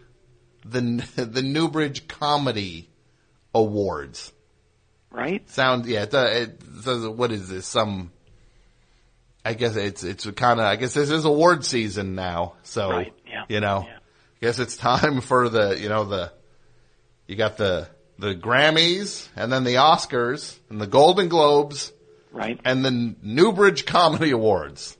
the the Newbridge Comedy Awards. Right? Sound yeah, it, uh, it says what is this some I guess it's it's kind of I guess this is award season now. So Right, yeah, you know, I guess it's time for the you know the you got the the Grammys and then the Oscars and the Golden Globes, right? And the Newbridge Comedy Awards.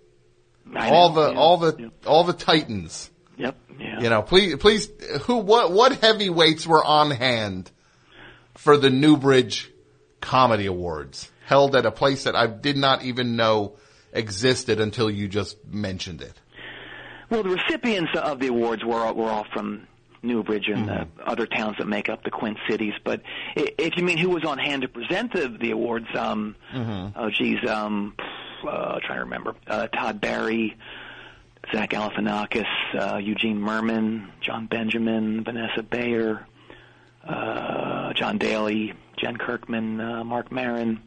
I all know, the yeah, all the all the titans. Yep. Yeah. You know, please please who what what heavyweights were on hand for the Newbridge Comedy Awards held at a place that I did not even know existed until you just mentioned it. Well, the recipients of the awards were were all from Newbridge and the other towns that make up the Quint Cities. But if you mean who was on hand to present the, the awards, um, oh geez, um, uh, trying to remember, uh, Todd Barry, Zach Galifianakis, uh, Eugene Mirman, Jon Benjamin, Vanessa Bayer, uh, Jon Daly, Jen Kirkman, uh, Marc Maron,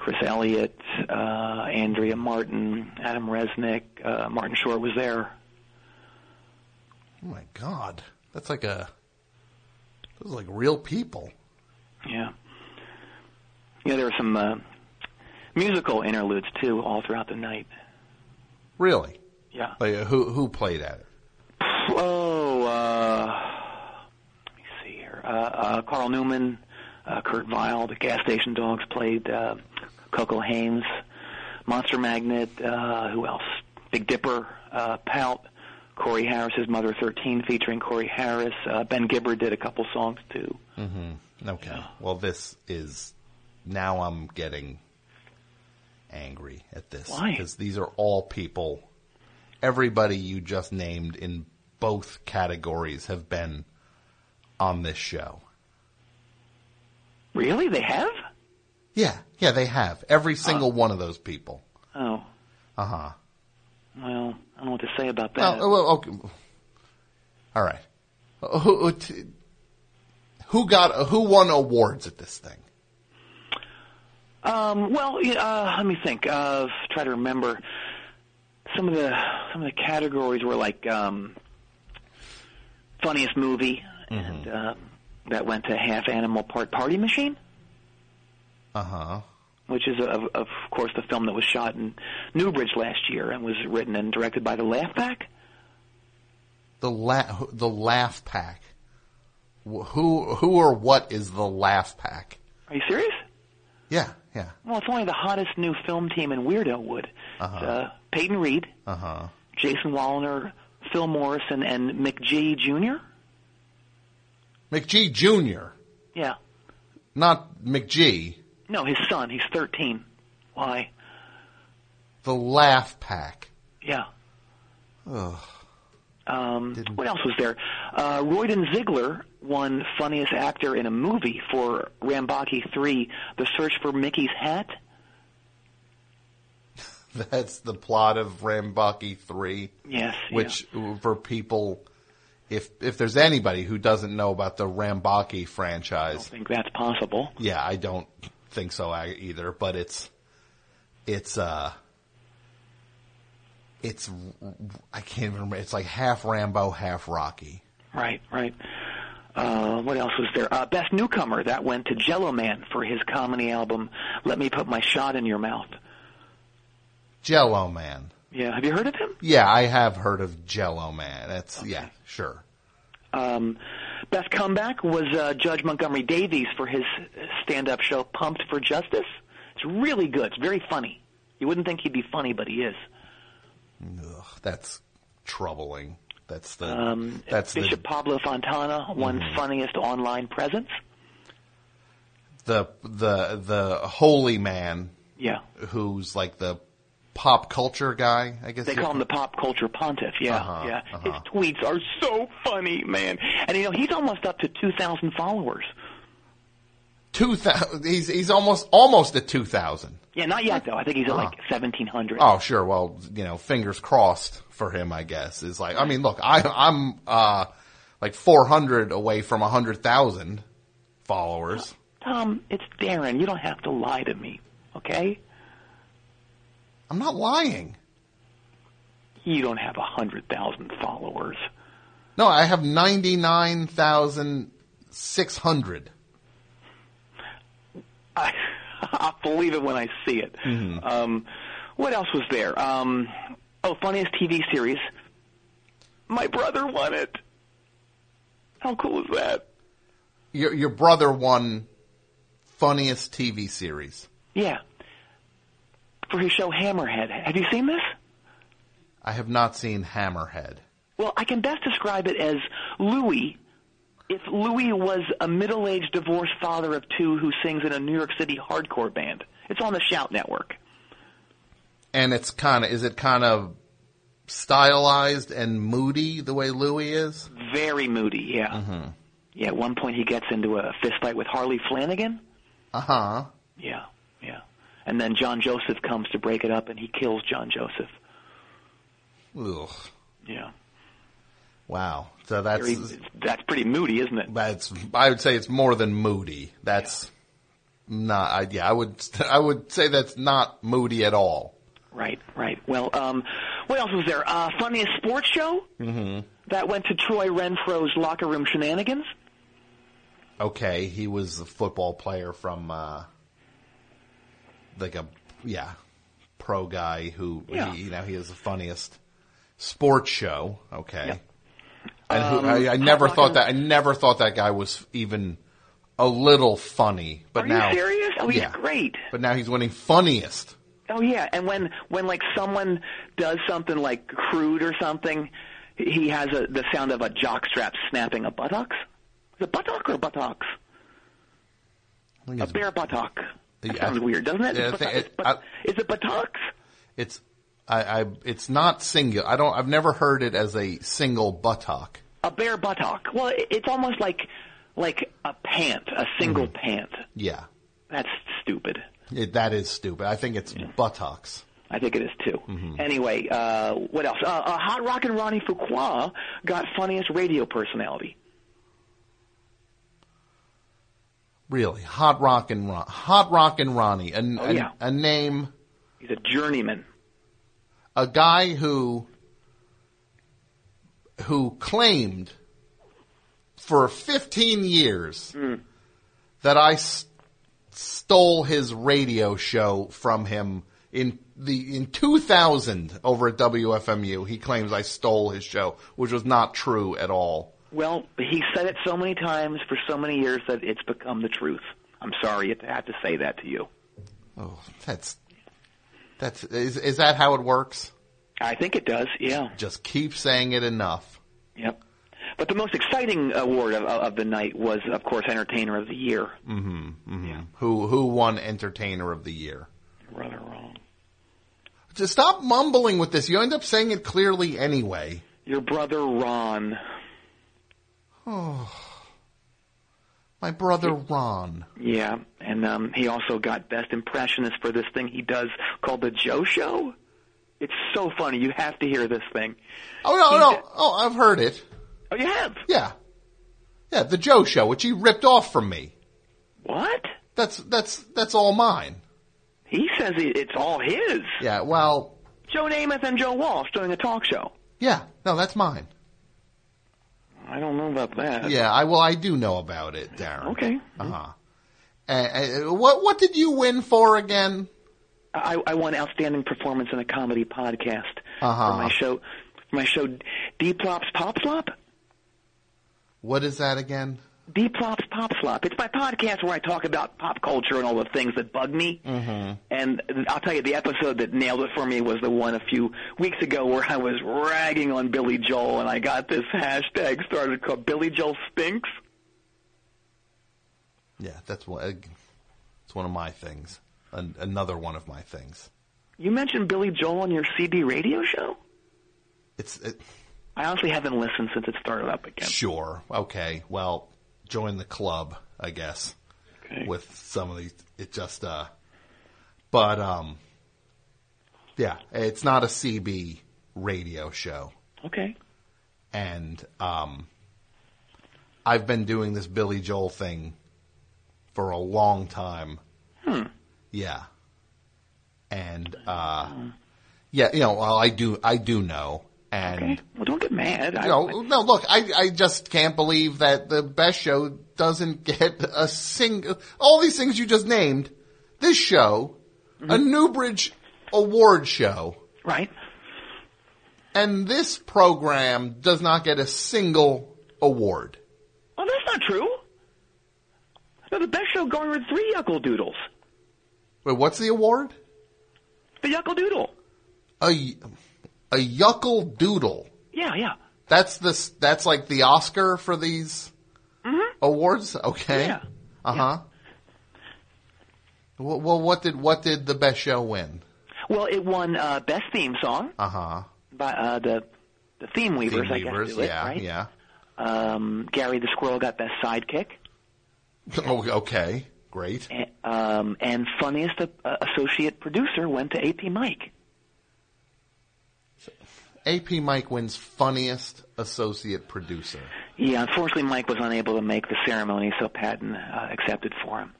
Chris Elliott, uh, Andrea Martin, Adam Resnick, uh, Martin Short was there. Oh my god. That's like a those are like real people. Yeah. Yeah, there were some uh, musical interludes too, all throughout the night. Really? Yeah. Like, uh, who who played at it? Oh, uh, let me see here. Uh, uh, Carl Newman, uh, Kurt Vile, the Gas Station Dogs played. Uh, Coco Haynes, Monster Magnet. Uh, who else? Big Dipper, uh, Pout, Corey Harris's Mother 13 featuring Corey Harris. Uh, ben Gibbard did a couple songs too. Mm-hmm. Okay. Well, this is now I'm getting angry at this Why? because these are all people. Everybody you just named in both categories have been on this show. Really? They have? Yeah, yeah, they have. Every single one of those people. Oh, Uh huh. well, I don't know what to say about that. Well, well, okay. All right. Who, who, got who won awards at this thing? Um, well, uh, let me think. Uh, try to remember some of the some of the categories were like um, funniest movie, Mm-hmm. and uh, that went to Half Animal Part Party Machine, Uh huh. which is of, of course the film that was shot in Newbridge last year and was written and directed by the Laugh Pack. The la- the Laugh Pack. Who who or what is the Laugh Pack? Are you serious? Yeah, yeah. Well, it's only the hottest new film team in Weirdo Wood. Uh-huh. Uh, Peyton Reed, Uh huh. Jason Woliner, Phil Morrison, and McGee Jr. McGee Jr. Yeah. Not McGee. No, his son. He's 13. Why? The Laugh Pack. Yeah. Ugh. Um, what else was there? Uh, Royden Ziegler won Funniest Actor in a Movie for Rambaki 3, The Search for Mickey's Hat. That's the plot of Rambaki Three. Yes, Which for people, if if there's anybody who doesn't know about the Rambaki franchise, I don't think that's possible. Yeah, I don't think so either, but it's it's uh it's I can't even remember. It's like half Rambo, half Rocky. Right, right. Uh, what else was there? Uh, Best Newcomer, that went to Jello Man for his comedy album, Let Me Put My Shot in Your Mouth. Jello Man. Yeah, have you heard of him? Yeah, I have heard of Jello Man. That's yeah, sure. Um, best comeback was uh, Judge Montgomery Davies for his stand-up show Pumped for Justice. It's really good. It's very funny. You wouldn't think he'd be funny, but he is. Ugh, that's troubling. That's the Um, that's Bishop Pablo Fontana won funniest online presence. the the the the holy man Yeah, who's like the pop culture guy. I guess they call him the pop culture pontiff. Yeah, Uh-huh, yeah. uh-huh. His tweets are so funny, man. And you know he's almost up to two thousand followers. two thousand. He's he's almost almost at two thousand. Yeah, not yet though. I think he's at Oh. like seventeen hundred. Oh, sure. Well, you know, fingers crossed for him. I guess is like. I mean, look, I I'm uh like four hundred away from hundred thousand followers. Tom, it's Darren. You don't have to lie to me, okay? I'm not lying. You don't have a hundred thousand followers. No, I have ninety nine thousand six hundred. I, I'll believe it when I see it. Um, what else was there? Um, oh, funniest TV series. My brother won it. How cool is that? Your your brother won funniest TV series. Yeah. For his show Hammerhead. Have you seen this? I have not seen Hammerhead. Well, I can best describe it as Louie. If Louie was a middle-aged divorced father of two who sings in a New York City hardcore band, it's on the Shout Network. And it's kind of is it kind of stylized and moody the way Louie is? Very moody, yeah. Mm-hmm. Yeah, at one point he gets into a fist fight with Harley Flanagan. Uh huh. Yeah. And then John Joseph comes to break it up, and he kills John Joseph. Ugh. Yeah. Wow. So that's Very- that's pretty moody, isn't it? That's I would say it's more than moody. That's not. I, yeah, I would I would say that's not moody at all. Right, right. Well, um, what else was there? Uh, funniest sports show Mm-hmm. that went to Troy Renfro's locker room shenanigans. Okay, he was a football player from uh, like a yeah pro guy who Yeah. he, you know he is the funniest sports show. Okay, and Um, who, I, I Hot never Rock thought that I never thought that guy was even a little funny. But Are now, you serious? Oh, he's yeah. great. But now he's winning funniest. Oh yeah, and when when like someone does something like crude or something, he has a the sound of a jockstrap snapping a buttocks. The buttock or buttocks? A bare buttock. That Yeah, sounds I- weird, doesn't it? yeah, I It's think buttock- it- is it buttocks? It's I, I it's not singular. I don't. I've never heard it as a single buttock. A bare buttock. Well, it's almost like like a pant, a single Mm-hmm. pant. Yeah, That's stupid. it, that is stupid. I think it's buttocks. I think it is too. Mm-hmm. Anyway, uh, what else? Uh, uh, Hot Rock and Ronnie Fuqua got funniest radio personality. Really, hot rock and Ron, hot rock and Ronnie, a, Oh, a- yeah. a name, He's a journeyman. a guy who who claimed for 15 years hmm. that I s- stole his radio show from him in the in 2000 over at WFMU. He claims I stole his show, which was not true at all. Well, he said it so many times for so many years that it's become the truth. I'm sorry to have to say that to you. Oh, that's that's is is that how it works? I think it does. Yeah. Just keep saying it enough. Yep. But the most exciting award of, of the night was, of course, Entertainer of the Year. Mm-hmm. mm-hmm. Who who won Entertainer of the Year? Rather wrong. Just stop mumbling with this. You end up saying it clearly anyway. Your brother Ron. Oh, my brother Ron. Yeah, and um, he also got Best Impressionist for this thing he does called the Joe Show. It's so funny. You have to hear this thing. Oh no, He no. did- Oh, I've heard it. Oh, you have? Yeah, yeah. The Joe Show, which he ripped off from me. What? That's that's that's all mine. He says it- it's all his. Yeah. Well, Joe Namath and Joe Walsh doing a talk show. yeah. No, that's mine. I don't know about that. Yeah. I well, I do know about it, Darren. Okay. Uh huh. Uh, what what did you win for again? I, I won outstanding performance in a comedy podcast Uh-huh. for my show. For my show, D Plops Pop Flop. What is that again? D Plops Pop Flop. It's my podcast where I talk about pop culture and all the things that bug me. Mm-hmm. And I'll tell you, the episode that nailed it for me was the one a few weeks ago where I was ragging on Billy Joel, and I got this hashtag started called Billy Joel Stinks. Yeah, that's one. It's one of my things. An, another one of my things. You mentioned Billy Joel on your CB radio show? It's it, I honestly haven't listened since it started up again. sure okay. Well, join the club, I guess. Okay. With some of these, it just uh, but um, yeah, it's not a CB radio show, Okay. and um, I've been doing this Billy Joel thing for a long time. Hmm. Yeah. And uh yeah, you know, well I do I do know. And Okay. Well, don't get mad. I, you know, no, look, I I just can't believe that the best show doesn't get a single all these things you just named. This show, a mm-hmm. Newbridge award show, right. and this program does not get a single award. Oh, that's not true. No, the best show going with three Yuckle Doodles. Wait, what's the award? The Yuckle Doodle. A a yuckle doodle. Yeah, yeah. That's the that's like the Oscar for these awards. Okay. Yeah. Uh huh. Well, well, what did what did the best show win? Well, it won uh, best theme song Uh huh. by uh, the the Theme Weavers. I guess Weavers, do it, yeah, right? yeah. Um, Gary the Squirrel got best sidekick, Oh, okay, great. and, um, and funniest uh, associate producer went to AP Mike. AP Mike wins funniest associate producer. Yeah, unfortunately, Mike was unable to make the ceremony, so Patton uh, accepted for him.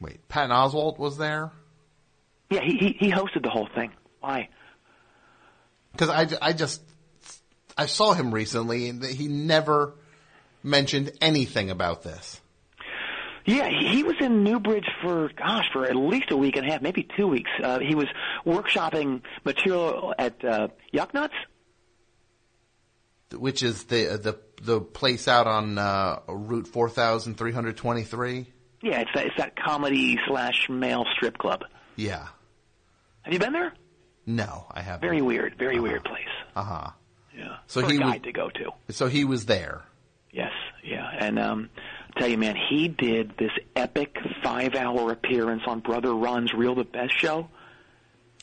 Wait, Patton Oswalt was there Yeah, he he, he hosted the whole thing. Why? because I, I just I saw him recently and he never mentioned anything about this. Yeah, he was in Newbridge for gosh for at least a week and a half, maybe two weeks. Uh, he was workshopping material at uh, Yuck Nuts. Which is the the the place out on uh, Route four thousand three hundred twenty three. Yeah, it's that it's that comedy slash male strip club. Yeah. Have you been there? No, I haven't. Very weird, very weird place. Uh huh. Yeah, So for he a was- to go to. So he was there. Yes, yeah, and um, tell you, man, he did this epic five-hour appearance on Brother Ron's Real the Best show.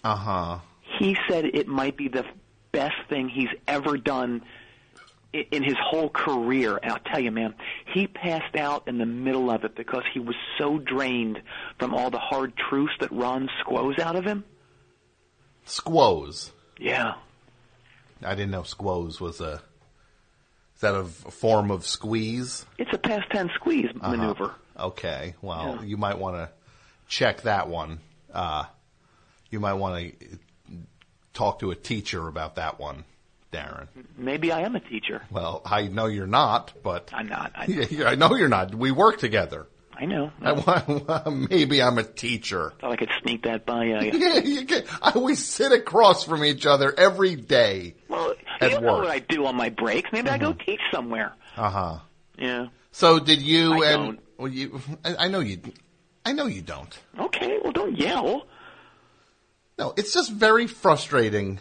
Uh huh. He said it might be the best thing he's ever done i- in his whole career. And I'll tell you, man, he passed out in the middle of it because he was so drained from all the hard truths that Ron squoze out of him. Squoze. Yeah. I didn't know squoze was a. Is that a form of squeeze? It's a past tense squeeze Uh-huh. maneuver. Okay. Well, Yeah. you might want to check that one. Uh, you might want to talk to a teacher about that one Darren. Maybe I am a teacher. Well, I know you're not, but I'm not. I, Yeah, I know you're not. We work together. I know. I, wa- maybe I'm a teacher. Thought I could sneak that by you. Yeah, you can, I, we sit across from each other every day. Well, At you know work. what I do on my breaks. Maybe I go teach somewhere. Uh huh. Yeah. So did you I and don't. well, you? I, I know you. I know you don't. Okay. Well, don't yell. No, it's just very frustrating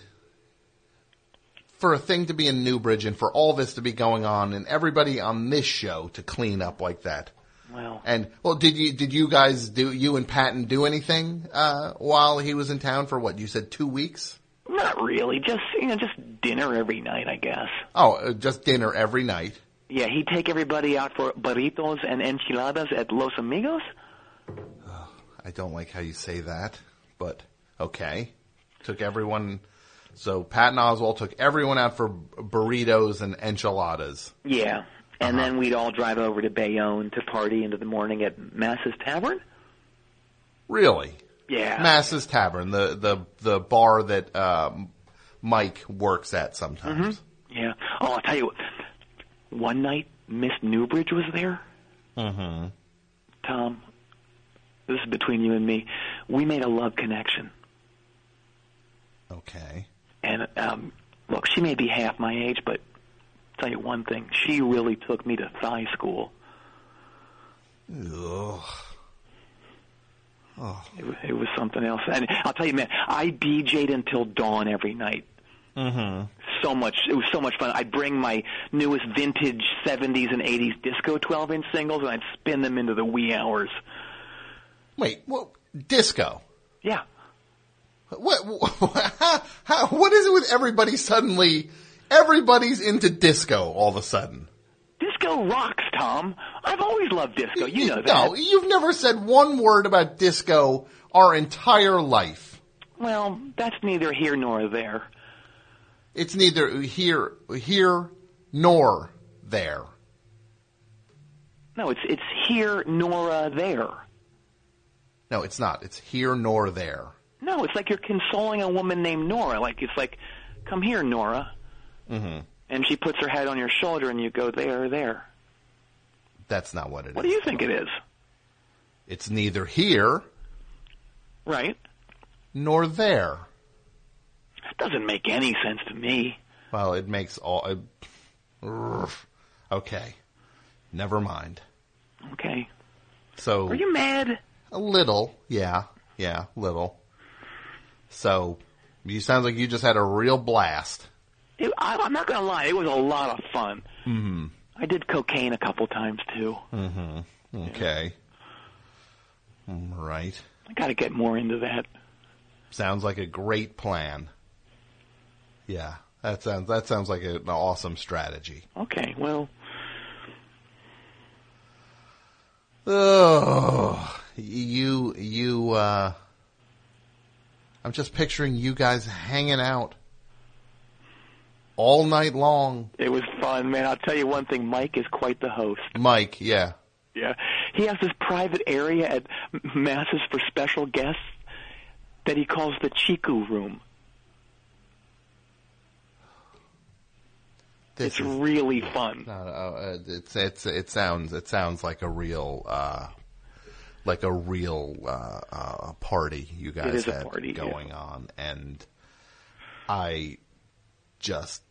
for a thing to be in Newbridge and for all this to be going on and everybody on this show to clean up like that. Well, And well, did you did you guys do you and Patton do anything uh, while he was in town for what you said two weeks? not really. Just you know, just dinner every night, I guess. Oh, uh, just dinner every night. Yeah, he'd take everybody out for burritos and enchiladas at Los Amigos. I don't like how you say that, but okay. Took everyone. So Patton Oswalt took everyone out for burritos and enchiladas. Yeah. And then we'd all drive over to Bayonne to party into the morning at Mass's Tavern. Really? Yeah. Mass's Tavern, the the the bar that um, Mike works at sometimes. Yeah. Oh, I'll tell you what. One night, Miss Newbridge was there. Mm-hmm. Tom, this is between you and me. We made a love connection. Okay. And um, look, she may be half my age, but tell you one thing: she really took me to thigh school. Ugh. Oh. It, was- it was something else. And I'll tell you, man, I DJ'd until dawn every night. Mm-hmm. So much. It was so much fun. I'd bring my newest vintage 70s and 80s disco 12-inch singles, and I'd spin them into the wee hours. Wait, what? Disco? Yeah. What? what how, how, what is it with everybody suddenly? Everybody's into disco all of a sudden. Disco rocks, Tom. I've always loved disco. You know that. No, you've never said one word about disco our entire life. Well, that's neither here nor there. It's neither here, here nor there. No, it's it's here nor uh, there. No, it's not. It's here nor there. No, it's like you're consoling a woman named Nora. Like it's like, come here, Nora, Mm-hmm. and she puts her head on your shoulder, and you go there, there. That's not what it is. What do you think it is? It's neither here Right? nor there. That doesn't make any sense to me. Well, it makes all. It, okay, never mind. Okay. So Are you mad? a little, yeah, yeah, little. So you sounds like you just had a real blast. It, I, I'm not gonna lie. It was a lot of fun. Mm-hmm. I did cocaine a couple times too. Mm-hmm. Okay. Mm, Right. I got to get more into that. Sounds like a great plan. Yeah, that sounds that sounds like an awesome strategy. Okay. Well, Oh, you you. uh I'm just picturing you guys hanging out all night long. it was fun, man. I'll tell you one thing. Mike is quite the host. Mike, yeah. Yeah. He has this private area at Masses for special guests that he calls the Chiku room. This it's is- really fun. No, no, uh, it's it's it sounds it sounds like a real uh, like a real uh, uh, party you guys had party, yeah. going on, and I just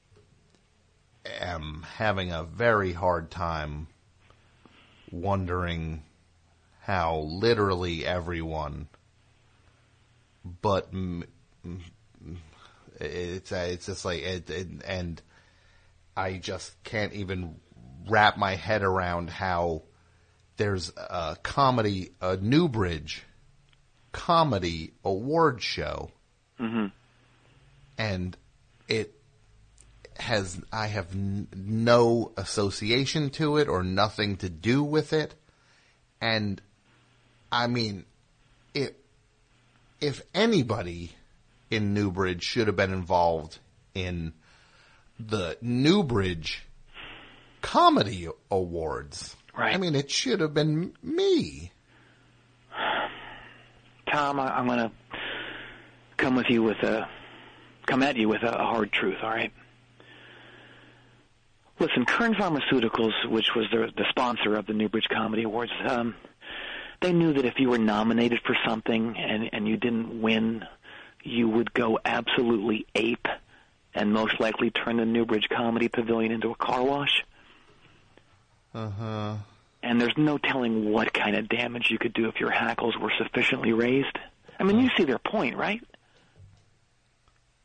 am having a very hard time wondering how literally everyone, but it's uh, it's just like it, it, and I just can't even wrap my head around how there's a comedy, a Newbridge comedy award show, hmm and it has I have n- no association to it or nothing to do with it, and I mean, if if anybody in Newbridge should have been involved in the Newbridge Comedy Awards. Right. I mean, it should have been me. Tom, I, I'm going to come with you with a come at you with a, a hard truth. All right. Listen, Kern Pharmaceuticals, which was the, the sponsor of the Newbridge Comedy Awards, um, they knew that if you were nominated for something and, and you didn't win, you would go absolutely ape and most likely turn the Newbridge Comedy Pavilion into a car wash. Uh huh. And there's no telling what kind of damage you could do if your hackles were sufficiently raised. I mean, you see their point, right?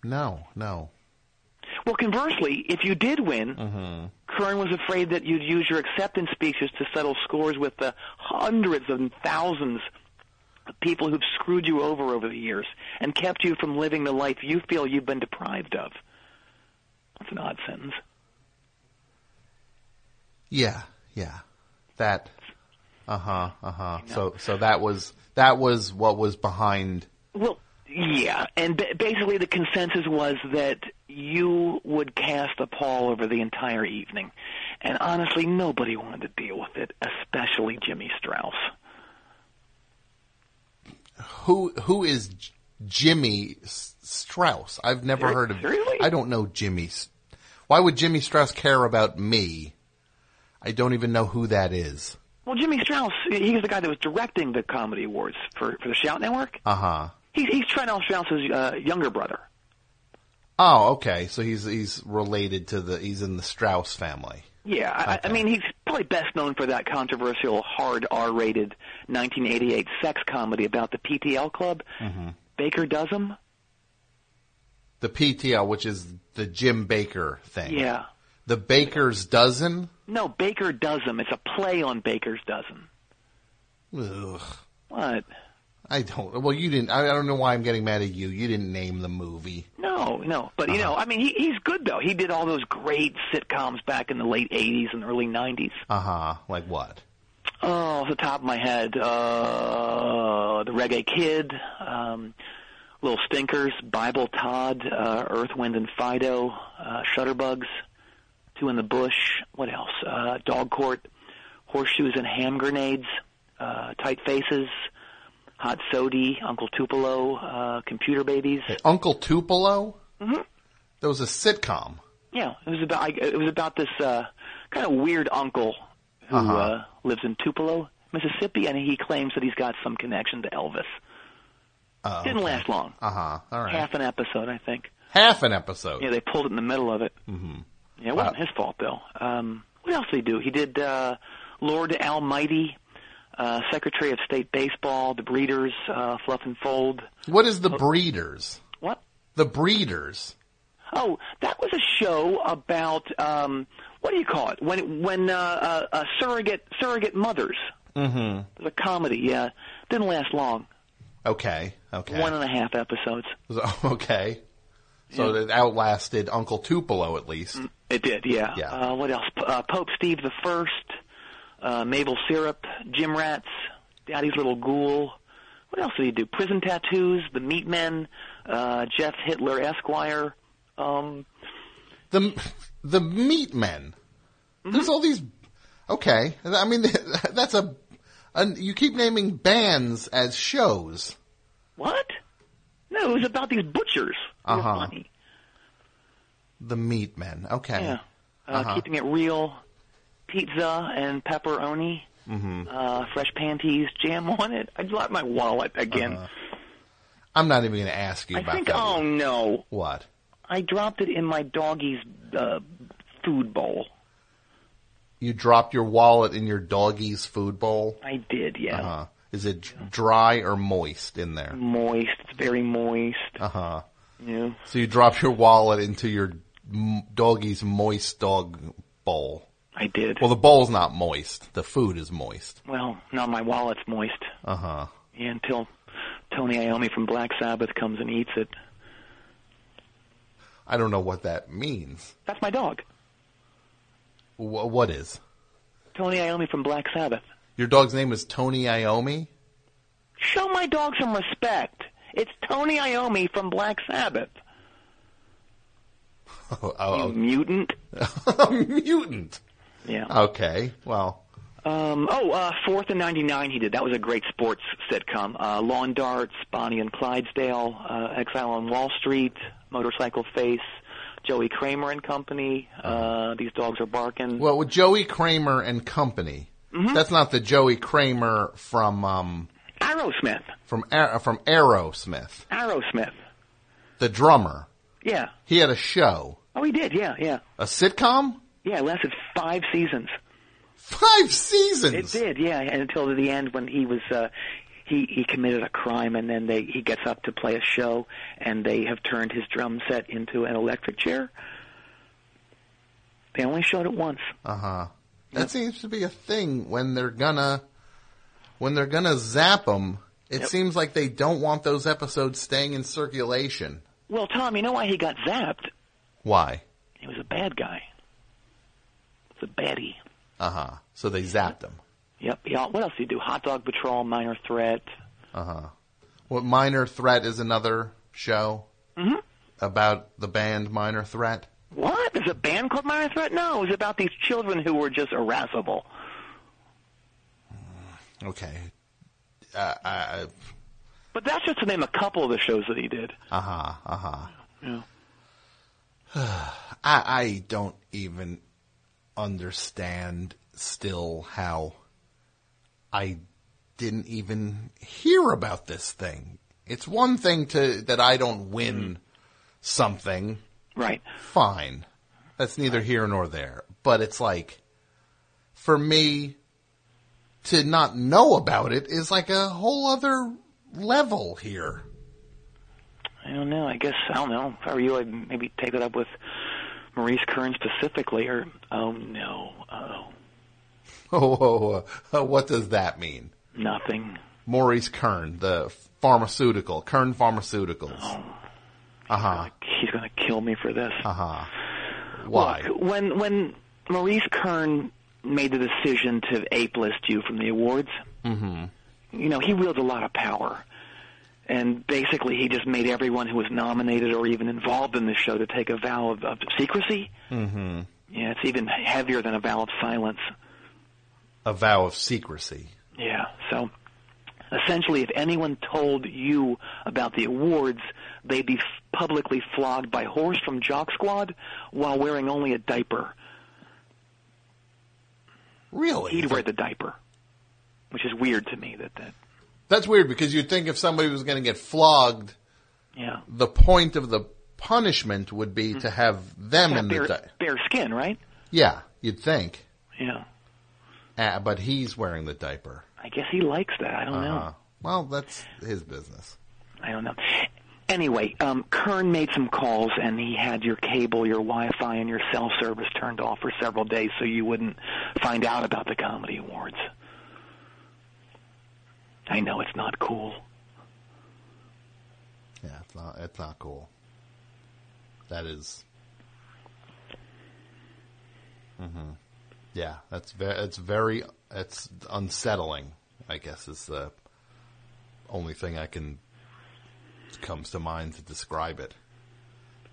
No, no. Well, conversely, if you did win, Mm-hmm. Kern was afraid that you'd use your acceptance speeches to settle scores with the hundreds and thousands of people who've screwed you over over the years and kept you from living the life you feel you've been deprived of. That's an odd sentence. Yeah, yeah. That. Uh huh. Uh huh. So, so that was that was what was behind. Well, yeah, and ba- basically the consensus was that you would cast a pall over the entire evening, and honestly, nobody wanted to deal with it, especially Jimmy Strauss. Who who is J- Jimmy S- Strauss? I've never Ser- heard of. seriously? I don't know Jimmy. Why would Jimmy Strauss care about me? I don't even know who that is. Well, Jimmy Strauss, he's the guy that was directing the comedy awards for for the Shout Network. Uh huh. He's he's Trent Strauss's uh, younger brother. Oh, okay. So he's he's related to the he's in the Strauss family. Yeah, I, I mean, he's probably best known for that controversial, hard R-rated 1988 sex comedy about the PTL Club. Mm-hmm. Baker does 'em. The PTL, which is the Jim Bakker thing. Yeah. The Baker's Dozen. No, Baker does 'em. It's a play on Baker's dozen. Ugh. What? I don't. Well, you didn't. I, I don't know why I'm getting mad at you. You didn't name the movie. No, no. But you know, I mean, he, he's good though. He did all those great sitcoms back in the late '80s and early '90s. Uh huh. Like what? Oh, off the top of my head, uh, the Reggae Kid, um, Little Stinkers, Bible Todd, uh, Earth, Wind and Fido, uh, Shutterbugs, Two in the Bush. What else? Uh, Dog Court, Horseshoes and Ham Grenades, uh, Tight Faces, Hot Sody, Uncle Tupelo, uh, Computer Babies. Uncle Tupelo. Mm-hmm. That was a sitcom. Yeah, it was about I, it was about this uh, kind of weird uncle who Uh-huh. uh, lives in Tupelo, Mississippi, and he claims that he's got some connection to Elvis. Uh, Didn't last long. Uh huh. All right. Half an episode, I think. Half an episode. Yeah, they pulled it in the middle of it. Mm-hmm. Yeah, it wasn't his fault though. Um, what else did he do? He did uh, Lord Almighty, uh, Secretary of State Baseball, The Breeders, uh, Fluff and Fold. What is the Breeders? What? The Breeders. Oh, that was a show about um, what do you call it? When when uh, uh, uh, surrogate surrogate mothers. Mm-hmm. It was a comedy. Yeah, didn't last long. Okay. Okay. One and a half episodes. Okay. So it outlasted Uncle Tupelo at least. It did. Yeah. Yeah. Uh, what else? P- uh, Pope Steve the First, uh, Mabel Syrup, Jim Rats, Daddy's Little Ghoul. What else did he do? Prison Tattoos, The Meat Men, uh, Jeff Hitler Esquire. Um, The the Meat Men. There's all these. Okay, I mean that's a, a. You keep naming bands as shows. what? No, it was about these butchers. Uh-huh. The Meat Men. Okay. Yeah. Uh, Uh-huh. Keeping it real, pizza and pepperoni, hmm uh, fresh panties, jam on it. I dropped my wallet again. Uh-huh. I'm not even going to ask you I about think. that. Oh no! What? I dropped it in my doggy's uh, food bowl. You dropped your wallet in your doggy's food bowl. I did, yeah. Uh-huh. Is it dry or moist in there? Moist. It's very moist. Uh huh. Yeah. So you dropped your wallet into your doggy's moist dog bowl. I did. Well, the bowl's not moist. The food is moist. Well, now my wallet's moist. Uh huh. Yeah, until Tony Iommi from Black Sabbath comes and eats it. I don't know what that means. That's my dog, Wh- what is? Tony Iommi from Black Sabbath. Your dog's name is Tony Iommi? Show my dog some respect. It's Tony Iommi from Black Sabbath. Oh, oh, You mutant. a mutant. Yeah. Okay. Well, Um, oh, uh, Fourth and 99 he did. That was a great sports sitcom. Uh, Lawn Darts, Bonnie and Clydesdale, uh, Exile on Wall Street, Motorcycle Face, Joey Kramer and Company. Uh, these dogs are barking. Well, with Joey Kramer and Company, Mm-hmm. that's not the Joey Kramer from um, Aerosmith. from Aer- from Aerosmith, Aerosmith. the drummer. Yeah. He had a show, Oh, he did. Yeah, yeah, a sitcom, yeah. It lasted five seasons. five seasons. It did. Yeah, and until the end when he was. Uh, he he committed a crime and then they he gets up to play a show and they have turned his drum set into an electric chair. They only showed it once. Uh huh. That seems to be a thing when they're gonna when they're gonna zap them. It Yep. seems like they don't want those episodes staying in circulation. Well, Tom, you know why he got zapped? Why? He was a bad guy. It's a baddie. Uh huh. So they zapped them. Yep. Yeah. What else did he do? Hot Dog Patrol, Minor Threat. Uh huh. What Minor Threat is another show Mhm. about the band Minor Threat. What? There's a band called Minor Threat? No, it was about these children who were just irascible. Okay. Uh, uh But that's just to name a couple of the shows that he did. Uh huh. Uh huh. Yeah. I I don't even understand still how I didn't even hear about this thing. It's one thing to that I don't win mm-hmm. something. Right. Fine. That's neither here nor there. But it's like for me to not know about it is like a whole other level here. I don't know. I guess I don't know. If I were you, I'd maybe take it up with Maurice Kern specifically. Or oh no, oh Oh, oh, oh, what does that mean? nothing. Maurice Kern, the pharmaceutical, Kern Pharmaceuticals. Uh huh. He's going to kill me for this. Uh huh. Why? Look, when when Maurice Kern made the decision to ape list you from the awards, Mm-hmm. you know, he wields a lot of power. And basically, he just made everyone who was nominated or even involved in the show to take a vow of, of secrecy. Mm-hmm. Yeah, it's even heavier than a vow of silence. A vow of secrecy. Yeah, so essentially, if anyone told you about the awards, they'd be f- publicly flogged by Horse from Jock Squad while wearing only a diaper. Really? He'd wear the diaper, which is weird to me. That that That's weird because you'd think if somebody was going to get flogged, yeah, the point of the punishment would be to have them in the bare, di- bare skin, right? yeah. You'd think, Yeah, uh, but he's wearing the diaper. I guess he likes that. I don't Uh-huh. know. Well, that's his business. I don't know. Anyway, um, Kern made some calls, and he had your cable, your Wi-Fi, and your cell service turned off for several days, so you wouldn't find out about the comedy awards. I know it's not cool. Yeah, it's not. It's not cool. That is. Mm-hmm. Yeah, that's very. It's very. It's unsettling. I guess is the only thing I can comes to mind to describe it.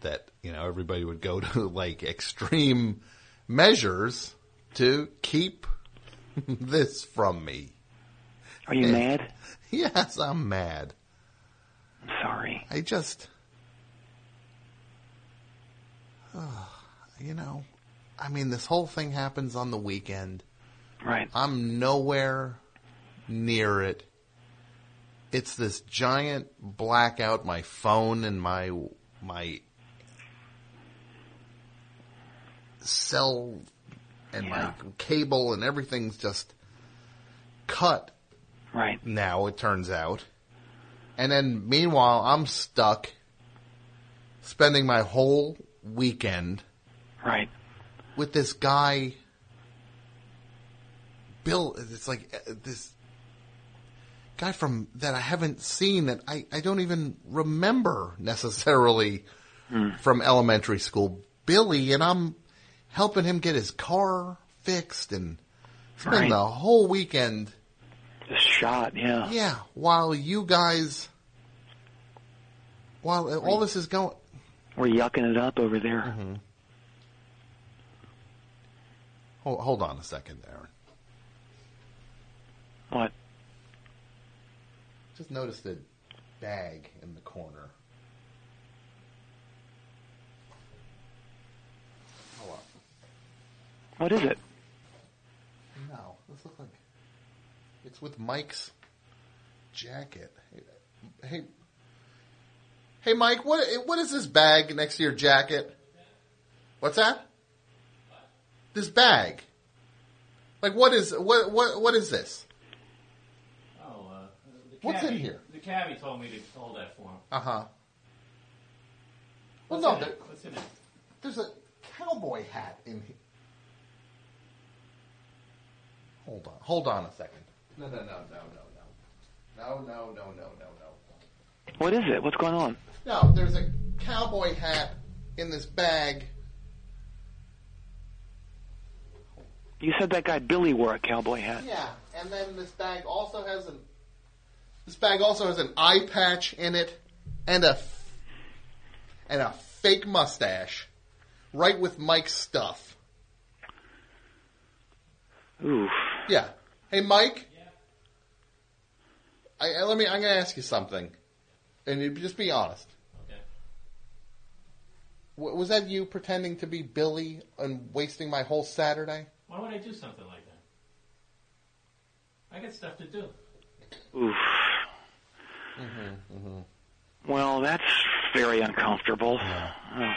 That you know everybody would go to like extreme measures to keep this from me. Are you Yeah. mad? Yes, I'm mad. I'm sorry. I just, you know, I mean, this whole thing happens on the weekend. Right. I'm nowhere near it. It's this giant blackout. My phone and my my cell and my cable and everything's just cut. Right. Now it turns out. And then meanwhile, I'm stuck spending my whole weekend Right. with this guy, Bill. It's like uh, this guy from that I haven't seen that I, I don't even remember necessarily from elementary school, Billy, and I'm helping him get his car fixed and spend Right. the whole weekend. Shot, yeah. Yeah, while you guys, while all this is going, We're yucking it up over there. Mm-hmm. hold, hold on a second, Darren. What? Just notice the bag in the corner. What is it? No, this looks like it's with Mike's jacket. Hey, hey, Mike, what what is this bag next to your jacket? What's that? This bag. Like what is what what what is this? Oh, uh, the What's in here? The cabbie told me to hold that for him. Uh huh. Well, What's no, in there, it? What's in it? there's a cowboy hat in here. Hold on, hold on a second. No, no, no, no, no, no, no, no, no, no, no, no. What is it? What's going on? No, there's a cowboy hat in this bag. You said that guy Billy wore a cowboy hat. Yeah, and then this bag also has an this bag also has an eye patch in it and a and a fake mustache, right with Mike's stuff. Oof. Yeah. Hey, Mike. I, I- let me. I'm going to ask you something, and you just be honest. Okay. W- was that you pretending to be Billy and wasting my whole Saturday? Why would I do something like that? I got stuff to do. Oof. Mhm. Mhm. Well, that's very uncomfortable. Oh.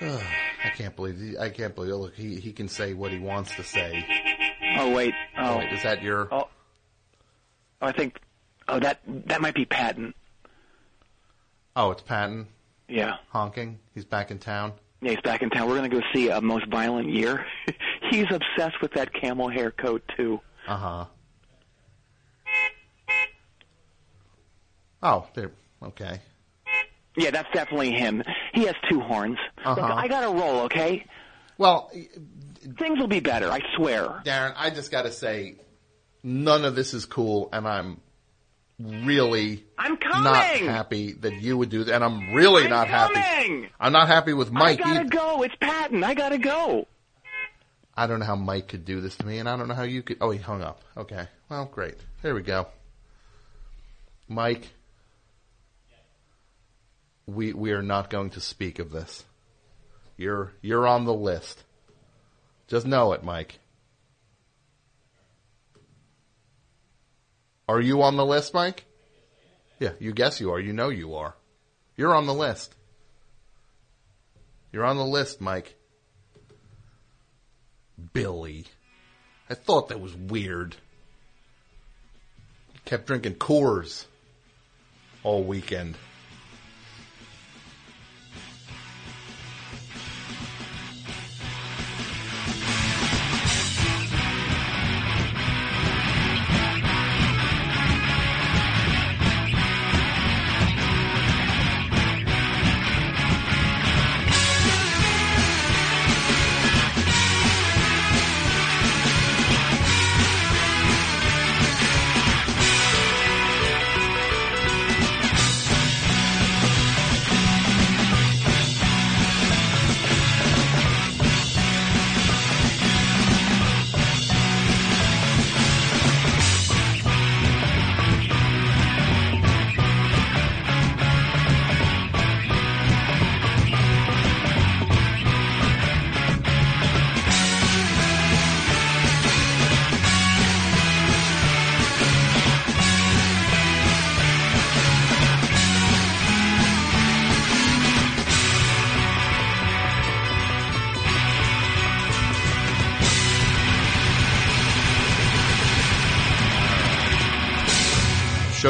I can't believe. he- I can't believe. Look, he he can say what he wants to say. Oh wait. Oh. Wait, is that your? Oh. I think. Oh, that that might be Patton. Oh, it's Patton Yeah. honking. He's back in town. Yeah, he's back in town. We're going to go see a Most Violent Year. he's obsessed with that camel hair coat too. Uh huh. Oh, there. Okay. Yeah, that's definitely him. He has two horns. Uh-huh. I got to roll, okay? Well, things will be better. I swear. Darren, I just got to say, none of this is cool, and I'm really I'm not happy that you would do that, and I'm really I'm not happy. I'm not happy with Mike. I gotta either. go. It's Patton. I gotta go. I don't know how Mike could do this to me, and I don't know how you could. Oh, he hung up. Okay. Well, great. There we go. Mike, we we are not going to speak of this. You're you're on the list. Just know it, Mike. Are you on the list, Mike? Yeah, you guess you are. You know you are. You're on the list. You're on the list, Mike. Billy. I thought that was weird. Kept drinking Coors all weekend.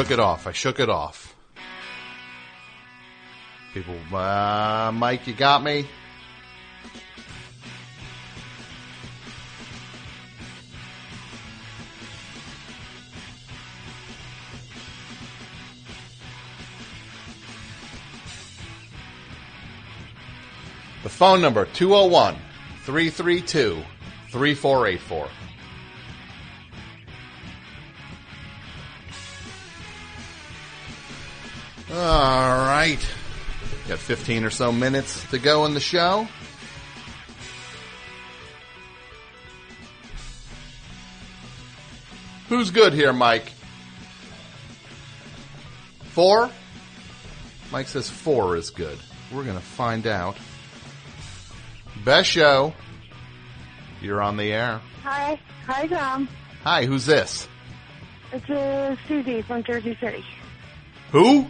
Shook it off. I shook it off. People, uh, Mike, you got me. The phone number 201 332 3484. All right. Got 15 or so minutes to go in the show. Who's good here, Mike? Four? Mike says four is good. We're going to find out. Best show. You're on the air. Hi. Hi, Tom. Hi, who's this? It's uh, Susie from Jersey City. Who?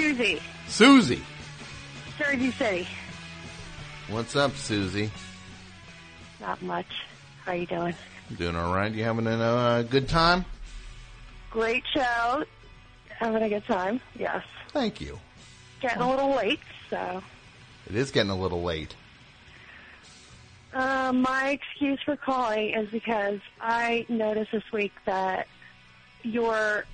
Susie. Susie. Jersey City. What's up, Susie? Not much. How you doing? Doing all right? You having a uh, good time? Great show. Having a good time. Yes. Thank you. Getting a little late, so. It is getting a little late. Uh, my excuse for calling is because I noticed this week that your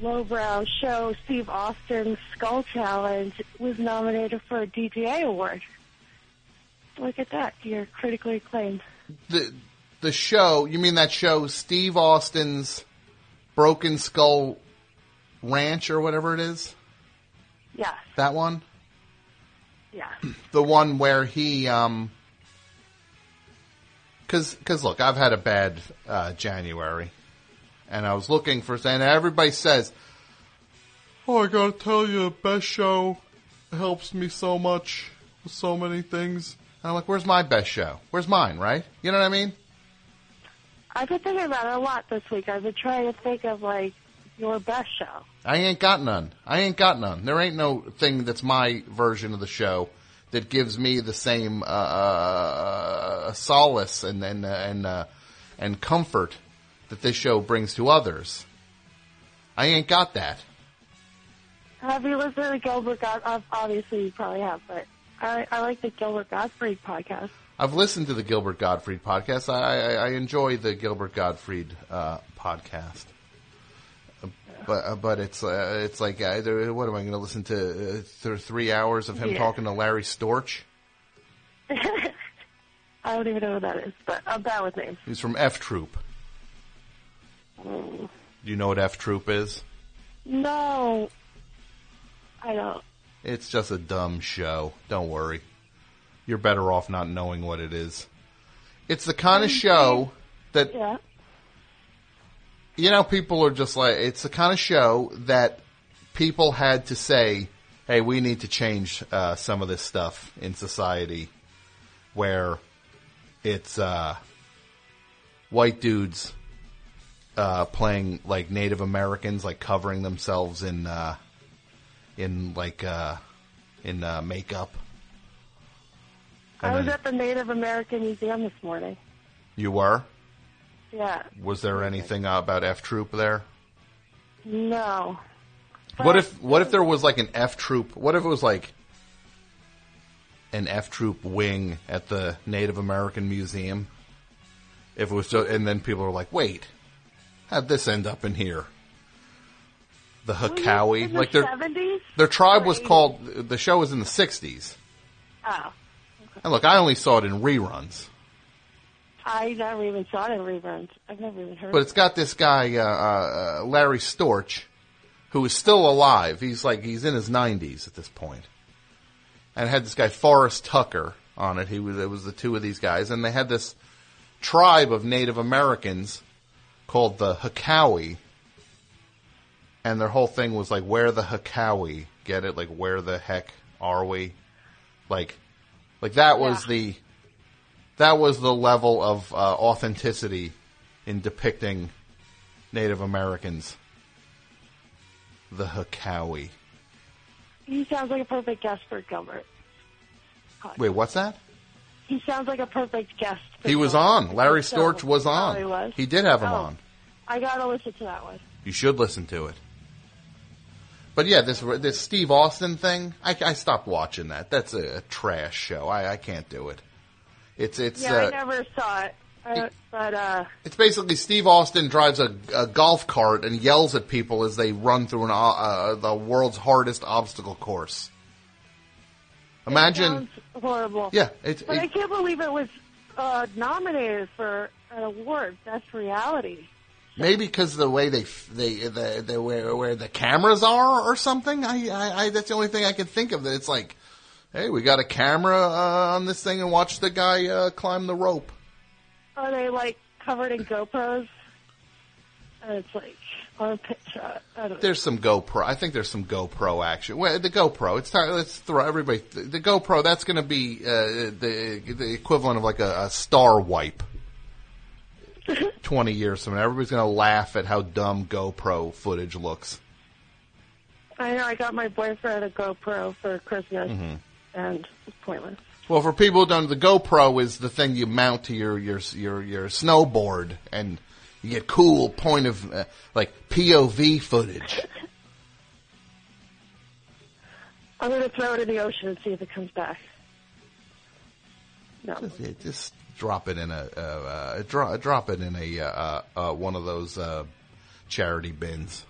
lowbrow show, Steve Austin's Skull Challenge, was nominated for a DGA award. Look at that. You're critically acclaimed. The the show, you mean that show Steve Austin's Broken Skull Ranch or whatever it is? Yes. That one? Yeah. The one where he um cuz cuz look, I've had a bad uh January and I was looking for and everybody says, "Oh, I got to tell you, the best show helps me so much with so many things." And I'm like, "Where's my best show? Where's mine, right?" You know what I mean? I've been thinking about it a lot this week. I've been trying to think of, like, your best show. I ain't got none. I ain't got none. There ain't no thing that's my version of the show that gives me the same uh, uh, solace and and uh, and uh, and comfort that this show brings to others. I ain't got that. Have you listened to the Gilbert God? Obviously, you probably have, but I, I like the Gilbert Gottfried podcast. I've listened to the Gilbert Gottfried podcast. I, I, I enjoy the Gilbert Gottfried uh, podcast, but uh, but it's uh, it's like uh, what am I going to listen to? Uh, th- three hours of him Yeah. talking to Larry Storch. I don't even know who that is, but I'm bad with names. He's from F Troop. Do you know what F Troop is? No, I don't. It's just a dumb show. Don't worry. You're better off not knowing what it is. It's the kind of show that Yeah. you know people are just like it's the kind of show that people had to say, "Hey, we need to change uh, some of this stuff in society where it's uh, white dudes uh, playing like Native Americans, like covering themselves in uh, in like uh, in uh, makeup." I was then- at the Native American Museum this morning. You were? Yeah. Was there anything uh, about F Troop there? No. What if what if there was like an F Troop? What if it was like an F Troop wing at the Native American Museum? If it was just, and then people were like, "Wait, how'd this end up in here?" The Hekawi, In the like their 70s? their tribe was called. The show was in the '60s, Oh. and look, I only saw it in reruns. I never even saw it in reruns. I've never even heard But it's got this guy, uh, uh, Larry Storch, who is still alive. He's like, he's in his 90s at this point. And it had this guy, Forrest Tucker, on it. He was, it was the two of these guys. And they had this tribe of Native Americans called the Hekawi. And their whole thing was like, where the Hekawi? Get it? Like, where the heck are we? Like, like that was the, that was the level of uh, authenticity in depicting Native Americans. The Hekawi. He sounds like a perfect guest for Gilbert. Wait, what's that? He sounds like a perfect guest. He was on. Larry Storch was on. He was? He did have him Oh. on. I gotta listen to that one. You should listen to it. But yeah, this this Steve Austin thing, I, I stopped watching that. That's a, trash show. I, I can't do it. It's it's yeah, uh, I never saw it. Uh, but, uh, It's basically Steve Austin drives a, a golf cart and yells at people as they run through an, uh, uh, the world's hardest obstacle course. Imagine, sounds horrible. yeah, it's But I can't believe it was uh, nominated for an award. That's reality. maybe because the way they they the, the where where the cameras are or something. I, I, I that's the only thing I can think of. That it's like, hey, we got a camera uh, on this thing and watch the guy uh, climb the rope. Are they like covered in GoPros? And it's like on a pit shot. I don't know. There's some GoPro. I think there's some GoPro action. Well, the GoPro. It's time. Let's throw everybody. The, the GoPro. That's going to be uh, the the equivalent of like a, a star wipe. Twenty years from now, everybody's going to laugh at how dumb GoPro footage looks. I know. I got my boyfriend a GoPro for Christmas, Mhm. and it's pointless. Well, for people who don't, the GoPro is the thing you mount to your your your your snowboard, and you get cool point of uh, like POV footage. I'm going to throw it in the ocean and see if it comes back. No. Just, yeah, just drop it in a uh, uh, dro- drop it in a uh, uh, uh, one of those uh, charity bins.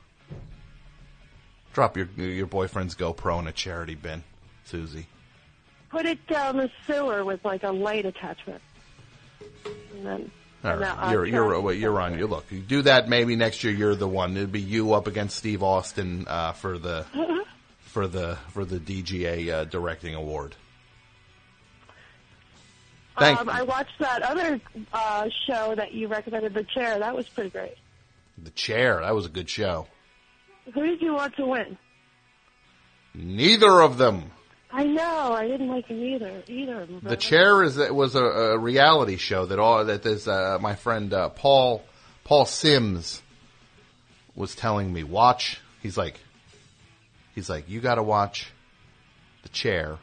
Drop your your boyfriend's GoPro in a charity bin, Susie. Put it down the sewer with like a light attachment. And then. All right, you're you're wait, you're on. You look, you do that. Maybe next year you're the one. It'd be you up against Steve Austin uh, for the for the for the DGA uh, directing award. Thank um, I watched that other uh, show that you recommended, The Chair. That was pretty great. the chair. That was a good show. Who did you want to win? Neither of them. I know. I didn't like him either. Either. The chair is was a, a reality show that all that is uh, my friend uh, Paul Paul Sims was telling me watch. He's like, he's like, you got to watch the chair.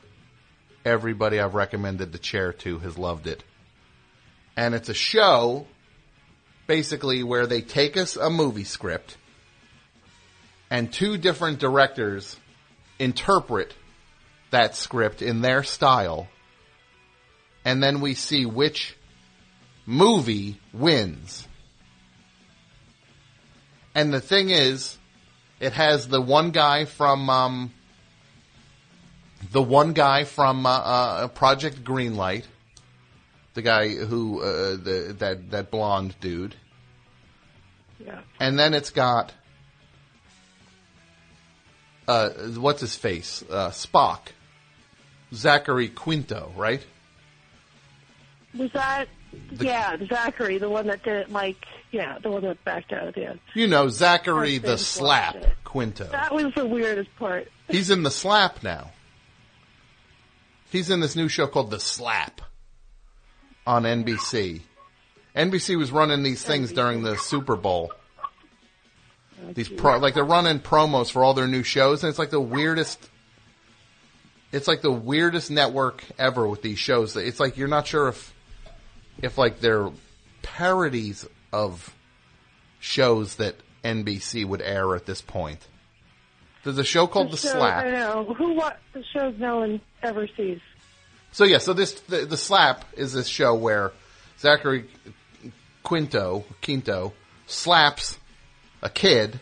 Everybody I've recommended the chair to has loved it, and it's a show basically where they take us a movie script and two different directors interpret that script in their style, and then we see which movie wins. And the thing is, it has the one guy from um, the one guy from uh, uh, Project Greenlight, the guy who uh, the that that blonde dude, Yeah. and then it's got uh, what's his face? Uh, Spock. Zachary Quinto, right? Was that? The- yeah, Zachary, the one that didn't like. Yeah, the one that backed out at the end. You know, Zachary the Slap. Quinto. That was the weirdest part. He's in the Slap now. He's in this new show called The Slap on NBC. NBC was running these things during the Super Bowl. Oh, these pro, like they're running promos for all their new shows, and it's like the weirdest. It's like the weirdest network ever with these shows. It's like you're not sure if, if like they're parodies of shows that NBC would air at this point. There's a show called The, show, Slap. I know who. What the shows no one ever sees. So yeah, so this the, the slap is this show where Zachary Quinto Quinto slaps a kid,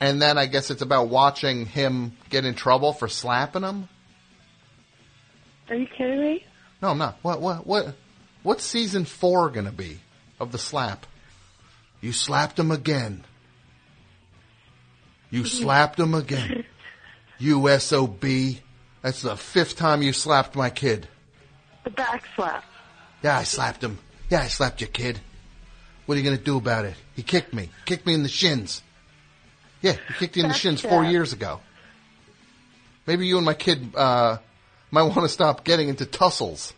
and then I guess it's about watching him get in trouble for slapping him. Are you kidding me? No, I'm not. What what what? What's season four gonna be of the slap? You slapped him again. You mm-hmm. slapped him again. You sob. That's the fifth time you slapped my kid. The back slap. Yeah, I slapped him. Yeah, I slapped your kid. What are you to do about it? He kicked me. Kicked me in the shins. Yeah, he kicked you in the shins four years ago. Maybe you and my kid uh, might want to stop getting into tussles.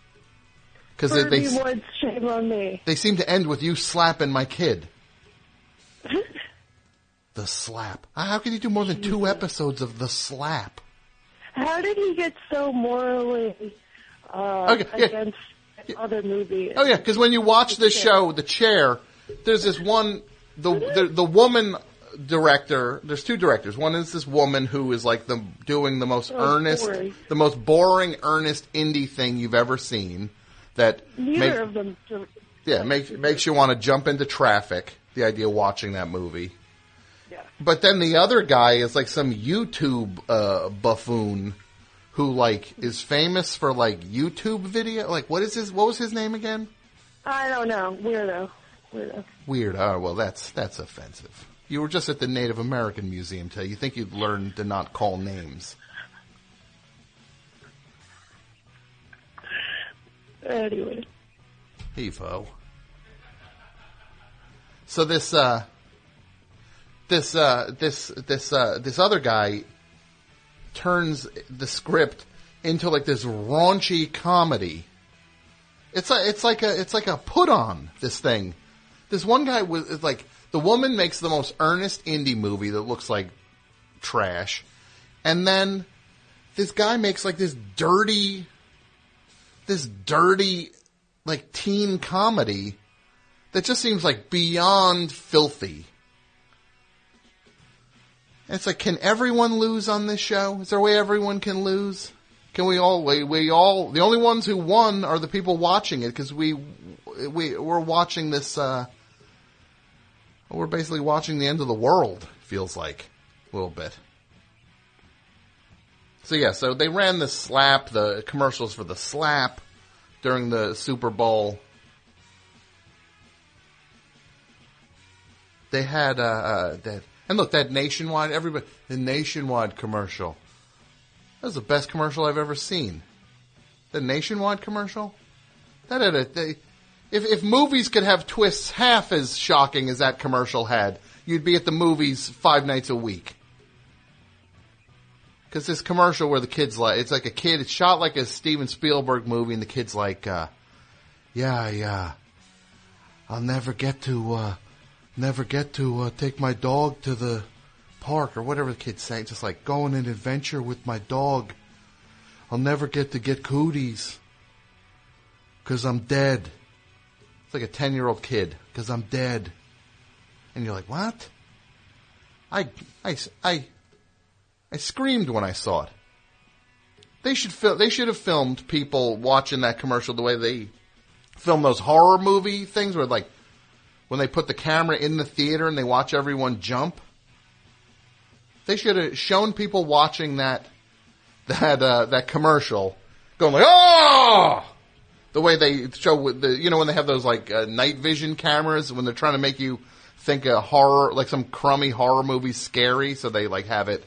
Because they, they, Woods, shame on me. they seem to end with you slapping my kid. the slap. How could you do more than two episodes of the slap? How did he get so morally uh, Okay, yeah. against other movies? Oh yeah, because when you watch this show, The Chair, there's this one the, the the woman director. There's two directors. One is this woman who is like the doing the most Oh, earnest, boring. the most boring, earnest indie thing you've ever seen. That Neither make- of them. yeah make, makes you want to jump into traffic. The idea of watching that movie. Yeah. But then the other guy is like some YouTube uh, buffoon who like is famous for like YouTube video. Like what is his? What was his name again? I don't know. Weirdo. Weirdo. Weird. Oh well, that's that's offensive. You were just at the Native American Museum today. You think you'd learn to not call names? Anyway. Heave ho. So this uh this uh, this this uh, this other guy turns the script into like this raunchy comedy. It's a, it's like a it's like a put on this thing. This one guy was like the woman makes the most earnest indie movie that looks like trash, and then this guy makes like this dirty, this dirty like teen comedy that just seems like beyond filthy. And it's like, can everyone lose on this show? Is there a way everyone can lose? Can we all? We, we all. The only ones who won are the people watching it because we we we're watching this. Uh, we're basically watching the end of the world. Feels like a little bit. So yeah, so they ran the slap, the commercials for the slap during the Super Bowl. They had uh, uh that, and look that nationwide. Everybody, the nationwide commercial. That was the best commercial I've ever seen. The nationwide commercial. That had a. They, if if movies could have twists half as shocking as that commercial had, you'd be at the movies five nights a week. Because this commercial where the kid's like, it's like a kid, it's shot like a Steven Spielberg movie, and the kid's like, uh, yeah, yeah, I'll never get to, uh, never get to uh, take my dog to the park or whatever the kid's saying. Just like go on an adventure with my dog. I'll never get to get cooties because I'm dead. It's like a ten year old kid because I'm dead, and you're like, what? I, I, I, I screamed when I saw it. They should fil- they should have filmed people watching that commercial the way they film those horror movie things where like when they put the camera in the theater and they watch everyone jump. They should have shown people watching that that uh, that commercial going like oh the way they show with the you know when they have those like uh, night vision cameras when they're trying to make you think a horror like some crummy horror movie scary so they like have it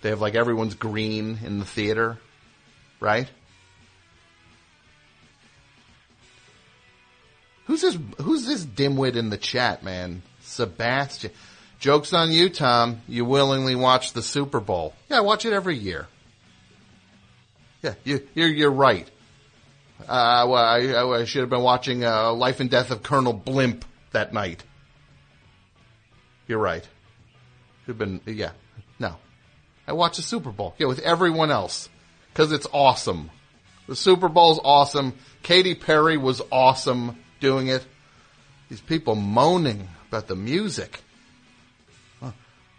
they have like everyone's green in the theater right? Who's this who's this dimwit in the chat man? Sebastian. Jokes on you tom. You willingly watch the super bowl. Yeah i watch it every year. Yeah you, you're, you're right uh, well, I, I, should have been watching uh, Life and Death of Colonel Blimp that night. You're right. Should have been, yeah. No. I watched the Super Bowl. Yeah, with everyone else. Because it's awesome. The Super Bowl's awesome. Katy Perry was awesome doing it. These people moaning about the music. Oh,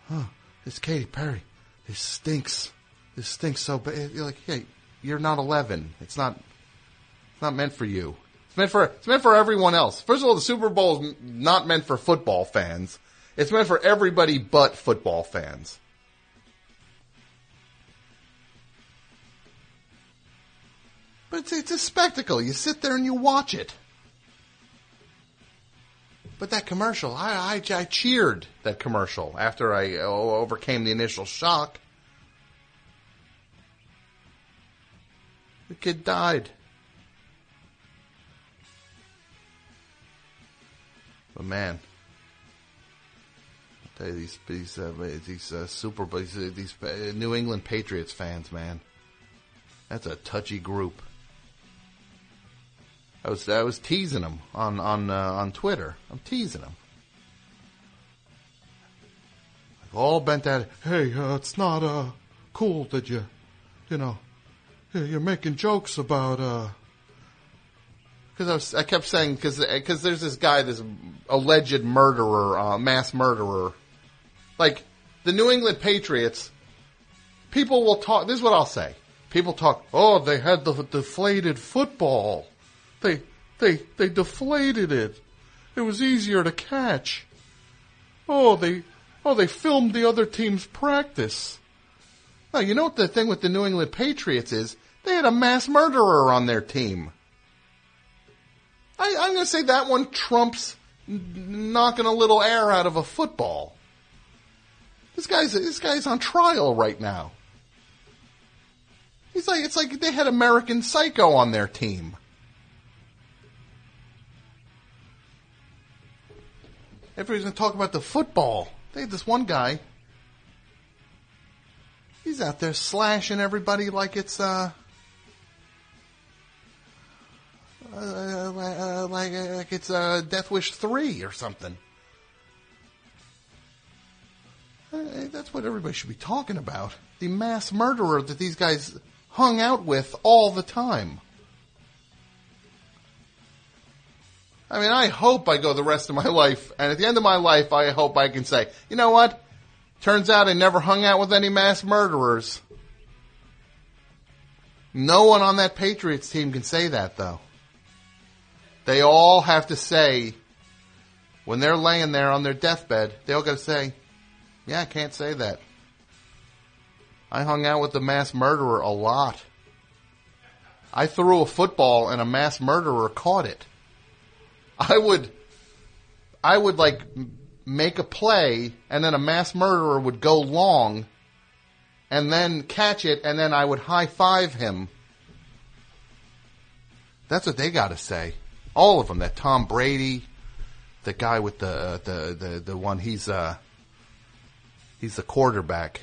oh it's Katy Perry. This stinks. This stinks so bad. You're like, hey, you're not 11. It's not it's not meant for you. It's meant for it's meant for everyone else. First of all, the Super Bowl is not meant for football fans. It's meant for everybody but football fans. But it's, it's a spectacle. You sit there and you watch it. But that commercial, I, I, I cheered that commercial after I oh, overcame the initial shock. The kid died. But man, I tell you these these uh, these uh, Super these, uh, these uh, New England Patriots fans, man, that's a touchy group. I was I was teasing them on on uh, on Twitter. I'm teasing them. All bent at it. Hey, uh, it's not cool that you, you know, you're making jokes about because I, I, kept saying because because there's this guy, this alleged murderer, uh, mass murderer, like the New England Patriots. People will talk. This is what I'll say. People talk. Oh, they had the deflated football. They they they deflated it. It was easier to catch. Oh, they oh they filmed the other team's practice. Now you know what the thing with the New England Patriots is? They had a mass murderer on their team. I, am going to say that one trumps knocking a little air out of a football. This guy's this guy's on trial right now. He's like it's like they had American Psycho on their team. Everybody's to talk about the football. They had this one guy. He's out there slashing everybody like it's uh, uh, uh like uh, like it's uh, Death Wish three or something. Uh, That's what everybody should be talking about. The mass murderer that these guys hung out with all the time. I mean, I hope I go the rest of my life, and at the end of my life, I hope I can say, you know what? Turns out I never hung out with any mass murderers. No one on that Patriots team can say that, though. They all have to say, when they're laying there on their deathbed, they all got to say, yeah, I can't say that. I hung out with the mass murderer a lot. I threw a football and a mass murderer caught it. I would, I would like make a play and then a mass murderer would go long and then catch it and then I would high five him. That's what they got to say. All of them. That Tom Brady, the guy with the, uh, the, the, the one he's, uh, he's the quarterback.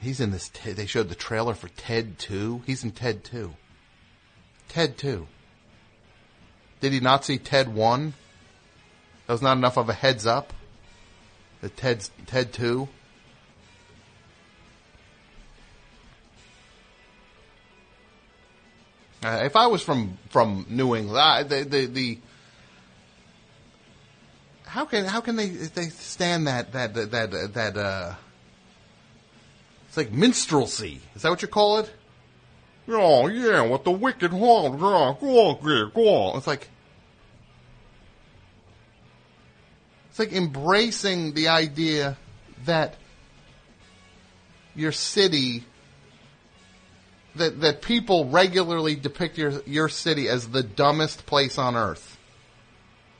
He's in this. They showed the trailer for Ted Two. He's in Ted Two. Ted Two. Did he not see Ted One? That was not enough of a heads up. The Ted's Ted Two. Uh, if I was from from New England, I, the, the the how can how can they they stand that that that that, that uh it's like minstrelsy. Is that what you call it? Oh yeah, what the wicked horn? Go on, go on. It's like it's like embracing the idea that your city that that people regularly depict your your city as the dumbest place on earth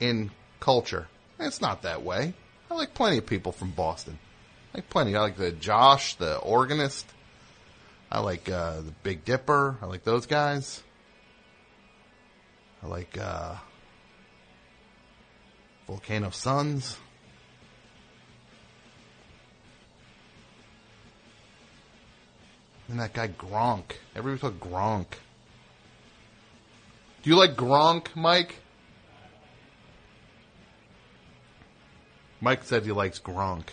in culture. It's not that way. I like plenty of people from Boston. I like plenty. I like the Josh, the organist. I like uh, the Big Dipper. I like those guys. I like uh, Volcano Suns. And that guy Gronk. Everybody talk Gronk. Do you like Gronk, Mike? Mike said he likes Gronk.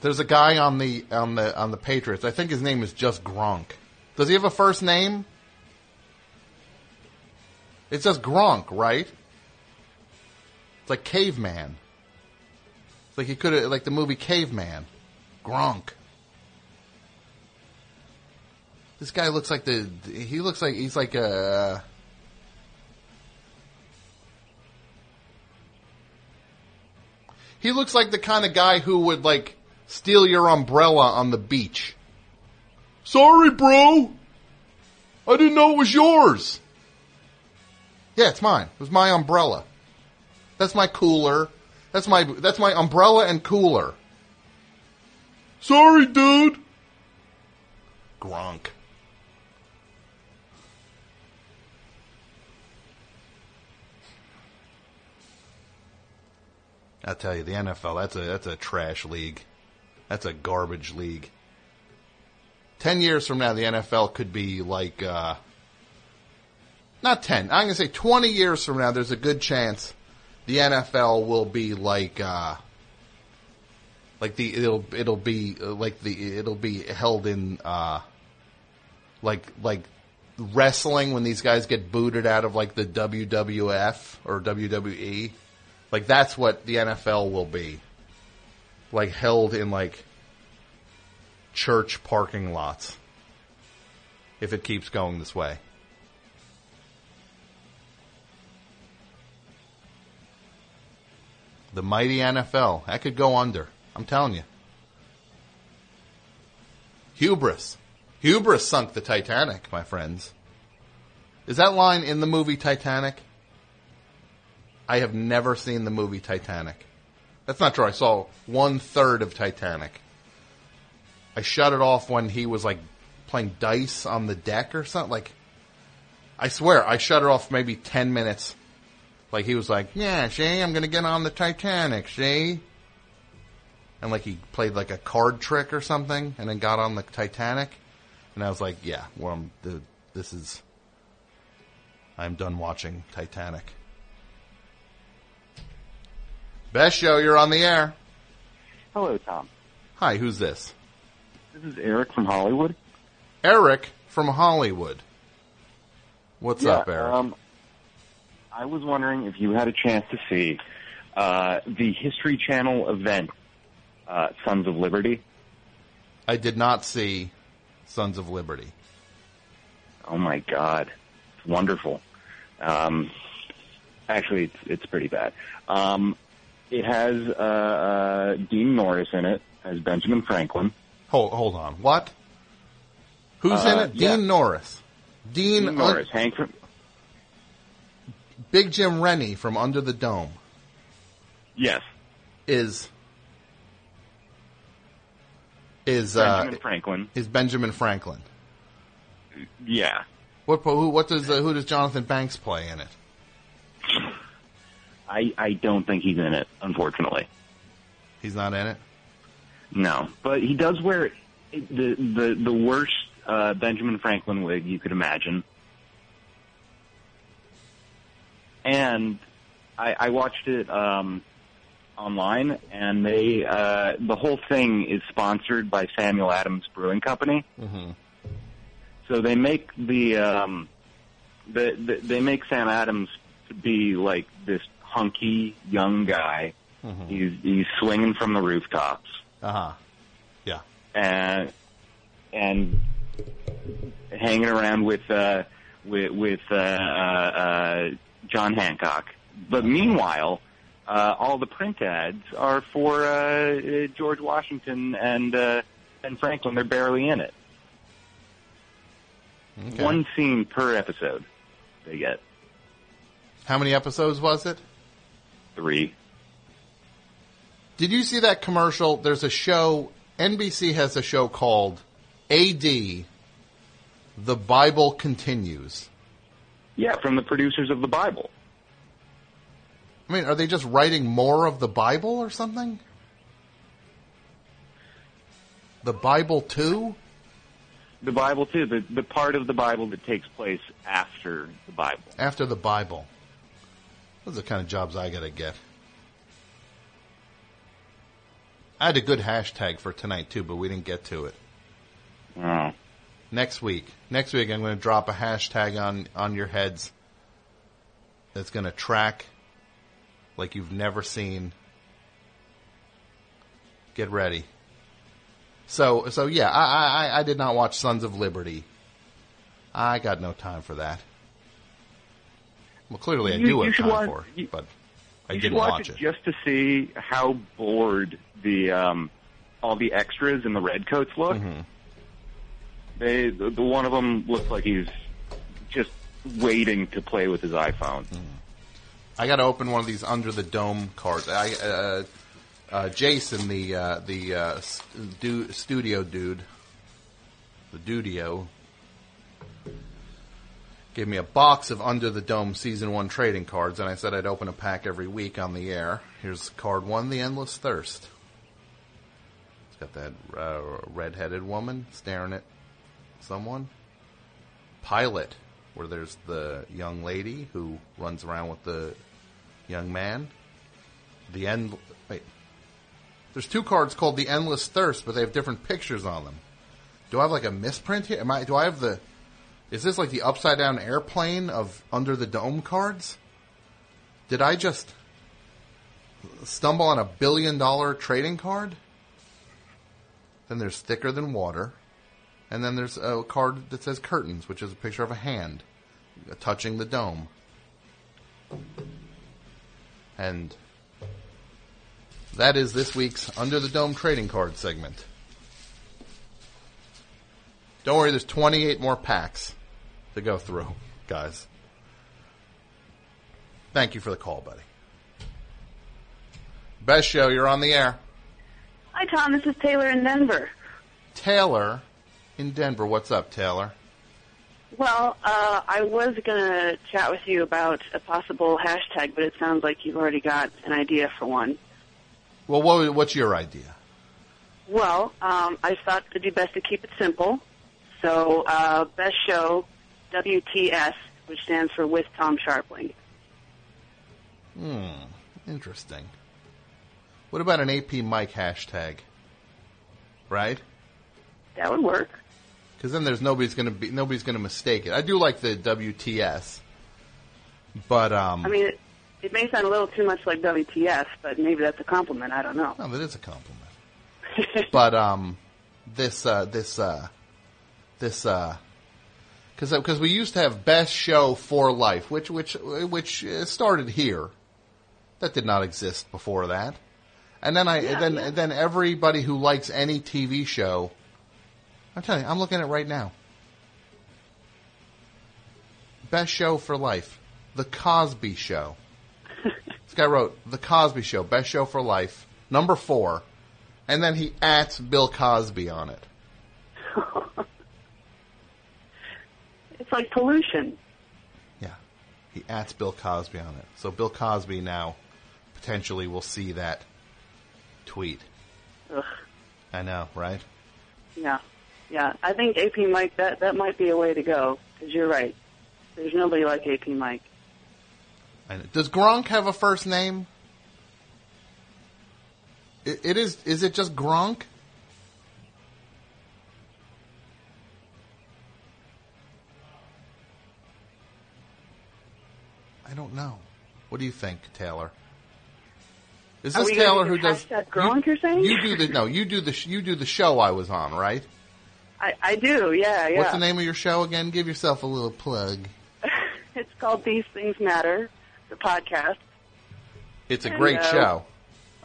There's a guy on the on the on the Patriots. I think his name is just Gronk. Does he have a first name? It says Gronk, right? It's like caveman. It's like he could have like the movie Caveman. Gronk. This guy looks like the he looks like he's like a He looks like the kind of guy who would like steal your umbrella on the beach. Sorry, bro. I didn't know it was yours. Yeah, it's mine. It was my umbrella. That's my cooler. That's my that's my umbrella and cooler. Sorry, dude. Gronk. I tell you, the NFL that's a that's a trash league. That's a garbage league. Ten years from now, the NFL could be like uh, not ten. I'm gonna say twenty years from now. There's a good chance the NFL will be like uh, like the it'll it'll be uh, like the it'll be held in uh, like like wrestling when these guys get booted out of like the WWF or WWE. Like that's what the NFL will be. Like held in like church parking lots. If it keeps going this way. The mighty NFL. That could go under. I'm telling you. Hubris. Hubris sunk the Titanic, my friends. Is that line in the movie Titanic? I have never seen the movie Titanic. That's not true. I saw one third of Titanic. I shut it off when he was like playing dice on the deck or something. Like, I swear, I shut it off maybe 10 minutes Like he was like, "Yeah, see, I'm going to get on the Titanic, see." And like he played like a card trick or something, and then got on the Titanic. And I was like, "Yeah, well, I'm, this is. I'm done watching Titanic." Best show, you're on the air. Hello, Tom. Hi, who's this? This is Eric from Hollywood. Eric from Hollywood. What's yeah, up, Eric? Um, I was wondering if you had a chance to see uh, the History Channel event, uh, Sons of Liberty. I did not see Sons of Liberty. Oh my God, it's wonderful. Um, actually, it's it's pretty bad. Um, it has uh, uh, Dean Norris in it as Benjamin Franklin. Hold hold on. What? Who's in Uh, it? yeah. Dean Norris. Dean, Dean Norris, Hank from Big Jim Rennie from Under the Dome yes, is is Benjamin uh, Franklin. is Benjamin Franklin. Yeah, What who what does uh, who does Jonathan Banks play in it? I I don't think he's in it, unfortunately. He's not in it. No, but he does wear the the the worst uh, Benjamin Franklin wig you could imagine. And I, I watched it um, online, and they uh, the whole thing is sponsored by Samuel Adams Brewing Company. Mm-hmm. So they make the um, the, the they make Sam Adams to be like this hunky young guy. Mhm. He's he's swinging from the rooftops Uh huh. Yeah. and and hanging around with uh, with with uh, uh, uh, John Hancock. But meanwhile, uh, all the print ads are for uh, uh, George Washington and uh, and Franklin. They're barely in it. Okay. One scene per episode they get. How many episodes was it? Three. Did you see that commercial? There's a show. NBC has a show called AD. The Bible continues. Yeah, from the producers of the Bible. I mean, are they just writing more of the Bible or something? The Bible too? The Bible too. The the part of the Bible that takes place after the Bible. After the Bible. Those are the kind of jobs I gotta get. I had a good hashtag for tonight too, but we didn't get to it. Oh. Next week. Next week I'm going to drop a hashtag on, on your heads that's going to track like you've never seen. Get ready. So, so yeah, I, I, I did not watch Sons of Liberty. I got no time for that. Well, clearly I You- do you have time watch- for it, but I didn't watch, watch it it. just to see how bored the um, all the extras in the redcoats look. Mm-hmm. They the, the one of them looks like he's just waiting to play with his iPhone. I got to open one of these under the dome cards. I, uh, uh, Jason, the uh, the uh, s- studio dude, the Dudio, gave me a box of Under the Dome season one trading cards, and I said I'd open a pack every week on the air. Here's card one, the Endless Thirst. It's got that uh, red-headed woman staring at someone. Pilot, where there's the young lady who runs around with the young man. The end. Wait. There's two cards called the Endless Thirst, but they have different pictures on them. Do I have like a misprint here? Am I? Do I have the? Is this like the upside down airplane of Under the Dome cards? Did I just stumble on a billion dollar trading card? Then there's thicker than water. And then there's a card that says curtains, which is a picture of a hand touching the dome. And that is this week's Under the Dome trading card segment. Don't worry, there's 28 more packs to go through, guys. Thank you for the call, buddy. Best show, you're on the air. Hi, Tom. This is Taylor in Denver. Taylor in Denver. What's up, Taylor? Well, uh, I was going to chat with you about a possible hashtag, but it sounds like you've already got an idea for one. Well, what, what's your idea? Well, um, I thought it'd be best to keep it simple. So, uh, best show, WTS, which stands for with Tom Scharpling. Hmm, interesting. What about an AP Mike hashtag? Right? That would work. Because then there's nobody's going to be nobody's to mistake it. I do like the WTS, but um, I mean, it, it may sound a little too much like WTS, but maybe that's a compliment. I don't know. no, that is a compliment. but um, this uh, this uh, this uh, because because we used to have best show for life, which which which uh, started here. That did not exist before that. And then I then then everybody who likes any TV show, I'm telling you, I'm looking at it right now. Best show for life, The Cosby Show. this guy wrote The Cosby Show, best show for life, number four, and then he at Bill Cosby on it. Like pollution. Yeah, he at Bill Cosby on it. So Bill Cosby now potentially will see that tweet. Ugh. I know, right? Yeah, yeah. I think AP Mike that that might be a way to go because you're right. There's nobody like AP Mike. Does Gronk have a first name? It, it is. Is it just Gronk? I don't know. What do you think, Taylor? Is this Taylor who does? Gronk? You're saying? You do the no. You do the you do the show I was on, right? I I do. Yeah, yeah. What's the name of your show again? Give yourself a little plug. It's called These Things Matter, the podcast. It's a great Hello. show.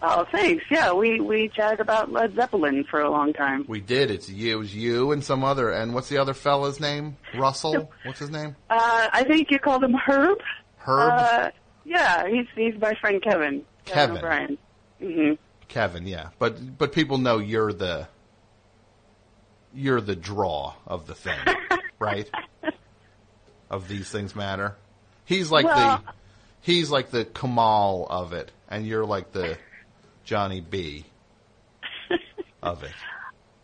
Oh, thanks. Yeah, we we chatted about Led Zeppelin for a long time. We did. It's you. It was you and some other. And what's the other fella's name? Russell. What's his name? Uh, I think you called him Herb. Herb. Uh, yeah, he's he's my friend Kevin. Kevin. O'Brien. hmm Kevin. Yeah, but but people know you're the you're the draw of the thing, right? Of these things matter. He's like Well- the he's like the Kamal of it, and you're like the Johnny B of it.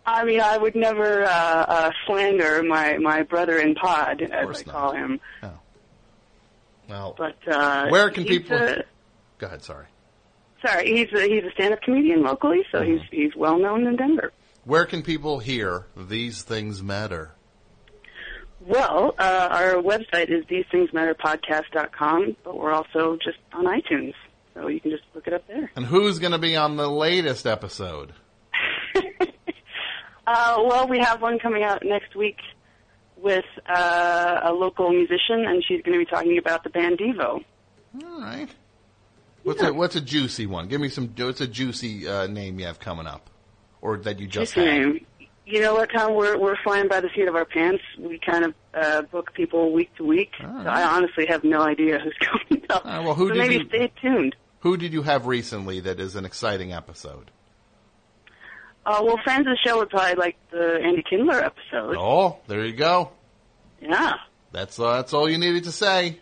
I mean, I would never uh, uh, slander my my brother in pod, as I call him. But uh, where can people? A, Go ahead. Sorry. sorry, he's a, he's a stand-up comedian locally, so he's Mm-hmm. he's well known in Denver. Where can people hear these things matter? Well, uh, our website is these-things-matter-podcast.com, but we're also just on iTunes, so you can just look it up there. And who's going to be on the latest episode? Uh, well, we have one coming out next week with uh, a local musician, and she's going to be talking about the band Devo. All right. What's a what's a juicy one? Give me some. What's a juicy uh, name you have coming up, or that you just Juicy had? name. You know what, Tom? We're we're flying by the seat of our pants. We kind of uh, book people week to week. So I honestly have no idea who's coming up. Uh, well, who so did maybe you- stay tuned. Who did you have recently that is an exciting episode? Uh, well, fans of the show would probably like the Andy Kindler episode. Oh, there you go. Yeah. That's uh, that's all you needed to say.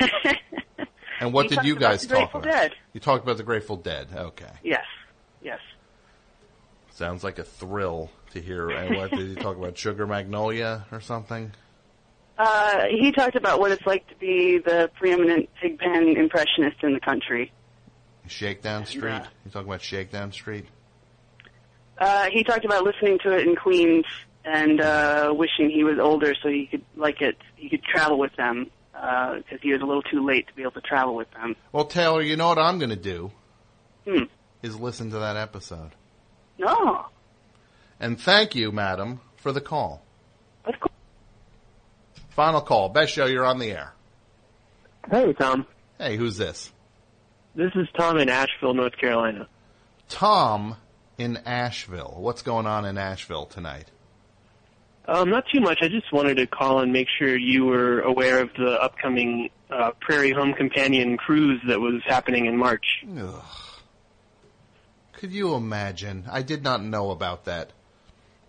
and what He did you about guys the talk about? Dead. You talked about the Grateful Dead. Okay, Yes. Yes. sounds like a thrill to hear. And what did he talk about? Sugar Magnolia or something? Uh, he talked about what it's like to be the preeminent pigpen impressionist in the country. Shakedown Street. Yeah. You talking about Shakedown Street? Uh, he talked about listening to it in Queens and uh, wishing he was older so he could like it. He could travel with them because he was a little too late to be able to travel with them. Well, Taylor, you know what I'm going to do Hmm. is listen to that episode. No. And thank you, madam, for the call. Final call. Best show, you're on the air. Hey, Tom. Hey, who's this? This is Tom in Asheville, North Carolina. Tom in Asheville. What's going on in Asheville tonight? Um, not too much. I just wanted to call and make sure you were aware of the upcoming uh, Prairie Home Companion cruise that was happening in March. Ugh. Could you imagine? I did not know about that.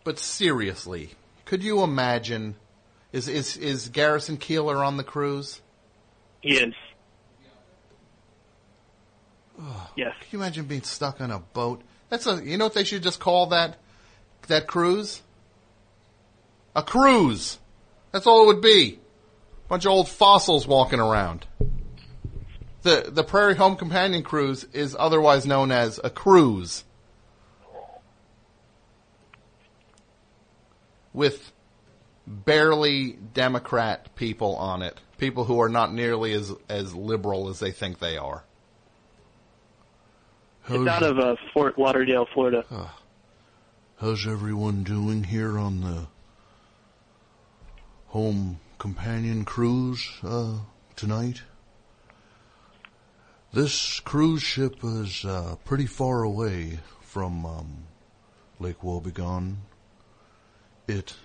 But seriously, could you imagine Is is is Garrison Keillor on the cruise? He is. Yes. Can you imagine being stuck on a boat? That's a you know what they should just call that that cruise? A cruise. That's all it would be. Bunch of old fossils walking around. The the Prairie Home Companion cruise is otherwise known as a cruise. With barely Democrat people on it. People who are not nearly as as liberal as they think they are. It's out of uh, Fort Lauderdale, Florida. How's everyone doing here on the home companion cruise uh, tonight? This cruise ship is uh, pretty far away from um, Lake Wobegon. It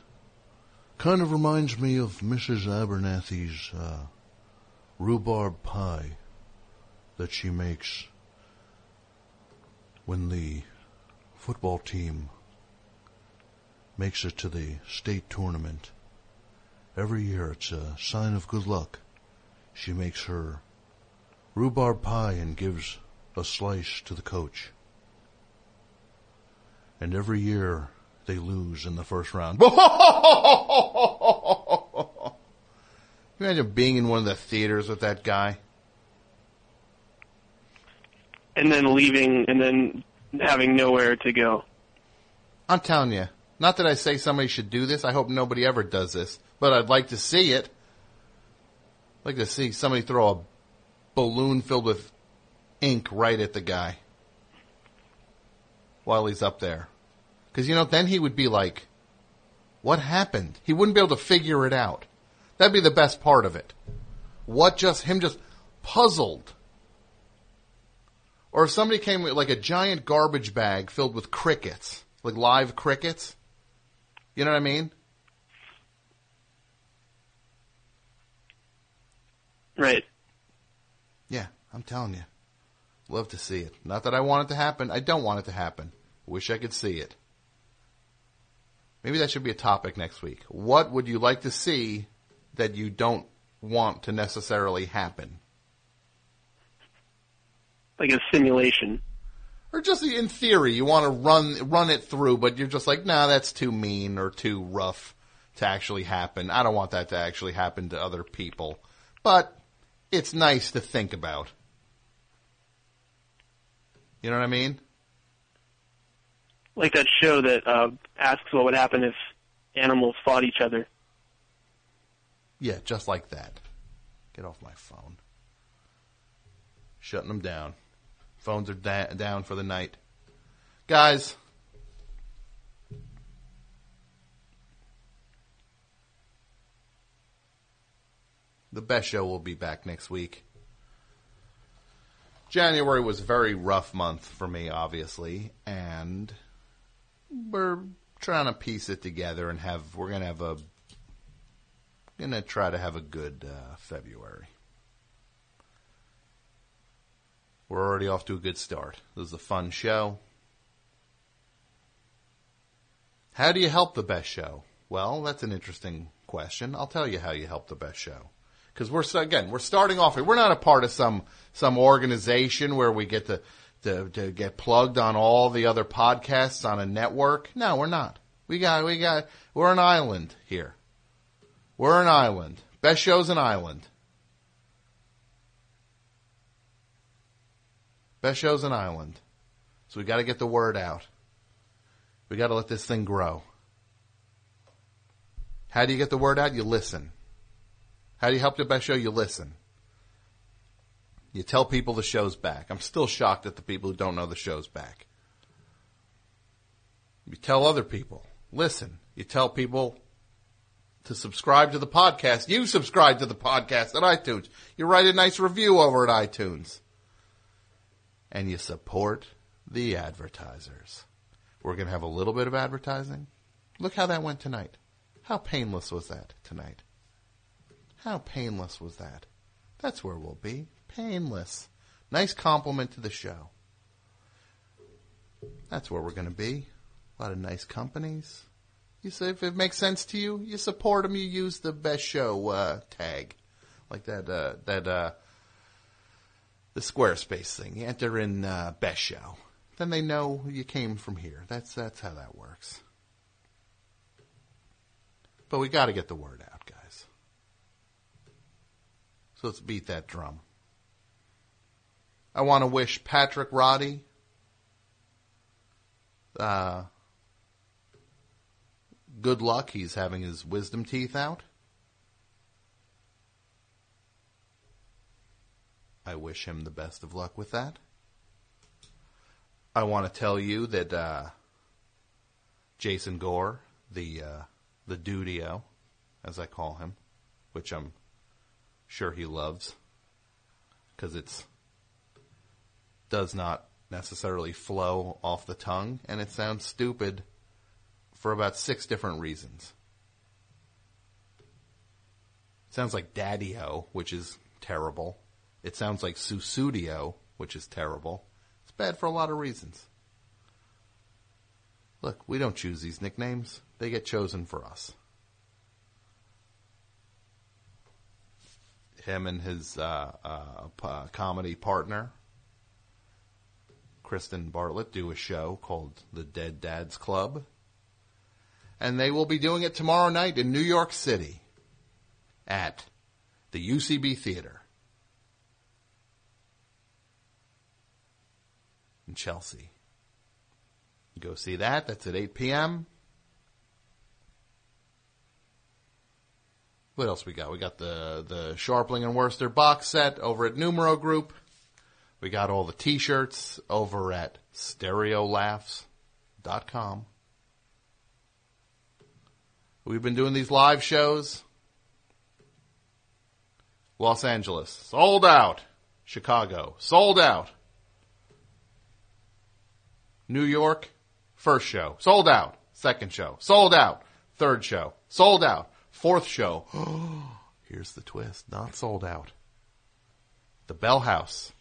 kind of reminds me of Mrs. Abernathy's uh, rhubarb pie that she makes when the football team makes it to the state tournament. Every year it's a sign of good luck. She makes her rhubarb pie and gives a slice to the coach. And every year they lose in the first round. You imagine being in one of the theaters with that guy? And then leaving, and then having nowhere to go. I'm telling you, not that I say somebody should do this. I hope nobody ever does this, but I'd like to see it. I'd like to see somebody throw a balloon filled with ink right at the guy while he's up there. Because, you know, then he would be like, what happened? He wouldn't be able to figure it out. That'd be the best part of it. What just, him just puzzled. Or if somebody came with like a giant garbage bag filled with crickets, like live crickets. You know what I mean? Right. Yeah, I'm telling you. Love to see it. Not that I want it to happen. I don't want it to happen. Wish I could see it. Maybe that should be a topic next week. What would you like to see that you don't want to necessarily happen? Like a simulation. Or just in theory, you want to run run it through, but you're just like, nah, that's too mean or too rough to actually happen. I don't want that to actually happen to other people. But it's nice to think about. You know what I mean? Like that show that uh, asks what would happen if animals fought each other. Yeah, just like that. Get off my phone. Shutting them down. Phones are da- down for the night. Guys. The best show will be back next week. January was a very rough month for me, obviously, and we're trying to piece it together and have we're gonna have a gonna try to have a good uh, February. We're already off to a good start. This is a fun show. How do you help the best show? Well, that's an interesting question. I'll tell you how you help the best show. Because we're again, we're starting off. We're not a part of some some organization where we get to, to to get plugged on all the other podcasts on a network. No, we're not. We got we got we're an island here. We're an island. Best show's an island. Best show's an island. So we got to get the word out. We got to let this thing grow. How do you get the word out? You listen. How do you help the best show? You listen. You tell people the show's back. I'm still shocked at the people who don't know the show's back. You tell other people. Listen. You tell people to subscribe to the podcast. You subscribe to the podcast at iTunes. You write a nice review over at iTunes. And you support the advertisers. We're going to have a little bit of advertising. Look how that went tonight. How painless was that tonight? How painless was that? That's where we'll be. Painless. Nice compliment to the show. That's where we're going to be. A lot of nice companies. You say if it makes sense to you, you support them. You use the best show uh, tag, like that. Uh, that uh, the Squarespace thing. You enter in uh, best show, then they know you came from here. That's that's how that works. But we got to get the word out, guys. So let's beat that drum. I want to wish Patrick Roddy uh, good luck. He's having his wisdom teeth out. I wish him the best of luck with that. I want to tell you that uh, Jason Gore, the uh, the Dudio, as I call him, which I'm sure he loves, because it's does not necessarily flow off the tongue, and it sounds stupid for about six different reasons. It sounds like Daddy-O, which is terrible. It sounds like Sussudio, which is terrible. It's bad for a lot of reasons. Look, we don't choose these nicknames. They get chosen for us. Him and his uh, uh, p- comedy partner, Kristen Bartlett, do a show called The Dead Dads Club. And they will be doing it tomorrow night in New York City at the UCB Theater in Chelsea. Go see that. That's at 8 p.m. What else we got? We got the the Scharpling and Wurster box set over at Numero Group. We got all the t-shirts over at stereolaughs.com. We've been doing these live shows. Los Angeles, sold out. Chicago, sold out. New York, first show, sold out. Second show, sold out. Third show, sold out. Fourth show, here's the twist, not sold out. The Bell House.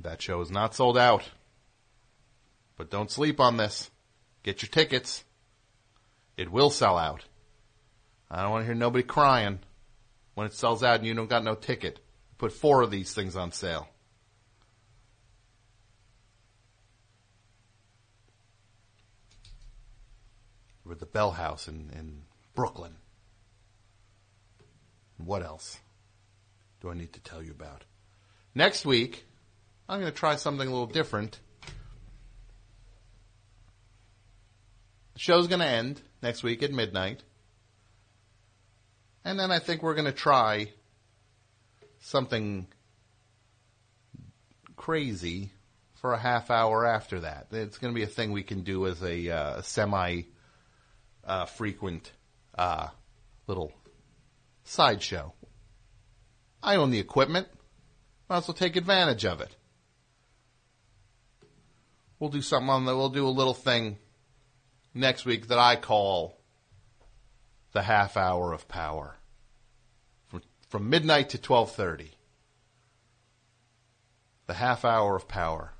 That show is not sold out. But don't sleep on this. Get your tickets. It will sell out. I don't want to hear nobody crying when it sells out and you don't got no ticket. Put four of these things on sale. We're at the Bell House in, in Brooklyn. What else do I need to tell you about? Next week, I'm going to try something a little different. The show's going to end next week at midnight. And then I think we're going to try something crazy for a half hour after that. It's going to be a thing we can do as a uh, semi uh, frequent uh, little sideshow. I own the equipment. Might as well take advantage of it. We'll do something on the, we'll do a little thing next week that I call the half hour of power. From, from midnight to 1230. The half hour of power.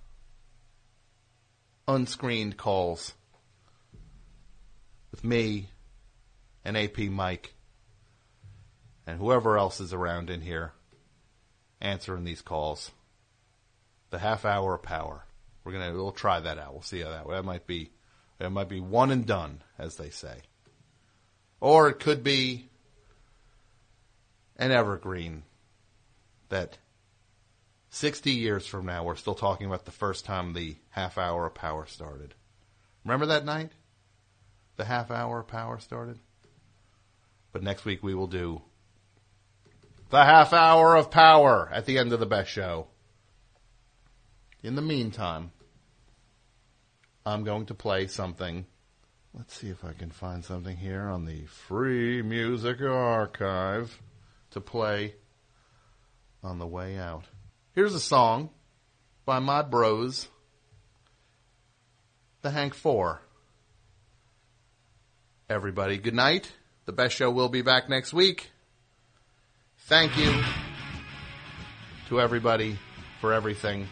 Unscreened calls with me and AP Mike and whoever else is around in here answering these calls. The half hour of power. We're gonna we'll try that out. We'll see how that that might be it might be one and done, as they say. Or it could be an evergreen that 60 years from now we're still talking about the first time the half hour of power started. Remember that night? The half hour power started? But next week we will do the half hour of power at the end of the best show. In the meantime, I'm going to play something. Let's see if I can find something here on the free music archive to play on the way out. Here's a song by my bros, the Hank Four. Everybody, good night. The best show will be back next week. Thank you to everybody for everything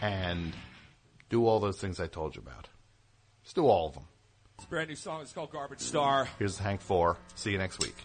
and do all those things I told you about. Let's do all of them. This brand new song is called Garbage Star. Here's Hank 4. See you next week.